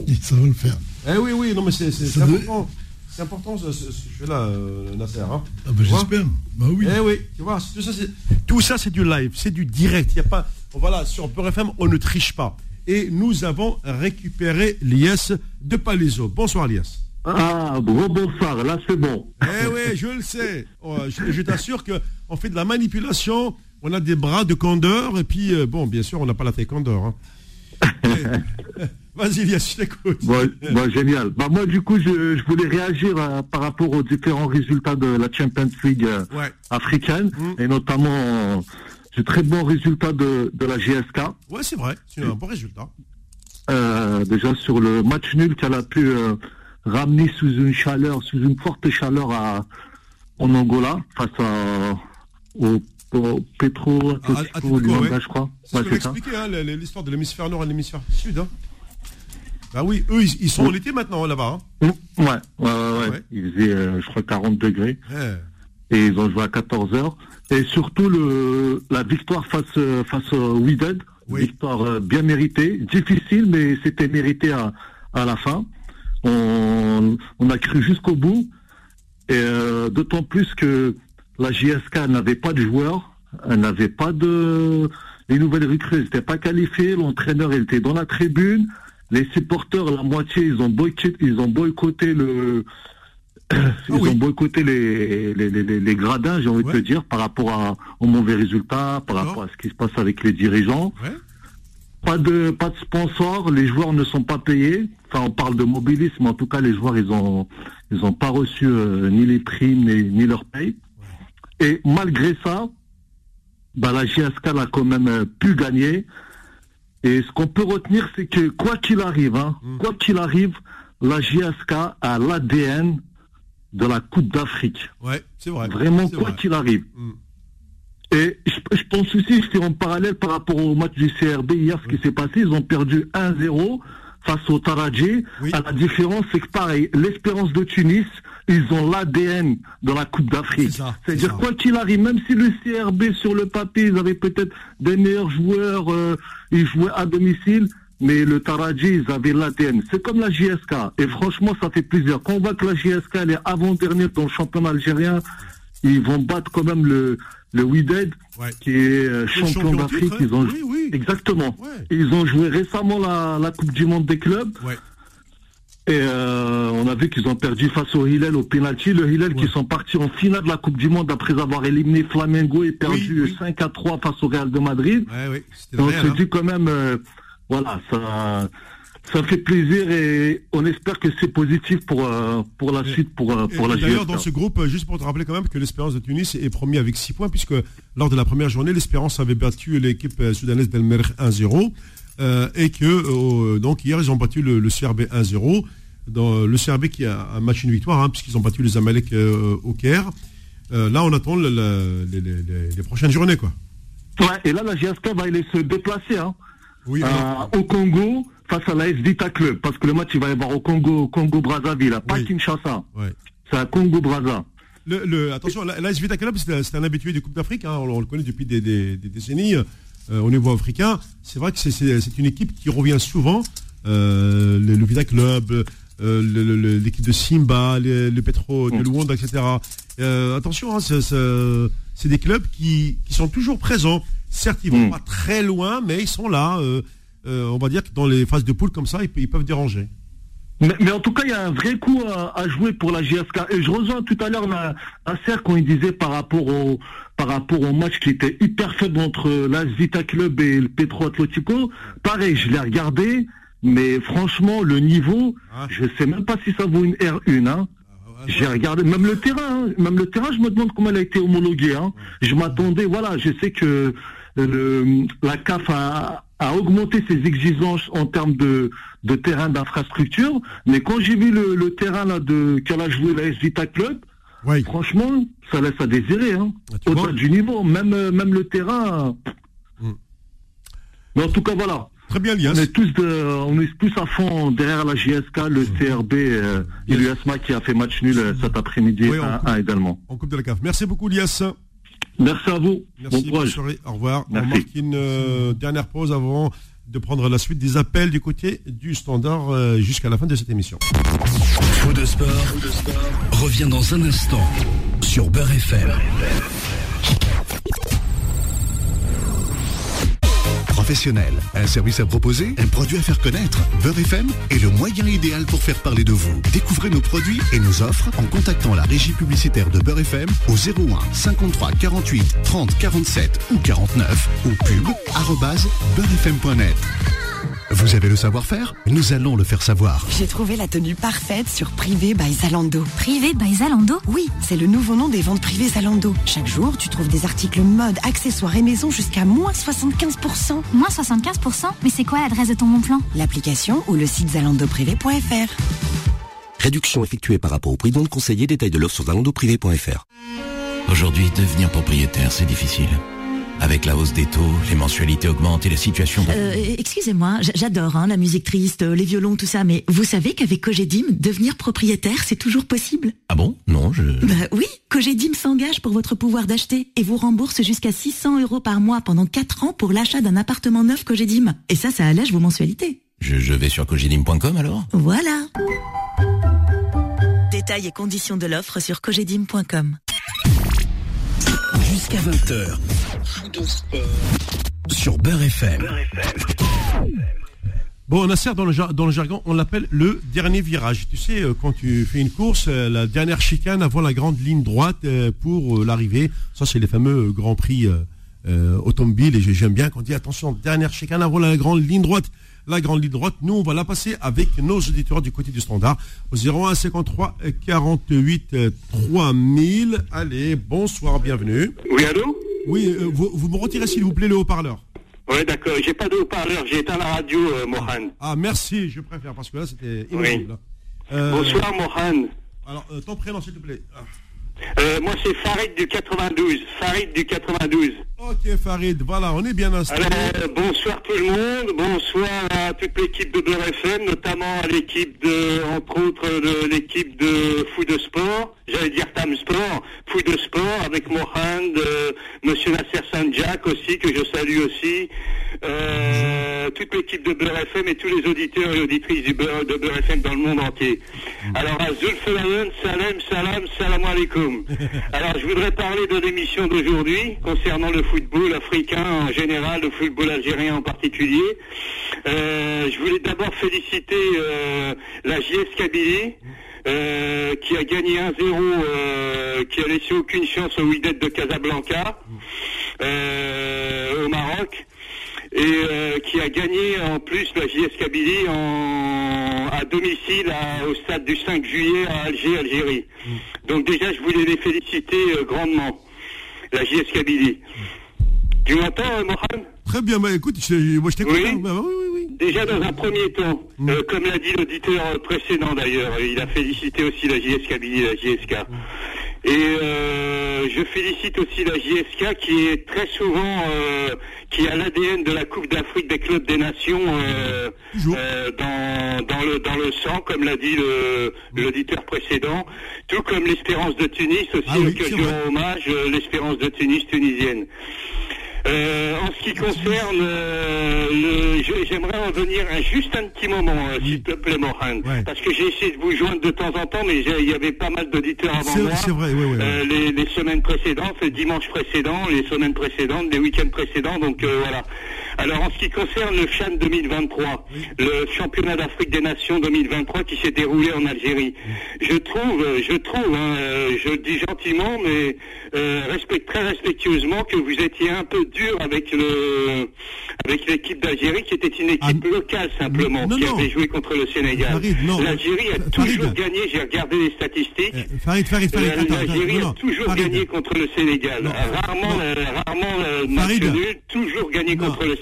Et ça va le faire. Eh oui, oui, non, mais c'est important. C'est important ce, ce- ce que je fais là, euh, Nasser. hein. Ah vois j'espère. Bah oui. Eh oui, tu vois, tout ça, c'est, du live, c'est du direct. Il a pas, voilà, sur Peur FM, on ne triche pas. Et nous avons récupéré l'IS de Palaiso. Bonsoir, l'IS. Ah, gros bonsoir, là c'est bon. Eh oui, je le sais. Oh, je, je t'assure que on fait de la manipulation. On a des bras de condor et puis euh, bon, bien sûr, on n'a pas la taille condor. hein. Eh, Vas-y, Lias, je t'écoute. Bon, bon, génial. Bah, moi, du coup, je, je voulais réagir euh, par rapport aux différents résultats de la Champions League euh, Ouais. africaine, Mm. et notamment euh, ce très bon résultat de, de la GSK. Ouais, c'est vrai. C'est un bon résultat. Déjà sur le match nul qu'elle a pu ramener sous une chaleur, sous une forte chaleur à, en Angola, face à, au, au À- Luanda, ouais. je crois. C'est Ouais, ce expliqué, hein, l'histoire de l'hémisphère nord et de l'hémisphère sud. Hein. Bah oui, eux, ils, ils sont en été maintenant là-bas. Hein. Ouais, ouais, ouais, ouais. Ouais. Il faisait, euh, je crois, 40 degrés. Et ils ont joué à 14 heures. Et surtout le, la victoire face euh, face au Wydad, Oui. victoire euh, bien méritée, difficile mais c'était mérité à, à la fin. On, on a cru jusqu'au bout et euh, d'autant plus que la JSK n'avait pas de joueurs, elle n'avait pas de les nouvelles recrues, n'étaient pas qualifiées, l'entraîneur était dans la tribune, les supporters la moitié ils ont boycotté, ils ont boycotté le ils Ah oui. ont boycotté les, les, les, les- gradins, j'ai envie Ouais. de te dire, par rapport à, aux mauvais résultats, par rapport à ce qui se passe avec les dirigeants. Ouais. Pas de pas de sponsors, les joueurs ne sont pas payés. Enfin, on parle de mobilisme, en tout cas, les joueurs, ils ont ils ont pas reçu euh, ni les primes ni, ni leur paye. Et malgré ça, bah, la GSK a quand même euh, pu gagner. Et ce qu'on peut retenir, c'est que quoi qu'il arrive, hein, Mm. quoi qu'il arrive, la GSK a l'ADN de la Coupe d'Afrique. Ouais, c'est vrai. Vraiment, quoi qu'il arrive. Mm. Et je, je pense aussi, je fais en parallèle par rapport au match du CRB hier, ce qui s'est passé, ils ont perdu 1-0 face au Taradji. Oui. À la différence, c'est que pareil, l'espérance de Tunis, ils ont l'ADN de la Coupe d'Afrique. C'est C'est-à-dire, c'est quoi qu'il arrive, même si le CRB sur le papier, ils avaient peut-être des meilleurs joueurs, euh, ils jouaient à domicile, mais le Taradji, ils avaient l'ADN. C'est comme la JSK. Et franchement, ça fait plaisir. Quand on voit que la JSK, elle est avant-dernière dans le championnat algérien, ils vont battre quand même le, le Ouais. qui est euh, champion champion d'Afrique. Ils ont Oui, oui. Exactement. Ouais. Ils ont joué récemment la, la Coupe du Monde des clubs. Ouais. Et euh, on a vu qu'ils ont perdu face au Hillel au penalty. Le Hillel qui sont partis en finale de la Coupe du Monde après avoir éliminé Flamengo et perdu oui. 5 à 3 face au Real de Madrid. On vrai. se hein. dit quand même, euh, voilà, ça, ça fait plaisir et on espère que c'est positif pour, euh, pour la suite, pour, euh, pour la D'ailleurs, dans ce groupe, euh, juste pour te rappeler quand même que l'Espérance de Tunis est premier avec 6 points, puisque lors de la première journée, l'Espérance avait battu l'équipe soudanaise d'El Merr 1-0, euh, et que euh, donc hier, ils ont battu le, le CRB 1-0. Dans le CRB qui a un match une victoire, hein, puisqu'ils ont battu les Amalek euh, au Caire. Là, on attend le- le- les, les- les- les prochaines journées, quoi. Ouais, et là, la GSK va aller se déplacer hein, Oui, au Congo face à l'AS Vita Club, parce que le match, il va y avoir au Congo, Congo Brazzaville, pas Oui. Kinshasa. ouais. C'est à Congo Brazza. Le, le- attention, l'AS Vita Club, c'est un- habitué des Coupes d'Afrique. hein, on, on le connaît depuis des, des- des décennies euh, au niveau africain. C'est vrai que c'est- une équipe qui revient souvent. Euh, le, le Vita Club, euh, l'équipe de Simba, le, le Petro de Mm. Luanda, etc. Attention, hein, c'est- des clubs qui, qui sont toujours présents. Certes, ils vont Mm. pas très loin, mais ils sont là. Euh, on va dire que dans les phases de poule comme ça, ils, pe- ils peuvent déranger. Mais, mais en tout cas, il y a un vrai coup à, à jouer pour la GSK. Et je rejoins tout à l'heure la- Nasser quand il disait par rapport au par rapport au match qui était hyper faible entre l'AS Vita Club et le Petro Atletico. Pareil, je l'ai regardé, mais franchement, le niveau, Ah. je sais même pas si ça vaut une R1. Hein. J'ai regardé, même le terrain, hein, même le terrain, je me demande comment il a été homologué. Hein. Je m'attendais, voilà, je sais que le, la CAF a, a augmenté ses exigences en termes de, de terrain d'infrastructure, mais quand j'ai vu le, le terrain là de qu'elle a joué la S Vita Club, Oui. franchement, ça laisse à désirer. Hein. Ah, Au-delà du niveau, même euh, même le terrain. Mm. Mais en tout cas, voilà. Très bien, Lias. On est tous de, on est tous à fond derrière la JSK, le CRB euh, et l'USMA qui a fait match nul euh, cet après-midi Oui, on à- coupe. à également. En Coupe de la CAF. Merci beaucoup, Lias. Merci à vous. Merci, bon soirée, au revoir. On Merci. marque une euh, dernière pause avant de prendre la suite des appels du côté du standard euh, jusqu'à la fin de cette émission. Faux de sport, revient dans un instant sur Beurre FM. Un service à proposer, un produit à faire connaître. Beurre FM est le moyen idéal pour faire parler de vous. Découvrez nos produits et nos offres en contactant la régie publicitaire de Beurre FM au 01 53 48 30 47 ou 49 ou pub arobase beurrefm.net. Vous avez le savoir-faire Nous allons le faire savoir. J'ai trouvé la tenue parfaite sur Privé by Zalando. Privé by Zalando Oui, c'est le nouveau nom des ventes privées Zalando. Chaque jour, tu trouves des articles mode, accessoires et maison jusqu'à moins 75%. Moins 75% Mais c'est quoi l'adresse de ton bon plan L'application ou le site zalandoprivé.fr. Réduction effectuée par rapport au prix donc conseillé, détail de l'offre sur zalandoprivé.fr. Aujourd'hui, devenir propriétaire, c'est difficile. Avec la hausse des taux, les mensualités augmentent et la situation... de- Euh, excusez-moi, j'adore hein, la musique triste, euh, les violons, tout ça, mais vous savez qu'avec Cogedim, devenir propriétaire, c'est toujours possible? Ah bon? Non, je... Bah oui, Cogedim s'engage pour votre pouvoir d'acheter et vous rembourse jusqu'à 600 euros par mois pendant 4 ans pour l'achat d'un appartement neuf Cogedim. Et ça, ça allège vos mensualités. Je, je vais sur cogedim.com alors? Voilà. Détails et conditions de l'offre sur cogedim.com. Jusqu'à 20h. Sur Beurre FM. Bon, Nasser, dans le, dans le jargon, on l'appelle le dernier virage. Tu sais, euh, quand tu fais une course, euh, la dernière chicane avant la grande ligne droite euh, pour l'arrivée. Ça, c'est les fameux Grands Prix euh, automobiles. Et j'ai- j'aime bien quand on dit, attention, dernière chicane avant la grande ligne droite. La grande ligne droite, nous, on va la passer avec nos auditeurs du côté du standard au 01 53 48 euh, 3000. Allez, bonsoir, bienvenue. Oui, allô? Oui, euh, vous, vous me retirez s'il vous plaît le haut-parleur. Oui, d'accord. J'ai pas de haut-parleur. J'ai éteint la radio, euh, Mohan. Ah, merci, je préfère, parce que là, c'était Oui. Euh, Bonsoir, Mohan. Alors, ton prénom, s'il te plaît. Ah. Moi, c'est Farid du 92. Farid du 92. Ok, Farid, voilà, on est bien installé. Euh, bonsoir tout le monde, bonsoir à toute l'équipe de Beurre FM, notamment à l'équipe de, entre autres, de l'équipe de Fou de Sport, j'allais dire Tam Sport, Fou de Sport, avec Mohamed, euh, Monsieur Nasser Sanjak aussi, que je salue aussi, euh, toute l'équipe de Beurre FM et tous les auditeurs et auditrices du Beurre, de Beurre FM dans le monde entier. Alors, à Zulfelayen, salam, salam, salam alaikum. Alors, je voudrais parler de l'émission d'aujourd'hui concernant le football africain en général, le football algérien en particulier. Euh, je voulais d'abord féliciter euh, la JS Kabylie. euh, qui a gagné 1-0, euh, qui a laissé aucune chance au Wydad de Casablanca, euh, au Maroc. et qui a gagné en plus la JS Kabylie en, à domicile à- au stade du 5 juillet à Alger, Algérie. Donc déjà, je voulais les féliciter grandement, la JS Kabylie. Tu m'entends, euh, Mohamed Très bien, bah, écoute, je- moi je t'écoute. Oui. hein. Bah, oui, oui, oui. Déjà dans un premier temps, euh, comme l'a dit l'auditeur euh, précédent d'ailleurs, il a félicité aussi la JS Kabylie, la JSK. Et euh, je félicite aussi la JSK qui est très souvent, euh, qui a l'ADN de la Coupe d'Afrique des clubs des nations dans, dans, le, dans le sang, comme l'a dit le- l'auditeur précédent, tout comme l'Espérance de Tunis aussi, Ah auquel je rends hommage, l'Espérance de Tunis tunisienne. Euh, en ce qui concerne, euh, j'aimerais revenir un- juste un petit moment, euh, s'il te plaît, Mohan, parce que j'ai essayé de vous joindre de temps en temps, mais il y avait pas mal d'auditeurs avant moi. c'est vrai, oui, oui. Euh, les, les semaines précédentes, le dimanche précédent, les semaines précédentes, les week-ends précédents, donc euh, voilà. Alors en ce qui concerne le CHAN 2023, le championnat d'Afrique des Nations 2023 qui s'est déroulé en Algérie, je trouve, euh, je trouve, hein, euh, je le dis gentiment, mais euh, respect- très respectueusement que vous étiez un peu dur avec le avec l'équipe d'Algérie qui était une équipe locale simplement, Ah, non, qui non. avait joué contre le Sénégal. Farid. L'Algérie a Farid. toujours gagné, j'ai regardé les statistiques. Farid, Farid, Farid, Euh, attends, L'Algérie a toujours Farid. gagné contre le Sénégal. rarement, euh, rarement euh, match Farid. nul, toujours gagné contre le Sénégal.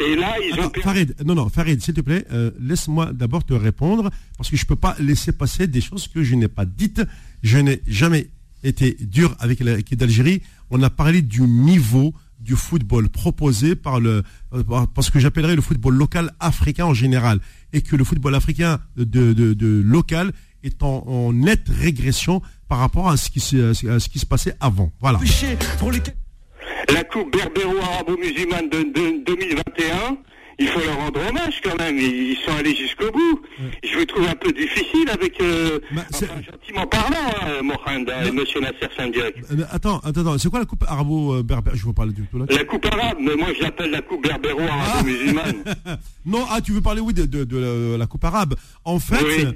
Et là, ils ont Attends, Farid, non, non, Farid, s'il te plaît, euh, laisse-moi d'abord te répondre, parce que je ne peux pas laisser passer des choses que je n'ai pas dites. Je n'ai jamais été dur avec l'équipe d'Algérie. On a parlé du niveau du football proposé par le, euh, par- par ce que j'appellerais le football local africain en général, et que le football africain de, de- de local est en, en nette régression par rapport à ce qui se, à ce qui se passait avant. Voilà. La Coupe berbéro-arabo-musulmane de, de 2021. Il faut leur rendre hommage quand même. Ils sont allés jusqu'au bout. Je vous trouve un peu difficile avec, euh, enfin, gentiment parlant, hein, Mohamed et Monsieur Nasser Sandiak. Euh, Attends, attends, attends, c'est quoi la coupe arabo-berbère Je veux parler du tout là. La coupe arabe, mais moi je l'appelle la coupe berbéro-arabo-musulmane. Non, ah, tu veux parler, oui, de, de- de la, la Coupe arabe. En fait. Oui.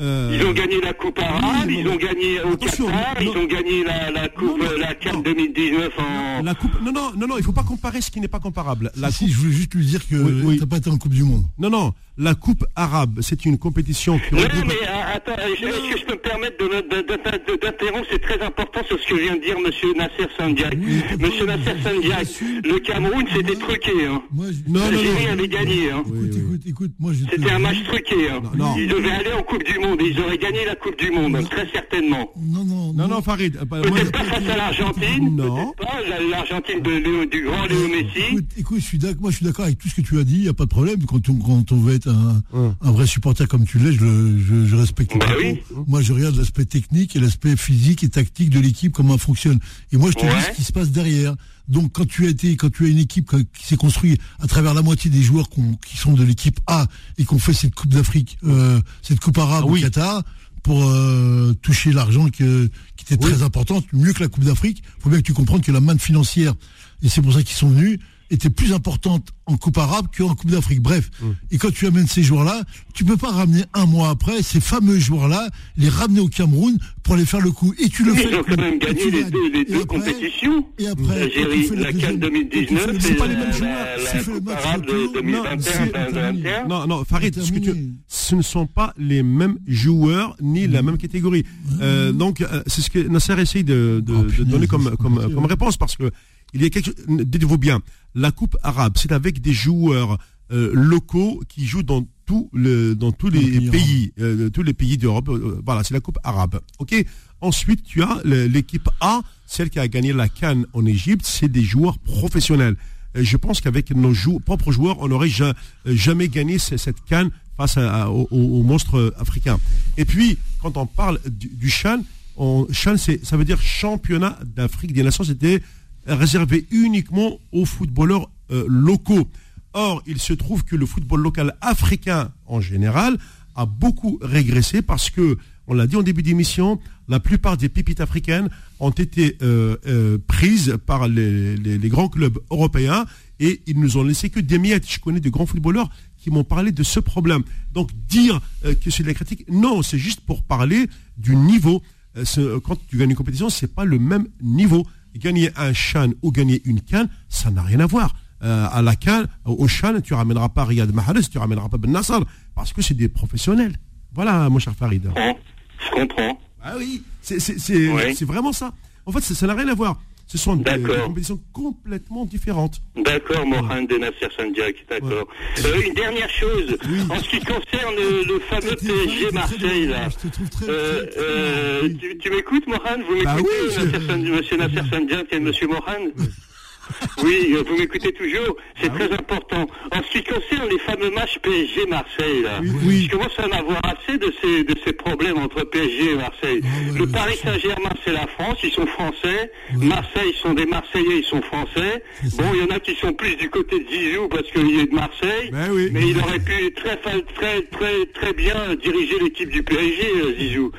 Euh, Ils ont gagné la Coupe arabe, oui, ils non, ont gagné au attention, Qatar, non. ils ont gagné la, la Coupe, euh, la CAN 2019 en... La coupe, non, non, non, non, il faut pas comparer ce qui n'est pas comparable. La Si, je voulais juste lui dire que Oui, oui. t'as pas été en Coupe du Monde. Non, non, la Coupe arabe, c'est une compétition qui Non, regroupe- mais euh, attends, je- est-ce que je peux me permettre d'interrompre? C'est très important sur ce que vient de dire Monsieur Nasser Sandiak. Monsieur Nasser Sandiak, le Cameroun c'était truqué. Hein. non, L'Algérie non. avait gagné. Hein. Écoute, écoute, écoute, moi C'était un match truqué. Hein. non. Ils devaient aller en Coupe du Monde. Ils auraient gagné la Coupe du Monde, très certainement. Non, non, non, non, Farid. euh, moi, Peut-être pas face à l'Argentine. Non. L'Argentine de Léo- du grand Léo Messi. Écoute, écoute, je suis d'accord, moi je suis d'accord avec tout ce que tu as dit, il n'y a pas de problème. Quand on, quand on veut être un, un vrai supporter comme tu l'es, je, le- je, je respecte Bah le oui. Moi je regarde l'aspect technique et l'aspect physique et tactique de l'équipe, comment elle fonctionne. Et moi je te Ouais. dis ce qui se passe derrière. Donc quand tu as été, quand tu as une équipe qui s'est construite à travers la moitié des joueurs qui sont de l'équipe A et qu'on fait cette Coupe d'Afrique, euh, cette Coupe arabe au Qatar, pour euh, toucher l'argent que- qui était très importante, mieux que la Coupe d'Afrique. Il faut bien que tu comprennes que la manne financière, et c'est pour ça qu'ils sont venus, était plus importante en Coupe arabe qu'en Coupe d'Afrique. Bref, et quand tu amènes ces joueurs-là, tu peux pas ramener un mois après ces fameux joueurs-là, les ramener au Cameroun pour aller faire le coup. Et tu le Mais fais. ils ont quand même et gagné tu les deux, les Et deux après- compétitions. Et après, la CAN quand tu fais 2019 le- et c'est pas les mêmes joueurs. la- Coupe arabe de retour. 2021. Non, non, Farid, ce, que tu- ce ne sont pas les mêmes joueurs ni la même catégorie. Euh, donc, euh, c'est ce que Nasser essaye de, de- de donner comme, comme, comme réponse parce que il y a quelque chose. Dites-vous bien, la Coupe arabe, c'est avec des joueurs euh, locaux qui jouent dans tout le, dans tous les pays, euh, tous les pays d'Europe. Euh, voilà, c'est la Coupe arabe. Ok. Ensuite, tu as l'équipe A, celle qui a gagné la Cannes en Égypte, c'est des joueurs professionnels. Je pense qu'avec nos jou- propres joueurs, on n'aurait ja- jamais gagné ce- cette canne face à- à- aux, aux monstres africains. Et puis, quand on parle du, du Chan, on- Chan, c'est- ça veut dire championnat d'Afrique des Nations. C'était réservé uniquement aux footballeurs euh, locaux. Or, il se trouve que le football local africain, en général, a beaucoup régressé parce que, on l'a dit en début d'émission, la plupart des pépites africaines ont été euh, euh, prises par les, les- grands clubs européens et ils nous ont laissé que des miettes. Je connais de grands footballeurs qui m'ont parlé de ce problème. Donc dire que c'est de la critique, non, c'est juste pour parler du niveau. Quand tu gagnes une compétition, c'est pas le même niveau. Gagner un chan ou gagner une canne, ça n'a rien à voir. euh, à la CAN, au Chan, tu ramèneras pas Riyad Mahrez, tu ramèneras pas Ben Nassar, parce que c'est des professionnels. Voilà, mon cher Farid. Je comprends. Ah oui, c'est Oui. vraiment ça. En fait, ça n'a rien à voir. Ce sont des, des compétitions complètement différentes. D'accord, Mohamed Nasser Sandiak, d'accord. Euh, une dernière chose, en ce qui concerne le, fameux PSG Marseille, là. Euh, euh, tu tu m'écoutes, Mohamed Vous Bah m'écoutez, oui, je- Nasser Sand- Monsieur Nasser Sandiak et Monsieur Mohamed Oui, euh, vous m'écoutez toujours, c'est Ah très important. En ce qui concerne les fameux matchs PSG Marseille, là, oui. je commence à en avoir assez de ces, de ces problèmes entre PSG et Marseille. Ah le Paris Saint-Germain, c'est la France, ils sont français. Marseille, ils sont des Marseillais, ils sont français. Bon, il y en a qui sont plus du côté de Zizou parce qu'il est de Marseille. Ben Mais il aurait pu très, très, très, très bien diriger l'équipe du PSG, euh, Zizou.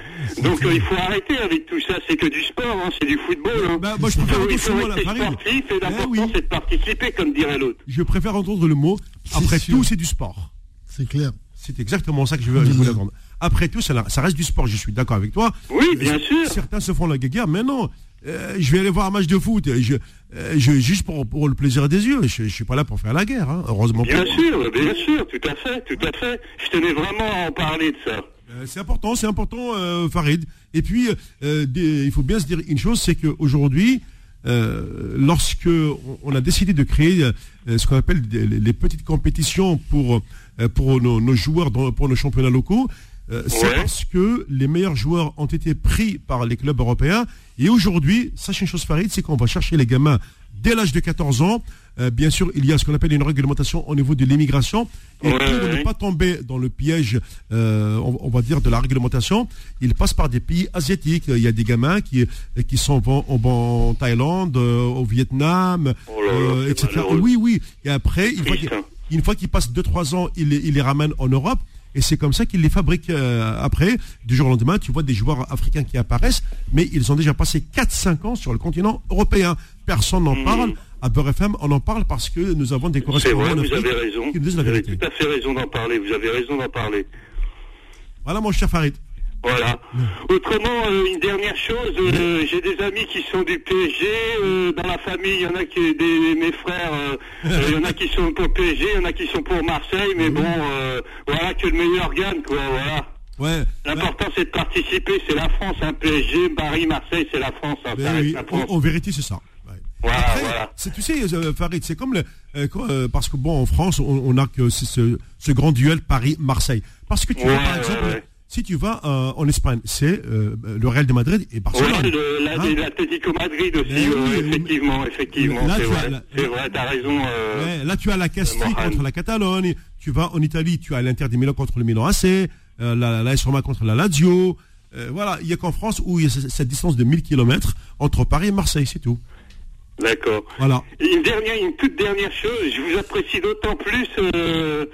Donc euh, il faut arrêter avec tout ça. C'est que du sport, hein, c'est du football. Hein. Bah, moi, je il faut rester sportif et l'important oui. c'est de participer, comme dirait l'autre. Je préfère entendre le mot. Après tout, c'est du sport. C'est clair. C'est exactement ça que je veux, voulais entendre. Après tout, ça, ça reste du sport. Je suis d'accord avec toi. Oui, bien Euh, sûr. Certains se font la guéguerre, mais non. Euh, je vais aller voir un match de foot. Je, euh, je- juste pour, pour le plaisir des yeux. Je, je suis pas là pour faire la guerre. hein, heureusement. Bien pour moi. sûr, bien sûr, tout à fait, tout à fait. Je tenais vraiment à en parler de ça. Euh, C'est important, c'est important, euh, Farid. Et puis, euh, des- il faut bien se dire une chose, c'est qu'aujourd'hui, euh, lorsque on, a décidé de créer euh, ce qu'on appelle des- les, petites compétitions pour euh, pour nos, nos joueurs, dans- pour nos championnats locaux, euh, c'est Ouais. parce que les meilleurs joueurs ont été pris par les clubs européens. Et aujourd'hui, sachez une chose, Farid, c'est qu'on va chercher les gamins dès l'âge de 14 ans. Euh, bien sûr, il y a ce qu'on appelle une réglementation au niveau de l'immigration. Et Ouais, pour ouais. ne pas tomber dans le piège, euh, on, on va dire, de la réglementation, ils passent par des pays asiatiques. Il y a des gamins qui, qui sont vont en Thaïlande, euh, au Vietnam, Oh là là, c'est etc. Oui, oui. Et après, une fois qu'ils passent 2-3 ans, ils les, ils les ramènent en Europe. Et c'est comme ça qu'ils les fabriquent euh, après. Du jour au lendemain, tu vois des joueurs africains qui apparaissent, mais ils ont déjà passé 4-5 ans sur le continent européen. Personne n'en Mhm. parle. À Beurre FM, on en parle parce que nous avons des C'est correspondants vrai, en vous avez raison. qui nous disent la Vous avez vérité. tout à fait raison d'en parler. Vous avez raison d'en parler. Voilà, mon cher Farid. Voilà. Autrement, euh, une dernière chose, euh, j'ai des amis qui sont du PSG. euh, dans la famille, il y en a qui, des, mes frères, il y en a qui sont pour PSG, il y en a qui sont pour Marseille. Mais bon, voilà que le meilleur gagne, quoi. Voilà. Ouais. L'important c'est de participer. C'est la France, un PSG, Paris, Marseille, c'est la France. hein, Ben oui, la en, France. en vérité, c'est ça. Après, voilà. tu sais, euh, Farid, c'est comme le, euh, euh, parce que bon, en France, on, on a que ce, grand duel Paris-Marseille. Parce que tu vois, par exemple, ouais. si tu vas euh, en Espagne, c'est euh, le Real de Madrid et Barcelone. La- Hein l'Atlético Madrid aussi, oui, effectivement, effectivement, Là, c'est tu as vrai, la- c'est vrai, t'as raison. Ouais, là, tu as la Castille contre la Catalogne. Tu vas en Italie, tu as l'Inter de Milan contre le Milan AC, la, la AS Roma contre la Lazio. Voilà, il n'y a qu'en France où il y a ce- cette distance de 1000 km entre Paris et Marseille, c'est tout. D'accord. Voilà. Et Une dernière, une toute dernière chose, je vous apprécie d'autant plus, euh,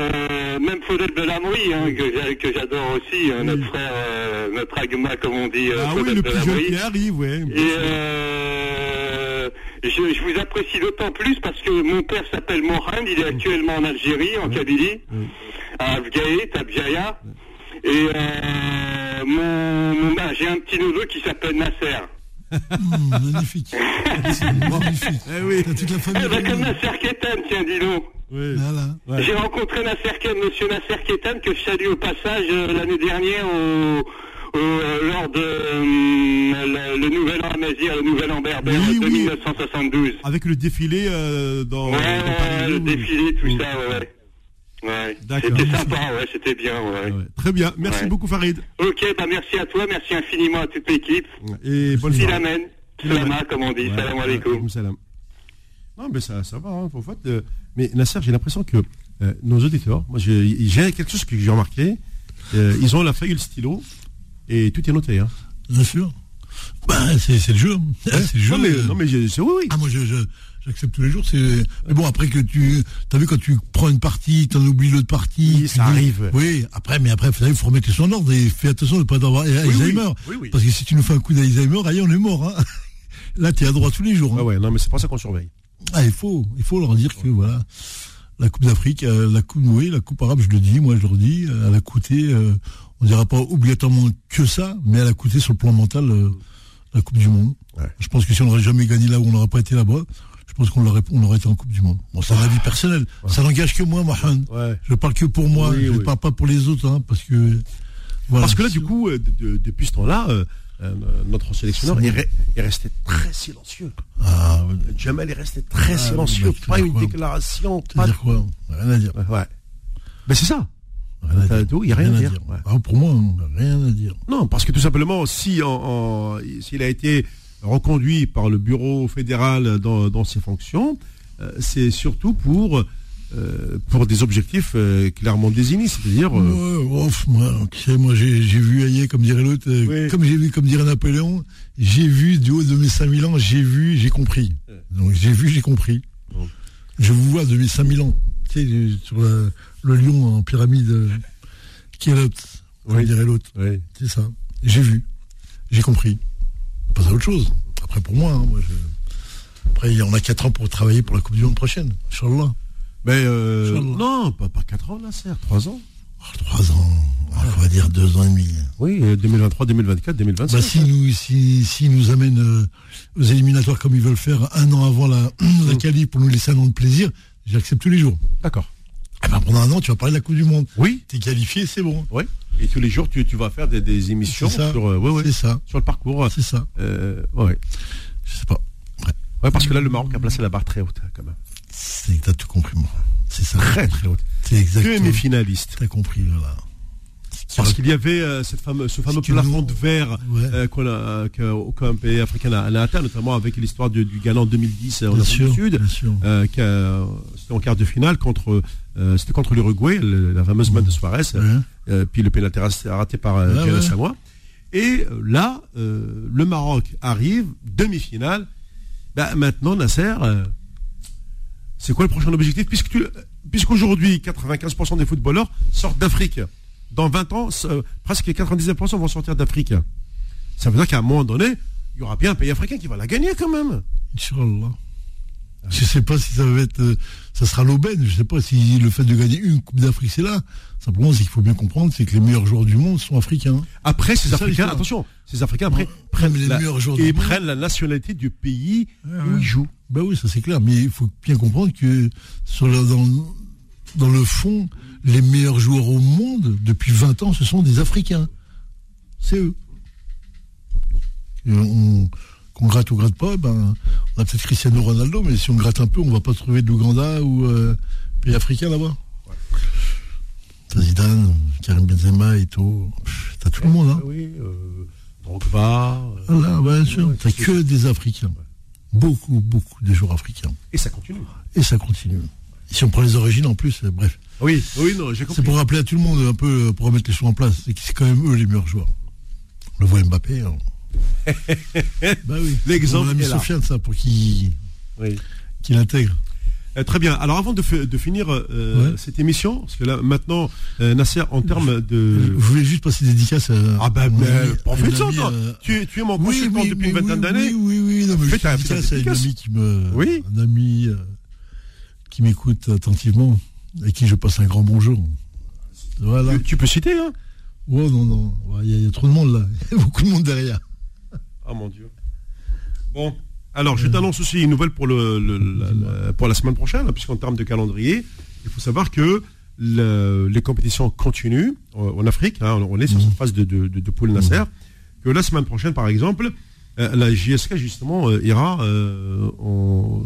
euh, même Faudel Belamri, hein, que, j'a- que j'adore aussi, hein, notre frère, euh, notre agma, comme on dit, euh, Ah oui, Faudel le plus jeune qui arrive, ouais. Et euh, je, je vous apprécie d'autant plus parce que mon père s'appelle Mohamed, il est actuellement en Algérie, en Kabylie, à Afgaït, à Bjaya. Et euh, mon, mon- j'ai un petit neveu qui s'appelle Nasser. Hum, magnifique. Magnifique. Eh oui. T'as toute la famille. Eh ben, comme. Nasser Ketan, tiens, dis donc. Oui. Voilà. Ouais. J'ai rencontré Nasser Ketan, monsieur Nasser Ketan, que je salue au passage euh, l'année dernière au, au, euh, lors de euh, le, le Nouvel An Amazir, le Nouvel An Berbère Oui, de oui. 1972. Avec le défilé euh, dans, Ouais, dans Paris. le défilé, tout Oui. ça, ouais, ouais. Ouais, D'accord. c'était sympa, ouais, c'était bien, ouais. Ouais. Très bien. Merci Ouais. beaucoup, Farid. Ok, bah merci à toi, merci infiniment à toute l'équipe. Et bonne soirée. Silamen, salama, comme on dit, Ouais, salam alaikum. salam. Non, mais ça, ça va. Hein, faut fait, euh, mais Nasser, j'ai l'impression que euh, nos auditeurs, moi, j'ai quelque chose que j'ai remarqué. euh, ils ont la feuille et le stylo et tout est noté. Hein. Bien sûr. Bah, c'est le jeu. C'est le jeu. Non, mais, non, mais c'est oui, oui. Ah, moi, je, je- j'accepte tous les jours. C'est. Mais bon, après que tu, t'as vu quand tu prends une partie, t'en oublies l'autre partie. Oui, ça arrive. Oui. Après, mais après, il faut remettre les en ordre et fais attention de ne pas avoir Alzheimer. Oui. Parce que si tu nous fais un coup d'Alzheimer, allez, on est mort. Hein. Là, t'es à droite tous les jours. hein. Ah ouais, non, mais c'est pas ça qu'on surveille. Ah, il faut, il faut leur dire que voilà, la Coupe d'Afrique, euh, la Coupe, oui, la Coupe arabe, je le dis, moi je leur dis, euh, elle a coûté, euh, on dira pas obligatoirement que ça, mais elle a coûté sur le plan mental euh, la Coupe du Monde. Ouais. Je pense que si on n'aurait jamais gagné là où on n'aurait pas été là-bas, je pense qu'on aurait, on aurait été en Coupe du Monde. Bon, c'est un avis personnel. Ça n'engage que moi, Mohamed. Ouais. Je parle que pour moi. Oui, je ne oui. parle pas pour les autres, hein, parce que. voilà. Parce que là, du coup, euh, de- de- depuis ce temps-là, euh, euh, notre sélectionneur est, bon. re- est resté très silencieux. Ah, ouais. Jamal est resté très Ah, silencieux. Pas une déclaration. Pas dire quoi Rien à dire. Ouais. Mais c'est ça. Rien à T'as dire. tout, y a rien à dire. Ah, pour moi, hein, rien à dire. Non, parce que tout simplement, si s'il a été reconduit par le bureau fédéral dans, dans ses fonctions, euh, c'est surtout pour euh, pour des objectifs euh, clairement désignés, c'est-à-dire moi, moi j'ai vu ailleurs, comme dirait l'autre, Oui. comme j'ai vu, comme dirait Napoléon, j'ai vu du haut de mes 5000 ans, j'ai vu, j'ai compris. Donc j'ai vu, j'ai compris. Bon. Je vous vois de mes 5000 ans, tu sais, sur le, le lion en pyramide, qui est l'autre, comme Oui. dirait l'autre. C'est ça. J'ai vu, j'ai compris. Pas à autre chose. Après pour moi, hein, moi je... après on a 4 ans pour travailler pour la Coupe du Monde prochaine, Inch'Allah. Mais euh, non, pas, pas 4 ans là, c'est 3 ans. Oh, 3 ans, on va dire 2 ans et demi. Oui, euh, 2023, 2024, 2025. Bah, si nous, si, si nous amènent euh, aux éliminatoires comme ils veulent faire un an avant la, la qualif pour nous laisser un an de plaisir, j'accepte tous les jours. D'accord. Eh ben, pendant un an, tu vas parler de la Coupe du Monde. Oui, T'es qualifié, c'est bon. oui. Et tous les jours, tu, tu vas faire des, des émissions ça. sur, euh, ouais, ouais, ça. sur le parcours. C'est ça. Euh, ouais. Je sais pas. Ouais. ouais, parce que là, le Maroc a placé la barre très haute, quand même. C'est t'as tout compris, moi. C'est ça. Très, très haute. C'est exactement. Demi-finaliste. T'as compris, voilà. Parce qu'il y avait euh, cette fameuse, ce fameux que plafond de verre Ouais. euh, euh, que- qu'aucun pays africain n'a atteint, notamment avec l'histoire du, du gagnant 2010 en Bien Afrique du Sud, euh, qui c'était en quart de finale contre, euh, c'était contre l'Uruguay, la fameuse main de Suarez, Ouais. euh, puis le pénalty raté raté par euh, Ouais. Et euh, là, le Maroc arrive, demi-finale. Bah, maintenant, Nasser, c'est quoi le prochain objectif? Puisqu'aujourd'hui, 95% des footballeurs sortent d'Afrique. Dans 20 ans, presque 99% vont sortir d'Afrique. Ça veut dire qu'à un moment donné, il y aura bien un pays africain qui va la gagner quand même. Inch'Allah. Je sais pas si ça va être, euh, ça sera l'aubaine. Je sais pas si le fait de gagner une Coupe d'Afrique c'est là. Simplement, c'est qu'il faut bien comprendre, c'est que les meilleurs joueurs du monde sont africains. Après, ces ça, Africains, attention, ces Africains après Ouais. prennent Les la, meilleurs joueurs et du monde. prennent la nationalité du pays Ouais, où ouais. ils jouent. Bah oui, ça c'est clair. Mais il faut bien comprendre que sur dans, dans le fond, les meilleurs joueurs au monde depuis 20 ans, ce sont des Africains. C'est eux. Et on- Qu'on gratte ou gratte pas, ben, on a peut-être Cristiano Ronaldo, mais si on gratte un peu, on va pas trouver de l'Ouganda ou euh, pays africain là-bas. T'as Zidane, Karim Benzema, Eto'o, pff, t'as tout le monde, hein. Oui, euh, Drogba. euh, Voilà, bien sûr. ouais, T'as que des Africains. Beaucoup, beaucoup de joueurs africains. Et ça continue. Et ça continue. Et si on prend les origines en plus, euh, bref. Oui, oui, non, j'ai compris. C'est pour rappeler à tout le monde un peu, pour remettre les choses en place. C'est que c'est quand même eux les meilleurs joueurs. On le voit Mbappé. hein. bah oui. L'exemple On a mis. Sofiane, ça, pour qu'il Oui. qu'il intègre. Euh, très bien. Alors avant de, fi- de finir euh, Ouais. cette émission, parce que là maintenant, euh, Nasser, en termes de... Je voulais juste passer des dédicaces à. Ah ben, une toi. amie, euh, Tu, tu es mon oui, consultant oui, depuis oui, une vingtaine d'années. Oui, oui, oui. Non, mais fais ta dédicace à une dédicace. amie qui me. Oui. Un ami euh, qui m'écoute attentivement et qui je passe un grand bonjour. Voilà. Tu, tu peux citer, hein Oh non, non. Ouais, Il y, y a trop de monde là. Il y a beaucoup de monde derrière. Ah mon Dieu. Bon, alors je t'annonce aussi une nouvelle pour, le, la, pour la semaine prochaine, hein, puisqu'en termes de calendrier, il faut savoir que le- les compétitions continuent en, en Afrique. hein, on est sur cette phase de, poule Nasser. Que la semaine prochaine, par exemple, euh, la JSK justement euh, ira euh, en,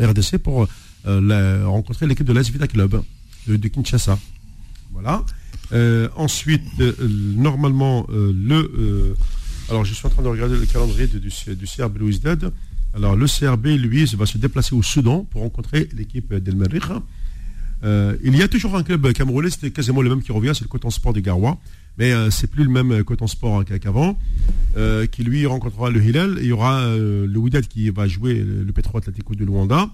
RDC pour euh, rencontrer l'équipe de l'AS Vita Club de, de Kinshasa. Voilà. Euh, ensuite, euh, normalement, euh, le. Alors, je suis en train de regarder le calendrier du, CRB Louis Dead. Alors, le CRB, lui, va se déplacer au Soudan pour rencontrer l'équipe d'El. Euh, il y a toujours un club camerounais, c'était quasiment le même qui revient, c'est le Coton Sport de Garoua. Mais euh, c'est plus le même euh, Coton Sport hein, qu'avant, qui lui rencontrera le Hilal. Et il y aura le Wydad qui va jouer le, Petro Atlético de Luanda.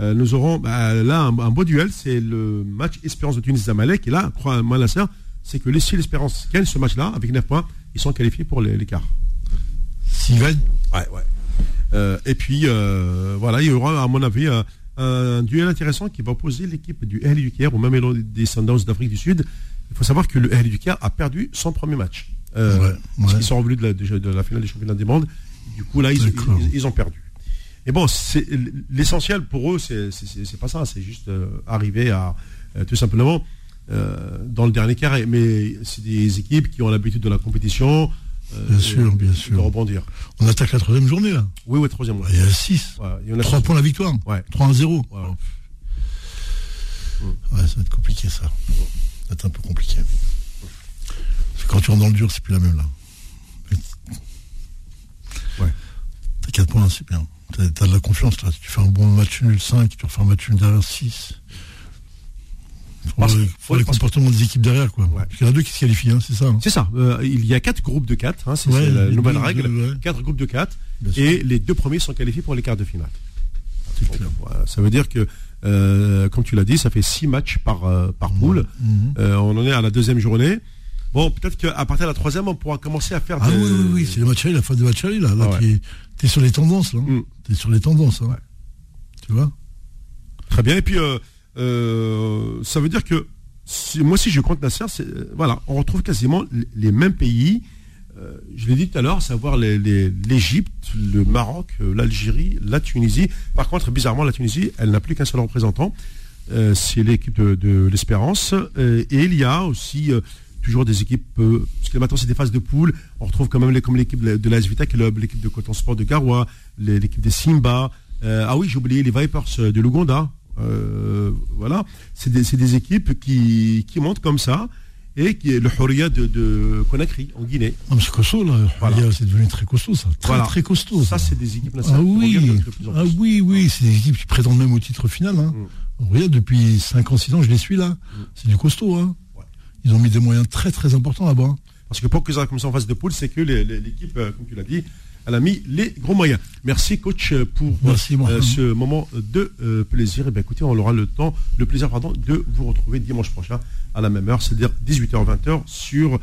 Nous aurons bah, là un, beau duel, c'est le match Espérance de Tunis Zamalek. Et là, crois-moi, la sœur, c'est que si l'Espérance gagne ce match-là, avec 9 points, ils sont qualifiés pour les- l'écart. S'il gagne, Ouais, ouais. Euh, et puis, euh, voilà, il y aura, à mon avis, un, un duel intéressant qui va opposer l'équipe du RL du Caire au même des Sundowns d'Afrique du Sud. Il faut savoir que le RL du Caire a perdu son premier match. Euh, Ouais, parce ouais. qu'ils sont revenus de la, de, de la finale des championnats du monde. Du coup, là, ils, ils- ils ont perdu. Et bon, l'essentiel pour eux, c'est pas ça, c'est juste euh, arriver à tout simplement euh, dans le dernier carré. Mais c'est des équipes qui ont l'habitude de la compétition. euh, Bien sûr, bien de sûr. rebondir. On attaque la troisième journée, là. Oui, oui, troisième. Il y a 6. Ouais, il y en a 3 six. points la victoire. Ouais. 3 à 0. Ouais, ça va être compliqué, ça. Ça va être un peu compliqué. Parce que quand tu rentres dans le dur, c'est plus la même, là. Ouais. T'as 4 points, c'est bien. T'as t'as de la confiance, là. Tu fais un bon match nul 5, tu refais un match nul derrière 6. Parce- les, faut les comportements des équipes derrière, quoi. Ouais. Parce qu'il y en a deux qui se qualifient, hein, c'est ça. hein. C'est ça. euh, il y a quatre groupes de quatre. hein, c'est Ouais, la nouvelle règle. ouais. Quatre groupes de quatre. Bien sûr. Et les deux premiers sont qualifiés pour les quarts de finale. Donc, ça veut dire que, euh, comme tu l'as dit, ça fait six matchs par, euh, par poule. Mhm. Euh, on en est à la deuxième journée. Bon, peut-être qu'à partir de la troisième, on pourra commencer à faire Ah des... oui, oui, oui, c'est le match aller, la fin des matchs aller, là. Là, Ah t'es- t'es sur les tendances, là. Mm. T'es sur les tendances. Ouais. Tu vois? Très bien. Et puis, euh, ça veut dire que moi, si je compte Nasser, euh, voilà, on retrouve quasiment les mêmes pays. Euh, je l'ai dit tout à l'heure, savoir l'Égypte, le Maroc, l'Algérie, la Tunisie. Par contre, bizarrement, la Tunisie, elle n'a plus qu'un seul représentant. C'est l'équipe de, l'Espérance. Et il y a aussi toujours des équipes, parce que maintenant c'est des phases de poule, on retrouve quand même comme l'équipe de la Svita Club, l'équipe de Coton Sport de Garoua, l'équipe des Simba. Ah oui, j'ai oublié les Vipers de l'Ouganda. Euh, voilà, c'est des, équipes qui, qui montent comme ça et qui est le Horia de, de Conakry en Guinée. Mais c'est costaud, là. Voilà. C'est devenu très costaud, ça. Très, Voilà. très costaud. Ça, Ça, c'est des équipes Ah nationales. qui oui, reviennent de plus en ah plus. oui, oui, c'est des équipes qui prétendent même au titre final. Hein. Regarde, depuis 5 ans, 6 ans, je les suis là. C'est du costaud. Hein. Ouais. Ils ont mis des moyens très très importants là-bas. hein. Parce que pour que ça comme ça en phase de poule, c'est que l'équipe, euh, comme tu l'as dit, elle a mis les gros moyens. Merci coach euh, pour Merci, euh, Mohamed. ce moment de euh, plaisir. Et bien écoutez, on aura le temps, le plaisir pardon, de vous retrouver dimanche prochain à la même heure, c'est-à-dire 18h-20h sur